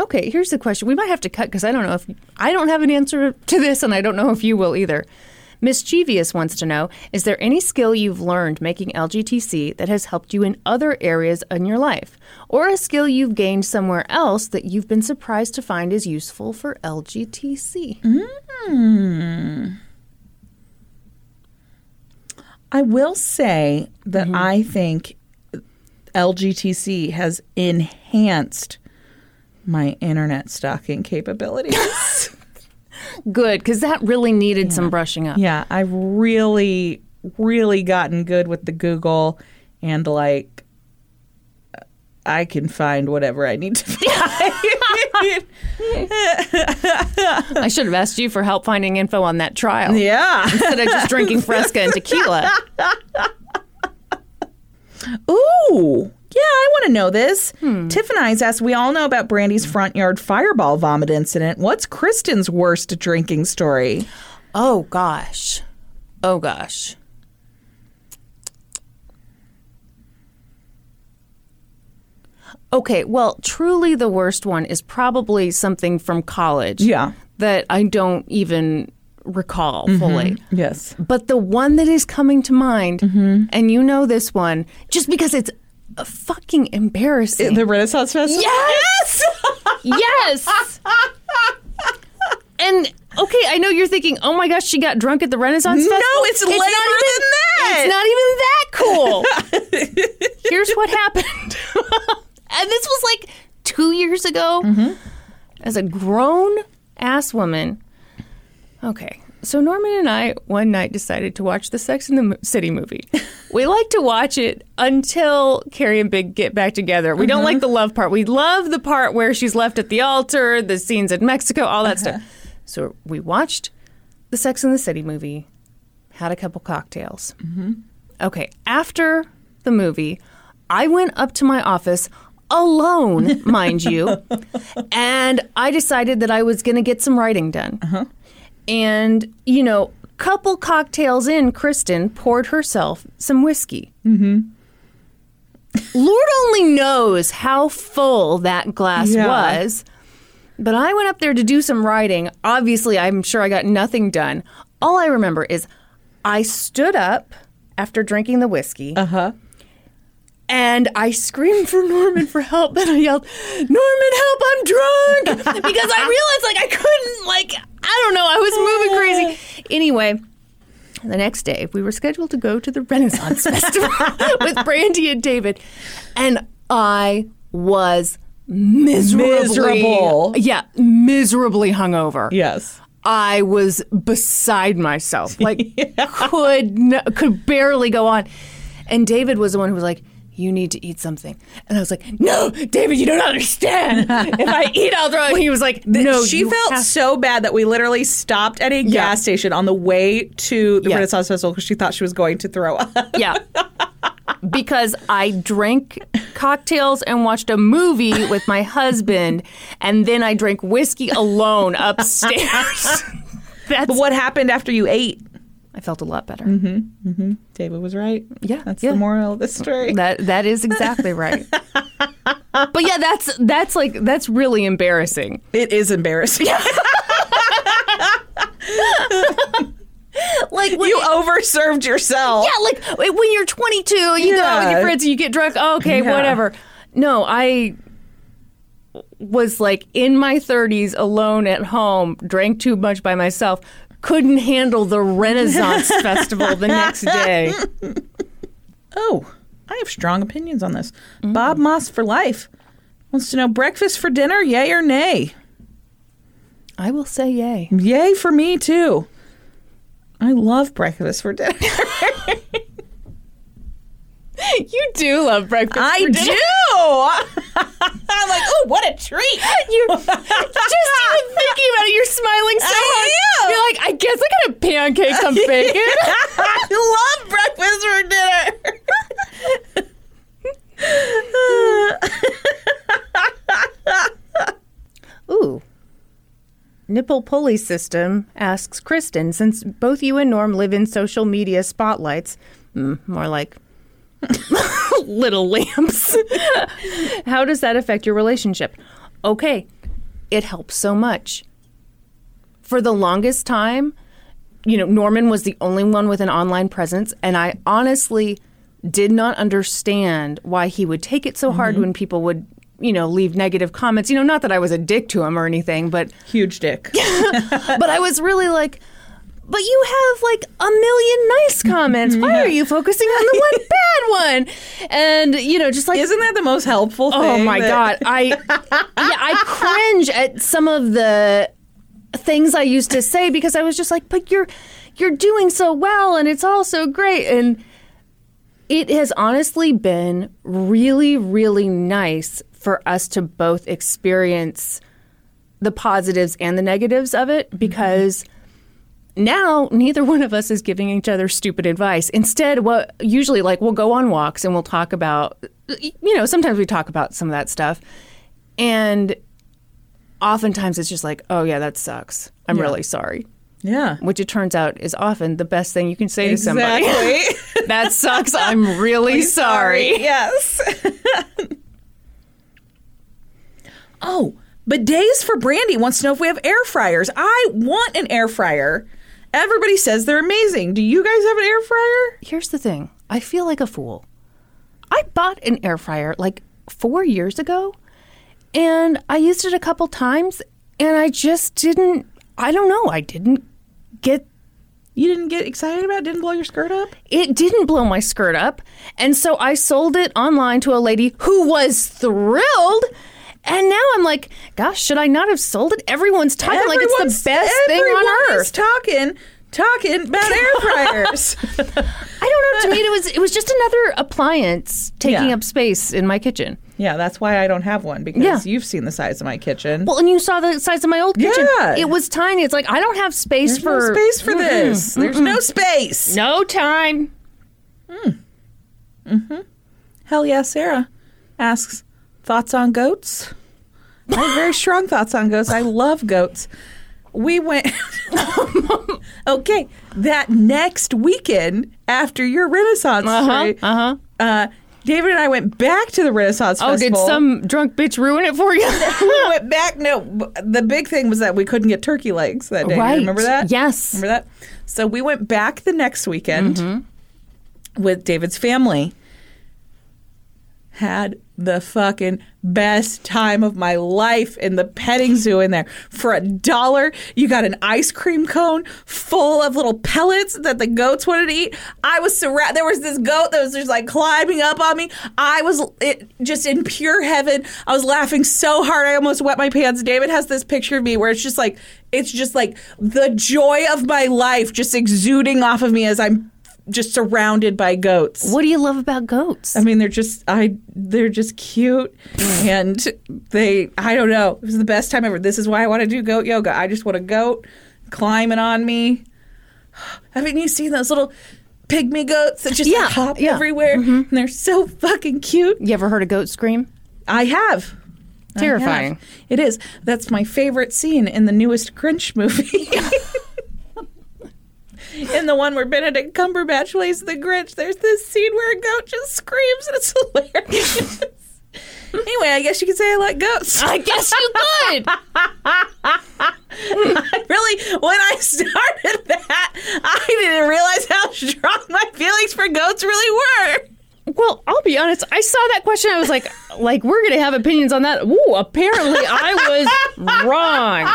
Okay, here's the question. We might have to cut because I don't know if I don't have an answer to this, and I don't know if you will either. Mischievous wants to know Is there any skill you've learned making LGTC that has helped you in other areas in your life? Or a skill you've gained somewhere else that you've been surprised to find is useful for LGTC? Hmm. I will say that mm-hmm. I think LGTC has enhanced my internet stalking capabilities. Good, because that really needed some brushing up. yeah, I've really, really gotten good with the Google and like uh, I can find whatever I need to find. I should have asked you for help finding info on that trial yeah. instead of just drinking Fresca and tequila. Ooh, yeah, I want to know this. Hmm. Tiff and I's asked, we all know about Brandy's front yard fireball vomit incident. What's Kristen's worst drinking story? Oh gosh. Oh gosh. Okay, well, truly the worst one is probably something from college. Yeah. That I don't even recall mm-hmm. fully. Yes. But the one that is coming to mind, mm-hmm. and you know this one, just because it's fucking embarrassing. The Renaissance Festival? Yes! yes! And okay, I know you're thinking, oh my gosh, she got drunk at the Renaissance Festival. No, Festival. it's later than that. It's not even that cool. Here's what happened. and this was like two years ago. Mm-hmm. As a grown ass woman. Okay. So Norman and I one night decided to watch the Sex in the City movie. we like to watch it until Carrie and Big get back together. We Mm-hmm. don't like the love part. We love the part where she's left at the altar, the scenes in Mexico, all that Uh-huh. stuff. So we watched the Sex in the City movie, had a couple cocktails. Mm-hmm. Okay, after the movie, I went up to my office alone, mind you, and I decided that I was going to get some writing done. Uh-huh. And, you know, couple cocktails in, Kristen poured herself some whiskey. Mm-hmm. Lord only knows how full that glass Yeah. was. But I went up there to do some writing. Obviously, I'm sure I got nothing done. All I remember is I stood up after drinking the whiskey Uh huh. and I screamed for Norman for help and I yelled, Norman, help, I'm drunk! because I realized like I couldn't, like, I don't know, I was moving crazy. Anyway, the next day, we were scheduled to go to the Renaissance Festival with Brandy and David. And I was miserably, Miserable. Yeah, miserably hungover. Yes. I was beside myself. Like could no, could barely go on. And David was the one who was like, "You need to eat something." And I was like, "No, David, you don't understand. if I eat, I'll throw." up." He was like, "No." she felt have- so bad that we literally stopped at a Yeah. gas station on the way to the Yeah. Renaissance Festival because she thought she was going to throw up. yeah. Because I drank cocktails and watched a movie with my husband, and then I drank whiskey alone upstairs. That's But what happened after you ate? I felt a lot better. Mm-hmm, mm-hmm. David was right. Yeah, That's yeah. the moral of the story. That that is exactly right. but yeah, that's that's like that's really embarrassing. It is embarrassing. Like when, you overserved yourself. yeah, like when you're 22, you go out with your friends and you get drunk. Okay, Yeah. whatever. No, I was like in my 30s, alone at home, drank too much by myself, couldn't handle the Renaissance Festival the next day. Oh, I have strong opinions on this. Bob Moss for life wants to know breakfast for dinner, yay or nay? I will say yay. Yay for me too. I love breakfast for dinner. You do love breakfast. I do. I'm like, oh, what a treat. You're just even thinking about it. You're smiling so I hard. am. You're like, I guess I got a pancake, some bacon. I love breakfast for dinner. Ooh. Nipple pulley system asks Kristen, since both you and Norm live in social media spotlights, mm, more like little lamps, how does that affect your relationship? Okay, it helps so much. For the longest time, you know, Norman was the only one with an online presence, and I honestly did not understand why he would take it so hard mm-hmm. when people would, you know, leave negative comments. You know, not that I was a dick to him or anything, but Huge dick. but I was really like, but you have like a million nice comments. Why are you focusing on the one bad one? And you know, just like Isn't that the most helpful oh thing? Oh my that- god, I yeah, I cringe at some of the things I used to say because I was just like, but you're you're doing so well and it's all so great and it has honestly been really really nice for us to both experience the positives and the negatives of it mm-hmm. because now neither one of us is giving each other stupid advice. Instead, what usually like we'll go on walks and we'll talk about you know, sometimes we talk about some of that stuff. And oftentimes it's just like, "Oh yeah, that sucks. I'm Yeah. really sorry." Yeah. Which it turns out is often the best thing you can say to somebody. Exactly. that sucks. I'm really sorry. Yes. oh, bidets for Brandy wants to know if we have air fryers. I want an air fryer. Everybody says they're amazing. Do you guys have an air fryer? Here's the thing. I feel like a fool. I bought an air fryer like 4 years ago and I used it a couple times and I just didn't I don't know, I didn't get You didn't get excited about it? Didn't blow your skirt up? it didn't blow my skirt up. And so I sold it online to a lady who was thrilled. And now I'm like, gosh, should I not have sold it? Everyone's talking like it's the best thing on earth. talking, talking about air fryers. I don't know. To me, it was it was just another appliance taking Yeah. up space in my kitchen. yeah, that's why I don't have one because Yeah. you've seen the size of my kitchen. Well, and you saw the size of my old kitchen. Yeah. It was tiny. It's like I don't have space There's for no space for this. There's no space. No time. Mhm. Hell yeah, Sarah asks thoughts on goats. I have very strong thoughts on goats. I love goats. We went. okay, that next weekend after your Renaissance Uh-huh, trip, uh-huh. uh, David and I went back to the Renaissance Oh, did some drunk bitch ruin it for you? we went back. No, the big thing was that we couldn't get turkey legs that day. Right. Remember that? Yes. Remember that? So we went back the next weekend Mm-hmm. with David's family. Had the fucking best time of my life in the petting zoo in there. For a dollar, you got an ice cream cone full of little pellets that the goats wanted to eat. I was surrounded. There was this goat that was just like climbing up on me. I was it, just in pure heaven. I was laughing so hard I almost wet my pants. David has this picture of me where it's just like it's just like the joy of my life just exuding off of me as I'm just surrounded by goats. what do you love about goats? I mean, they're just I they're just cute and they I don't know. It was the best time ever. This is why I want to do goat yoga. I just want a goat climbing on me. Haven't you seen those little pygmy goats that just Yeah, hop yeah. everywhere? Mm-hmm. And they're so fucking cute. you ever heard a goat scream? I have. I Terrifying. have. It is. That's my favorite scene in the newest Grinch movie. in the one where Benedict Cumberbatch plays the Grinch, there's this scene where a goat just screams and it's hilarious. anyway, I guess you could say I like goats. I guess you could. really, when I started that, I didn't realize how strong my feelings for goats really were. Well, I'll be honest. I saw that question. I was like, like we're gonna have opinions on that. Ooh, apparently I was wrong.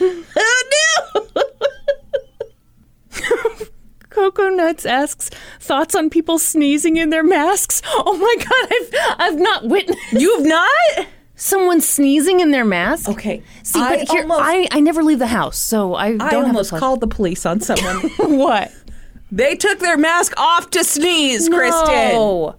Oh no! Coco Nuts asks thoughts on people sneezing in their masks. Oh my god, I've I've not witnessed You've not? someone sneezing in their mask. Okay. See, I but here, almost, I, I never leave the house, so I don't I have almost a called the police on someone. what? they took their mask off to sneeze, Kristen. No.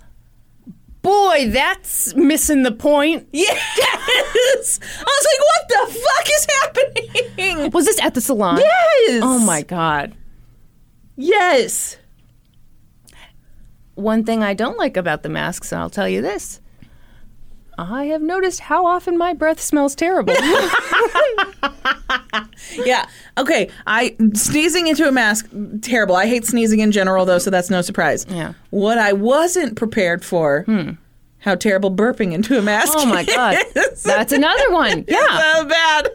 Boy, that's missing the point. Yes! I was like, what the fuck is happening? Was this at the salon? Yes! Oh my god. Yes! One thing I don't like about the masks, and I'll tell you this. I have noticed how often my breath smells terrible. Yeah. Okay. I sneezing into a mask, terrible. I hate sneezing in general, though, so that's no surprise. Yeah. What I wasn't prepared for, hmm. how terrible burping into a mask. oh my god. is. That's another one. Yeah. so bad.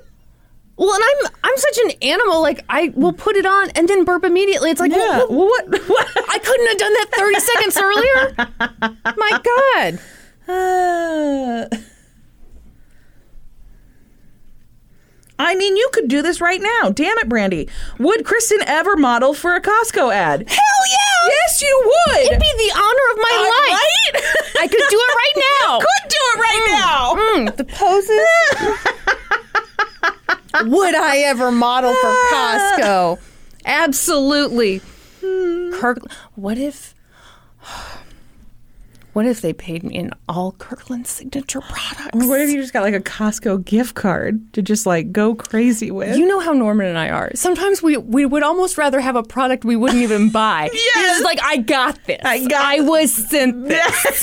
Well, and I'm I'm such an animal. Like I will put it on and then burp immediately. It's like Yeah. well, Well, what? what? I couldn't have done that 30 seconds earlier. My God. Uh, I mean, you could do this right now. Damn it, Brandy. Would Kristen ever model for a Costco ad? Hell yeah! Yes, you would. It'd be the honor of my Uh, life. right? I could do it right now. could do it right now. Mm, the poses. Would I ever model for Costco? Absolutely. Kirk. What if? What if they paid me in all Kirkland signature products? Or What if you just got like a Costco gift card to just like go crazy with? You know how Norman and I are. Sometimes we we would almost rather have a product we wouldn't even buy. Yes. It's like I got this. I got I was sent this.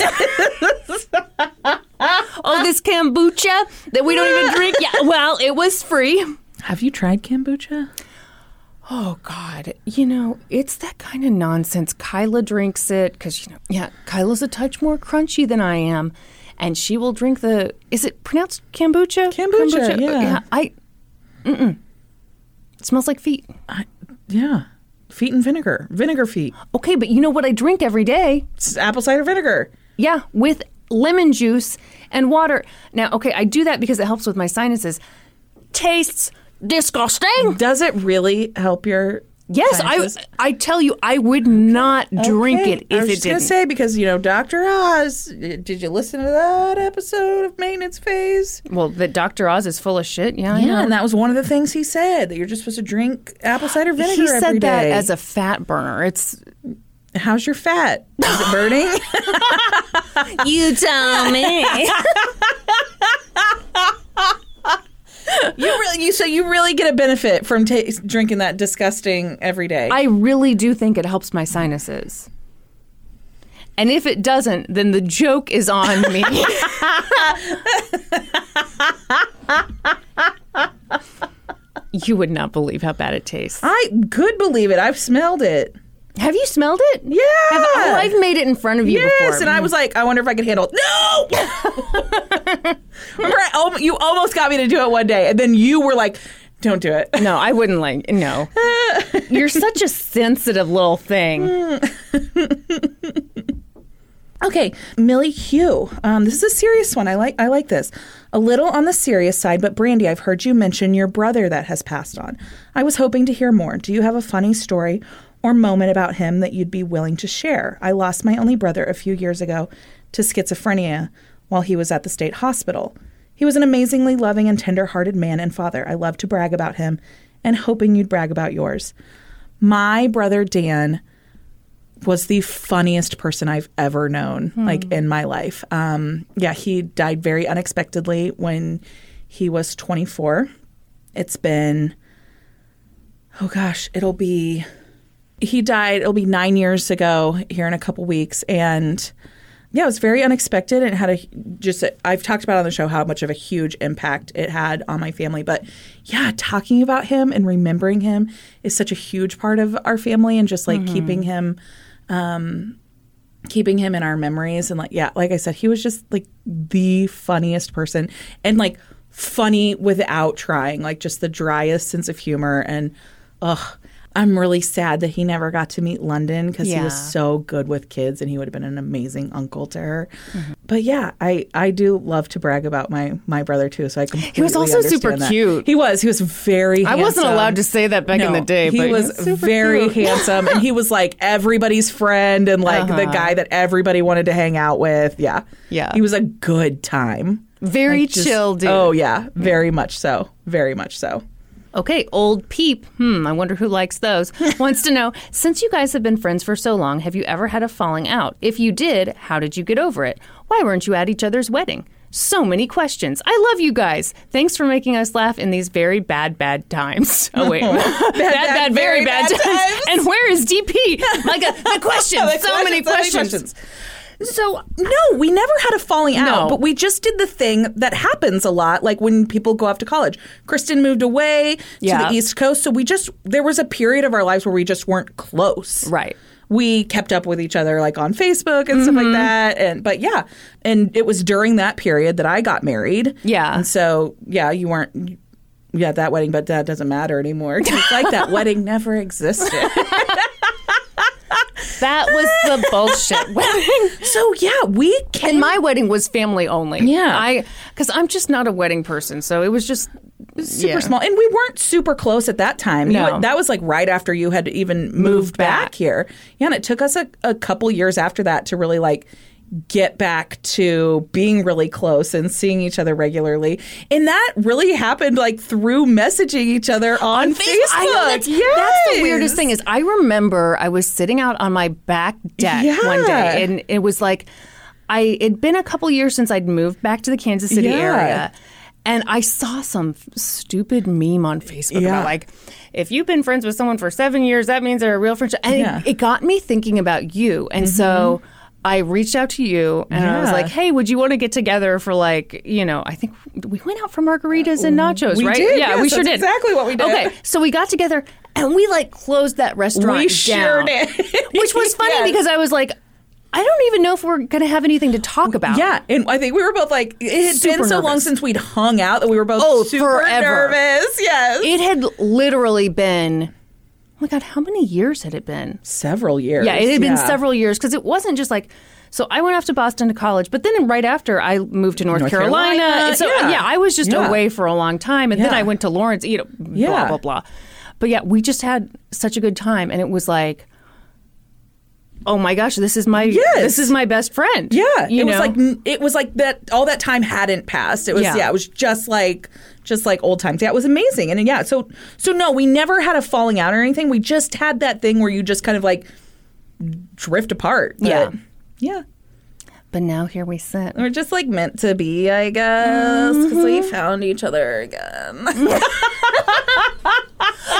oh, this kombucha that we don't even drink. Yeah, well, it was free. Have you tried kombucha? Oh God, you know it's that kind of nonsense. Kyla drinks it because you know, yeah, Kyla's a touch more crunchy than I am, and she will drink the. Is it pronounced kombucha? Kombucha, uh, yeah. I. Mm-mm. It smells like feet. I, yeah. Feet and vinegar. Vinegar feet. Okay, but you know what I drink every day? It's apple cider vinegar. Yeah, with lemon juice and water. Now, okay, I do that because it helps with my sinuses. Tastes disgusting. Does it really help your Yes, sinuses? I I tell you, I would not drink Okay. it I if was it just gonna didn't. say because you know Dr. Oz. Did you listen to that episode of Maintenance Phase? well, that Dr. Oz is full of shit. Yeah, I Yeah, know. and that was one of the things he said that you're just supposed to drink apple cider vinegar he said every that day. as a fat burner. It's How's your fat? Is it burning? you tell me. you really, you so you really get a benefit from ta drinking that disgusting every day. I really do think it helps my sinuses. And if it doesn't, then the joke is on me. you would not believe how bad it tastes. I could believe it. I've smelled it. Have you smelled it? Yeah. Have, oh, I've made it in front of you Yes, before. and I was like, I wonder if I could handle it. No! Remember, I, al- you almost got me to do it one day, and then you were like, don't do it. No, I wouldn't like. No, you're such a sensitive little thing. Okay, Millie Hugh. Um, this is a serious one. I like. I like this. A little on the serious side, but Brandy, I've heard you mention your brother that has passed on. I was hoping to hear more. Do you have a funny story or moment about him that you'd be willing to share? I lost my only brother a few years ago to schizophrenia while he was at the state hospital. He was an amazingly loving and tender-hearted man and father. I love to brag about him, and hoping you'd brag about yours. My brother Dan was the funniest person I've ever known, like in my life. Um, yeah, he died very unexpectedly when he was 24. It's been, oh gosh, it'll be, he died, it'll be nine years ago here in a couple weeks. And yeah, it was very unexpected. And it had a just i I've talked about on the show how much of a huge impact it had on my family, but yeah, talking about him and remembering him is such a huge part of our family and just like keeping him um keeping him in our memories. And like yeah, like I said, he was just like the funniest person and like funny without trying, like just the driest sense of humor. And ugh I'm really sad that he never got to meet London because he was so good with kids and he would have been an amazing uncle to her. Mm-hmm. But yeah, I, I do love to brag about my my brother too. So I completely he was also super that. cute. He was. He was very. I wasn't allowed to say that back in the day, but he was very cute. handsome, and he was like everybody's friend and like the Uh-huh. guy that everybody wanted to hang out with. Yeah, Yeah. he was a good time. Very Like, just- chill dude. Oh yeah, very much so. Very much so. Okay, old peep. Hmm, I wonder who likes those. Wants to know Since you guys have been friends for so long, have you ever had a falling out? If you did, how did you get over it? Why weren't you at each other's wedding? So many questions. I love you guys. Thanks for making us laugh in these very bad, bad times. Oh, wait. bad, bad, very, bad, times. And where is DP? Like, a, the questions. So many questions. So no, we never had a falling out, No. but we just did the thing that happens a lot, like when people go off to college. Kristen moved away to Yeah. the East Coast, so we just there was a period of our lives where we just weren't close. Right. We kept up with each other like on Facebook and stuff like Mm-hmm. that, and but yeah, and it was during that period that I got married. Yeah. and so yeah, you weren't. Yeah, that wedding, but that doesn't matter anymore. It's like that wedding never existed. That was the bullshit wedding. So yeah, we can. And my wedding was family only. Yeah. I because I'm just not a wedding person, so it was just super yeah. small, and we weren't super close at that time. No. had- that was like right after you had even moved, back. back. here. Yeah, and it took us a, a couple years after that to really like get back to being really close and seeing each other regularly. And that really happened like through messaging each other on, Facebook. I know that's, that's the weirdest thing is I remember I was sitting out on my back deck one day and it was like I it'd been a couple years since I'd moved back to the Kansas City Yeah. area. And I saw some f- stupid meme on Facebook Yeah. about like, if you've been friends with someone for seven years, that means they're a real friendship. And Yeah. it, it got me thinking about you. And mm-hmm. so I reached out to you and I was like, hey, would you want to get together for like, you know, I think we went out for margaritas and nachos, We right? did, Yeah, yes, we sure that's did. exactly what we did. Okay, so we got together and we like closed that restaurant We down. sure did. Which was funny Yes. because I was like, I don't even know if we're going to have anything to talk about. Yeah, and I think we were both like, it had Super been so long since we'd hung out that we were both Oh, super forever. nervous. Yes, It had literally been, oh my God, how many years had it been? several years. Yeah, it had been yeah. several years because it wasn't just like. So I went off to Boston to college, but then right after I moved to North, North Carolina. Carolina, So yeah. yeah. I was just Yeah. away for a long time, and then I went to Lawrence. You know, blah blah blah. But yeah, we just had such a good time, and it was like, oh my gosh, this is my Yes. this is my best friend. Yeah, you it know? was like it was like that. All that time hadn't passed. It was yeah. Yeah. it was just like just like old times. Yeah, it was amazing. And yeah, so so no, we never had a falling out or anything. We just had that thing where you just kind of like drift apart. But, Yeah. yeah. But now here we sit. We're just like meant to be, I guess, because we Mm-hmm. found each other again.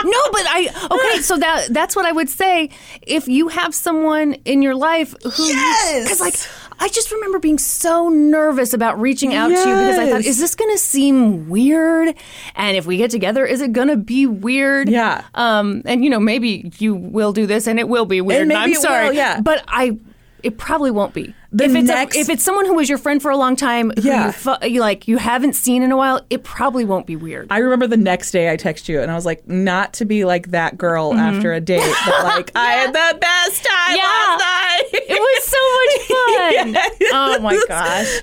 No, but I okay. So that that's what I would say. If you have someone in your life who, Yes! like I just remember being so nervous about reaching out to you because I thought, is this going to seem weird? And if we get together, is it going to be weird? Yeah. Um. And you know, maybe you will do this, and it will be weird. And and I'm sorry. will, yeah. But I. It probably won't be. The if it's next- a, if it's someone who was your friend for a long time, who Yeah. you, fu- you like you haven't seen in a while, it probably won't be weird. I remember the next day I text you and I was like, not to be like that girl Mm-hmm. after a date, but like I had the best time Yeah. last night. It was so much fun. Oh my gosh.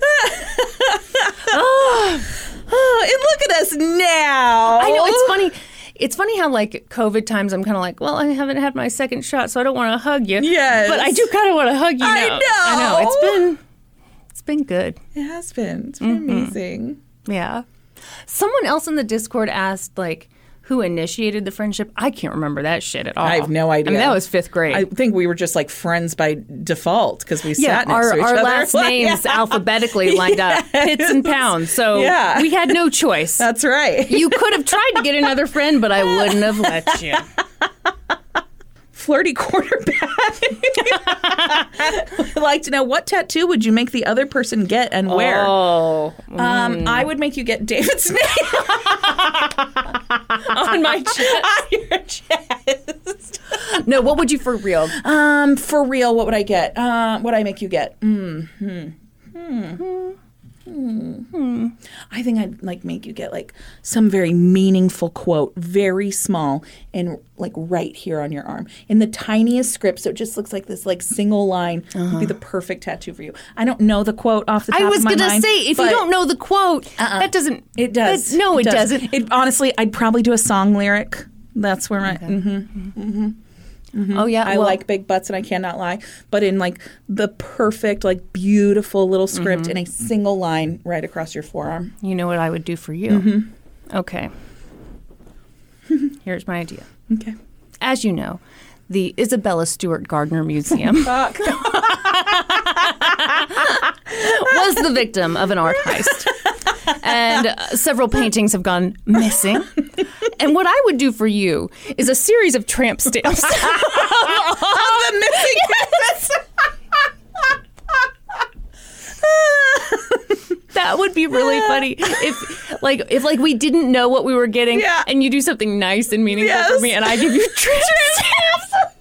Oh, and look at us now. I know it's funny. It's funny how like COVID times I'm kind of like, well, I haven't had my second shot, so I don't want to hug you. Yes. but I do kind of want to hug you. I now. know. I know. It's been, it's been good. It has been. It's been Mm-hmm. amazing. Yeah. Someone else in the Discord asked like, who initiated the friendship? I can't remember that shit at all. I have no idea. I mean, that was fifth grade. I think we were just like friends by default because we yeah, sat next our, to each our other. last Like, names alphabetically lined up, pits and pounds. So Yeah. we had no choice. That's right. you could have tried to get another friend, but I wouldn't have let you. flirty quarterback. I'd like to know what tattoo would you make the other person get and where? Oh, Um, I would make you get David's name on my chest. on your chest. No, what would you for real? Um, for real, what would I get? Uh, what I make you get? Mm, hmm. Hmm. I think I'd like make you get like some very meaningful quote, very small and like right here on your arm in the tiniest script, so it just looks like this like single line. Would be uh-huh. the perfect tattoo for you. I don't know the quote off the top of the side. I was of my gonna mind, say if you don't know the quote, uh-uh. that doesn't. it does. that- no, it, does. doesn't. It honestly, I'd probably do a song lyric. That's where my. Mhm. Oh yeah, I well, like big butts and I cannot lie. But in like the perfect, like beautiful little script Mm-hmm. in a single line right across your forearm. You know what I would do for you? Mm-hmm. Okay. Here's my idea. Okay. As you know, the Isabella Stewart Gardner Museum was the victim of an art heist. And uh, several paintings have gone missing. And what I would do for you is a series of tramp stamps. the missing that would be really funny if like if like we didn't know what we were getting Yeah. and you do something nice and meaningful for me and I give you tramp stamps.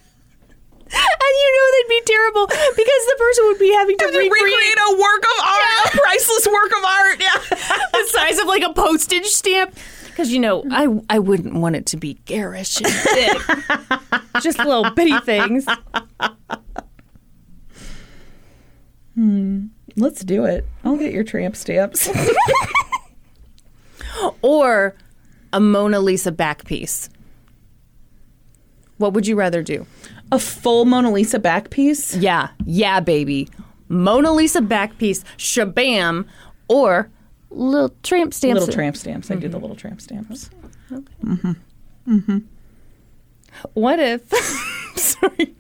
And you know they'd be terrible because the person would be having to recreate recreate a work of art, a priceless work of art. Yeah. the size of like a postage stamp. Because you know, I I wouldn't want it to be garish and big. Just little bitty things. Hmm. Let's do it. I'll get your tramp stamps. Or a Mona Lisa back piece. What would you rather do? A full Mona Lisa back piece. Yeah, yeah, baby. Mona Lisa back piece, shabam, or little tramp stamps. Little tramp stamps. I do the little tramp stamps. Okay. Mhm. Mhm. What if? sorry.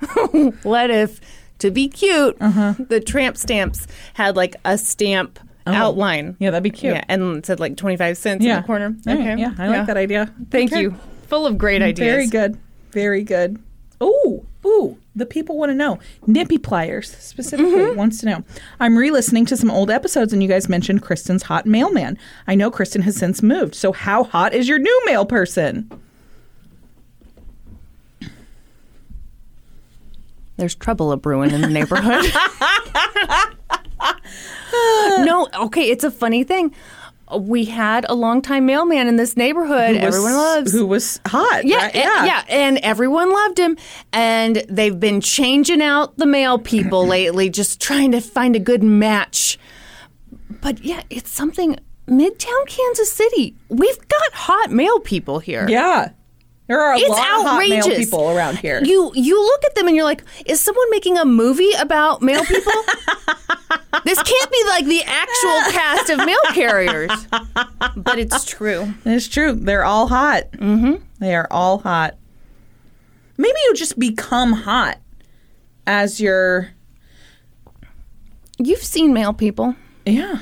what if, to be cute, the tramp stamps had like a stamp outline? Yeah, that'd be cute. Yeah, and it said like twenty five cents in the corner. Okay, Yeah, I like that idea. Thank Okay. you. Full of great ideas. Very good. Very good. Ooh, ooh, the people want to know. Nippy Pliers specifically mm-hmm. wants to know. I'm re listening to some old episodes and you guys mentioned Kristen's hot mailman. I know Kristen has since moved. So, how hot is your new mail person? There's trouble a brewing in the neighborhood. no, okay, it's a funny thing. We had a longtime mailman in this neighborhood. Who was- Everyone loves. Who was hot. Yeah, right? and, yeah, and everyone loved him. And they've been changing out the mail people lately, just trying to find a good match. But yeah, it's something. Midtown Kansas City, we've got hot mail people here. Yeah. There are a It's lot of hot outrageous. male people around here. You you look at them and you're like, is someone making a movie about male people? this can't be like the actual cast of mail carriers. But it's true. it's true. They're all hot. Mm-hmm. They are all hot. Maybe you just become hot as you're. You've seen male people. Yeah.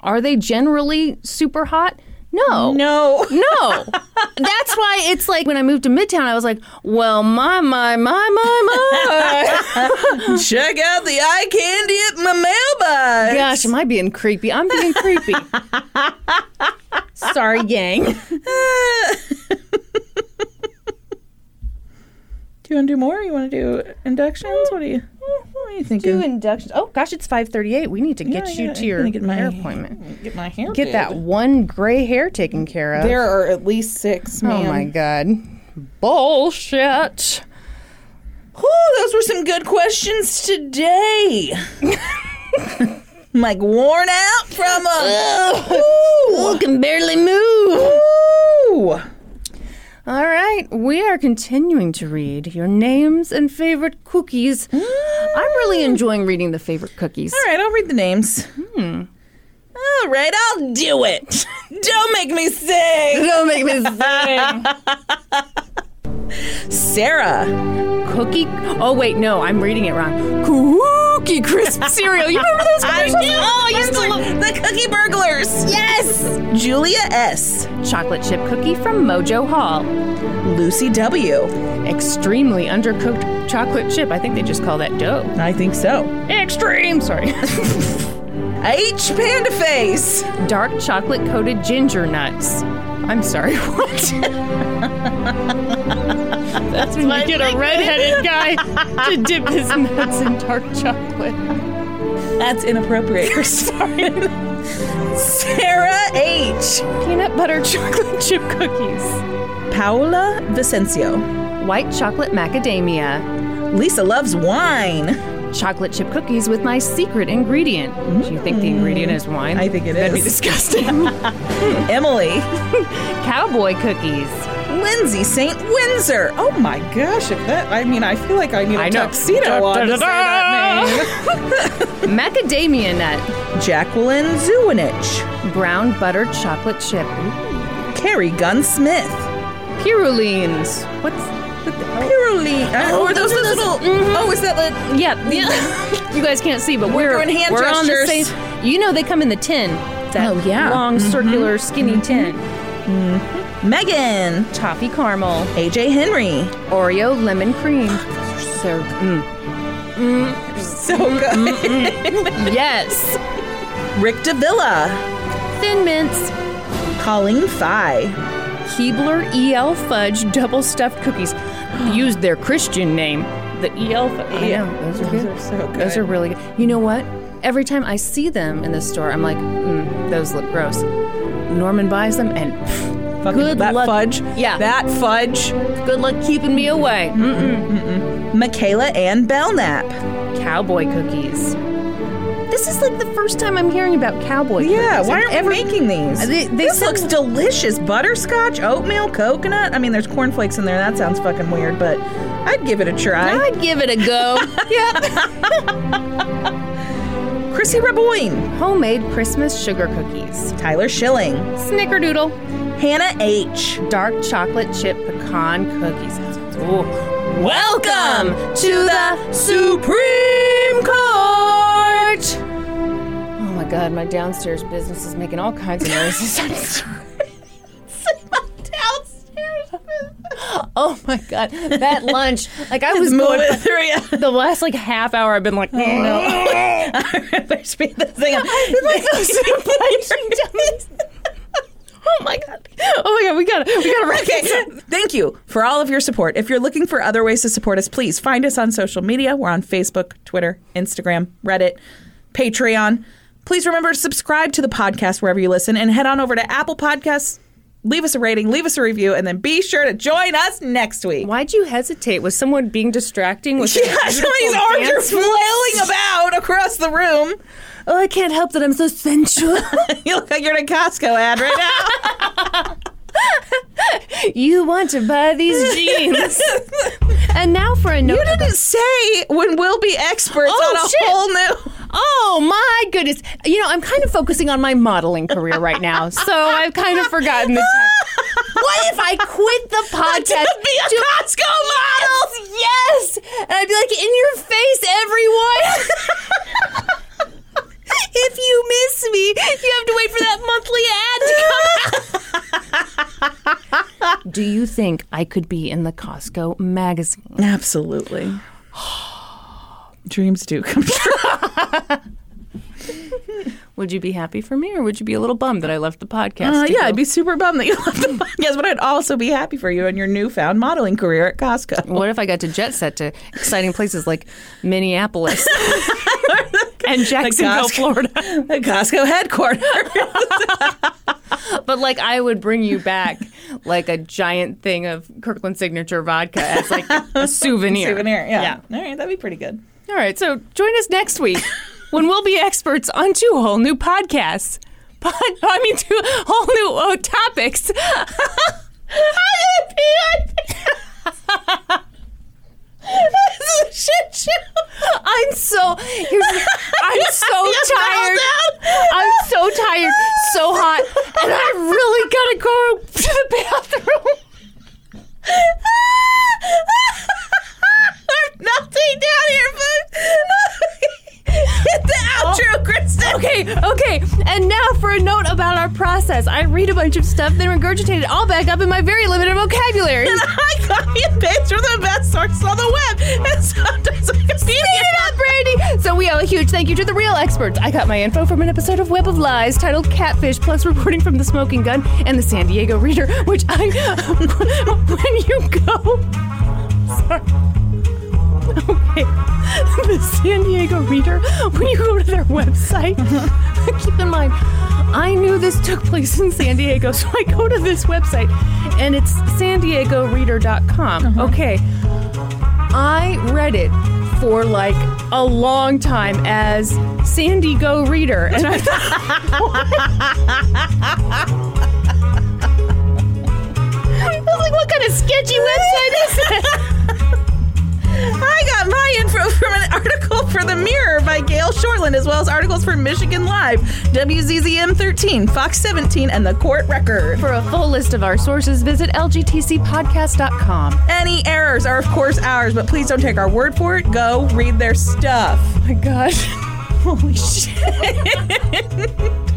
Are they generally super hot? No. No. No. That's why it's like when I moved to Midtown, I was like, well, my, my, my, my, my. Check out the eye candy at my mailbox. Gosh, am I being creepy? I'm being creepy. Sorry, gang. Do you want to do more? You want to do inductions? What do you? What are you thinking? Do inductions. Oh gosh, it's five thirty-eight. We need to get Yeah, you yeah, to your get my hair appointment. Get my hair. Get did. that one gray hair taken care of. There are at least six. oh my god, bullshit. Whew, those were some good questions today. I'm like worn out from a. Ooh, can barely move. Ooh. All right, we are continuing to read your names and favorite cookies. I'm really enjoying reading the favorite cookies. All right, I'll read the names. Hmm. All right, I'll do it. Don't make me sing. Don't make me sing. Sarah. Cookie. Oh wait, no, I'm reading it wrong. Cookie crisp cereal. You remember those I do. Oh, I used to love. the cookie burglars. Yes. Julia S. Chocolate chip cookie from Mojo Hall. Lucy W. Extremely undercooked chocolate chip. I think they just call that dough. I think so. Extreme, sorry. H. Panda Face. Dark chocolate coated ginger nuts. I'm sorry, what? That's when you get a redheaded guy to dip his nuts in dark chocolate. That's inappropriate. Sorry. Sarah H. Peanut butter chocolate chip cookies. Paola Vicencio. White chocolate macadamia. Lisa loves wine. Chocolate chip cookies with my secret ingredient. Do you think the mm. ingredient is wine? I think it That'd be is. disgusting. Emily. Cowboy cookies. Lindsay St. Windsor. Oh my gosh, if that, I mean, I feel like I need a I know. tuxedo Da, on da, to da, say that name. Macadamia nut. Jacqueline Zuinich. Brown buttered chocolate chip. Carrie Gunsmith. Piroulines. What's what the hell? Purely. Oh, or uh, oh, those, those are little. those- mhm. Oh, is that the, Yeah, yeah. you guys can't see, but we're doing hand we're on the same. You know they come in the tin. That Oh, yeah. long circular mm-hmm. skinny mm-hmm. tin. Megan. Toffee caramel, AJ Henry. Oreo lemon cream. So mm. So good. yes, Rick Davila. thin mints. Colleen Phi. Keebler EL Fudge double stuffed cookies. Used their Christian name. The EL Fudge. Know, those are good. so good. Those are really good. You know what? Every time I see them in the store, I'm like, mm, those look gross. Norman buys them, and pff, Fucking- good that luck. fudge. Yeah. That fudge. Good luck keeping me away. Mm-mm. Michaela Ann Belknap. Cowboy cookies. This is like the first time I'm hearing about cowboy Yeah, cookies. why aren't we making these? They- they this looks delicious. Butterscotch, oatmeal, coconut. I mean, there's cornflakes in there. That sounds fucking weird, but I'd give it a try. I'd give it a go. yeah. Chrissy Raboyne, Homemade Christmas sugar cookies. Tyler Schilling, Snickerdoodle. Hannah H. dark chocolate chip pecan cookies. Ooh. Welcome to the Supreme Court. Oh my God, my downstairs business is making all kinds of noises. Oh my God, that lunch! Like I was going Moving through the last like half hour. I've been like, oh no. There's been this thing. Oh my god! Oh my god! We gotta, we gotta wrap Okay, this up. thank you for all of your support. If you're looking for other ways to support us, please find us on social media. We're on Facebook, Twitter, Instagram, Reddit, Patreon. Please remember to subscribe to the podcast wherever you listen and head on over to Apple Podcasts. Leave us a rating, leave us a review, and then be sure to join us next week. Why'd you hesitate? Was someone being distracting? Was Yeah, somebody's arms are flailing about across the room. Oh, I can't help that I'm so sensual. You look like you're in a Costco ad right now. you want to buy these jeans. and now for a note. you didn't say when we'll be experts Oh, on a shit. whole new. Oh my goodness. You know, I'm kind of focusing on my modeling career right now. So I've kind of forgotten the tech. What if I quit the podcast To be a Costco model. Yes! And I'd be like, in your face, everyone! if you miss me, you have to wait for that monthly ad to come out. Do you think I could be in the Costco magazine? Absolutely. Dreams do come true. Would you be happy for me, or would you be a little bummed that I left the podcast? Uh, yeah, go- I'd be super bummed that you left the podcast, but I'd also be happy for you and your newfound modeling career at Costco. What if I got to jet set to exciting places like Minneapolis and Jacksonville, Costco. Florida? The Costco headquarters. But like, I would bring you back like a giant thing of Kirkland Signature vodka as like a souvenir. Souvenir, yeah. All right, that'd be pretty good. All right, so join us next week when we'll be experts on two whole new podcasts. Pod, I mean, two whole new uh, topics. This is a shit show. I'm so here's I'm so tired. I'm so tired, so hot, and I really gotta go to the bathroom. I'm melting down here, but hit the oh. outro, Kristen. Okay, okay, and now for a note about our process. I read a bunch of stuff, then regurgitate it all back up in my very limited vocabulary. And I copy and paste from the best sources on the web. And sometimes Wikipedia. Speed it up, Brandy! So we owe a huge thank you to the real experts. I got my info from an episode of Web of Lies titled Catfish, plus reporting from the Smoking Gun and the San Diego Reader, which I, when you go, sorry. Okay, the San Diego Reader, when you go to their website, keep in mind, I knew this took place in San Diego, so I go to this website, and it's san diego reader.com. Uh-huh. Okay. I read it for like a long time as Sandy Go Reader, and I thought, I was like, what kind of sketchy website is it? I got my info from an article for The Mirror by Gail Shortland, as well as articles for Michigan Live, WZZM 13, Fox 17, and The Court Record. For a full list of our sources, visit lgtcpodcast.com. Any errors are, of course, ours, but please don't take our word for it. Go read their stuff. Oh my gosh. Holy shit.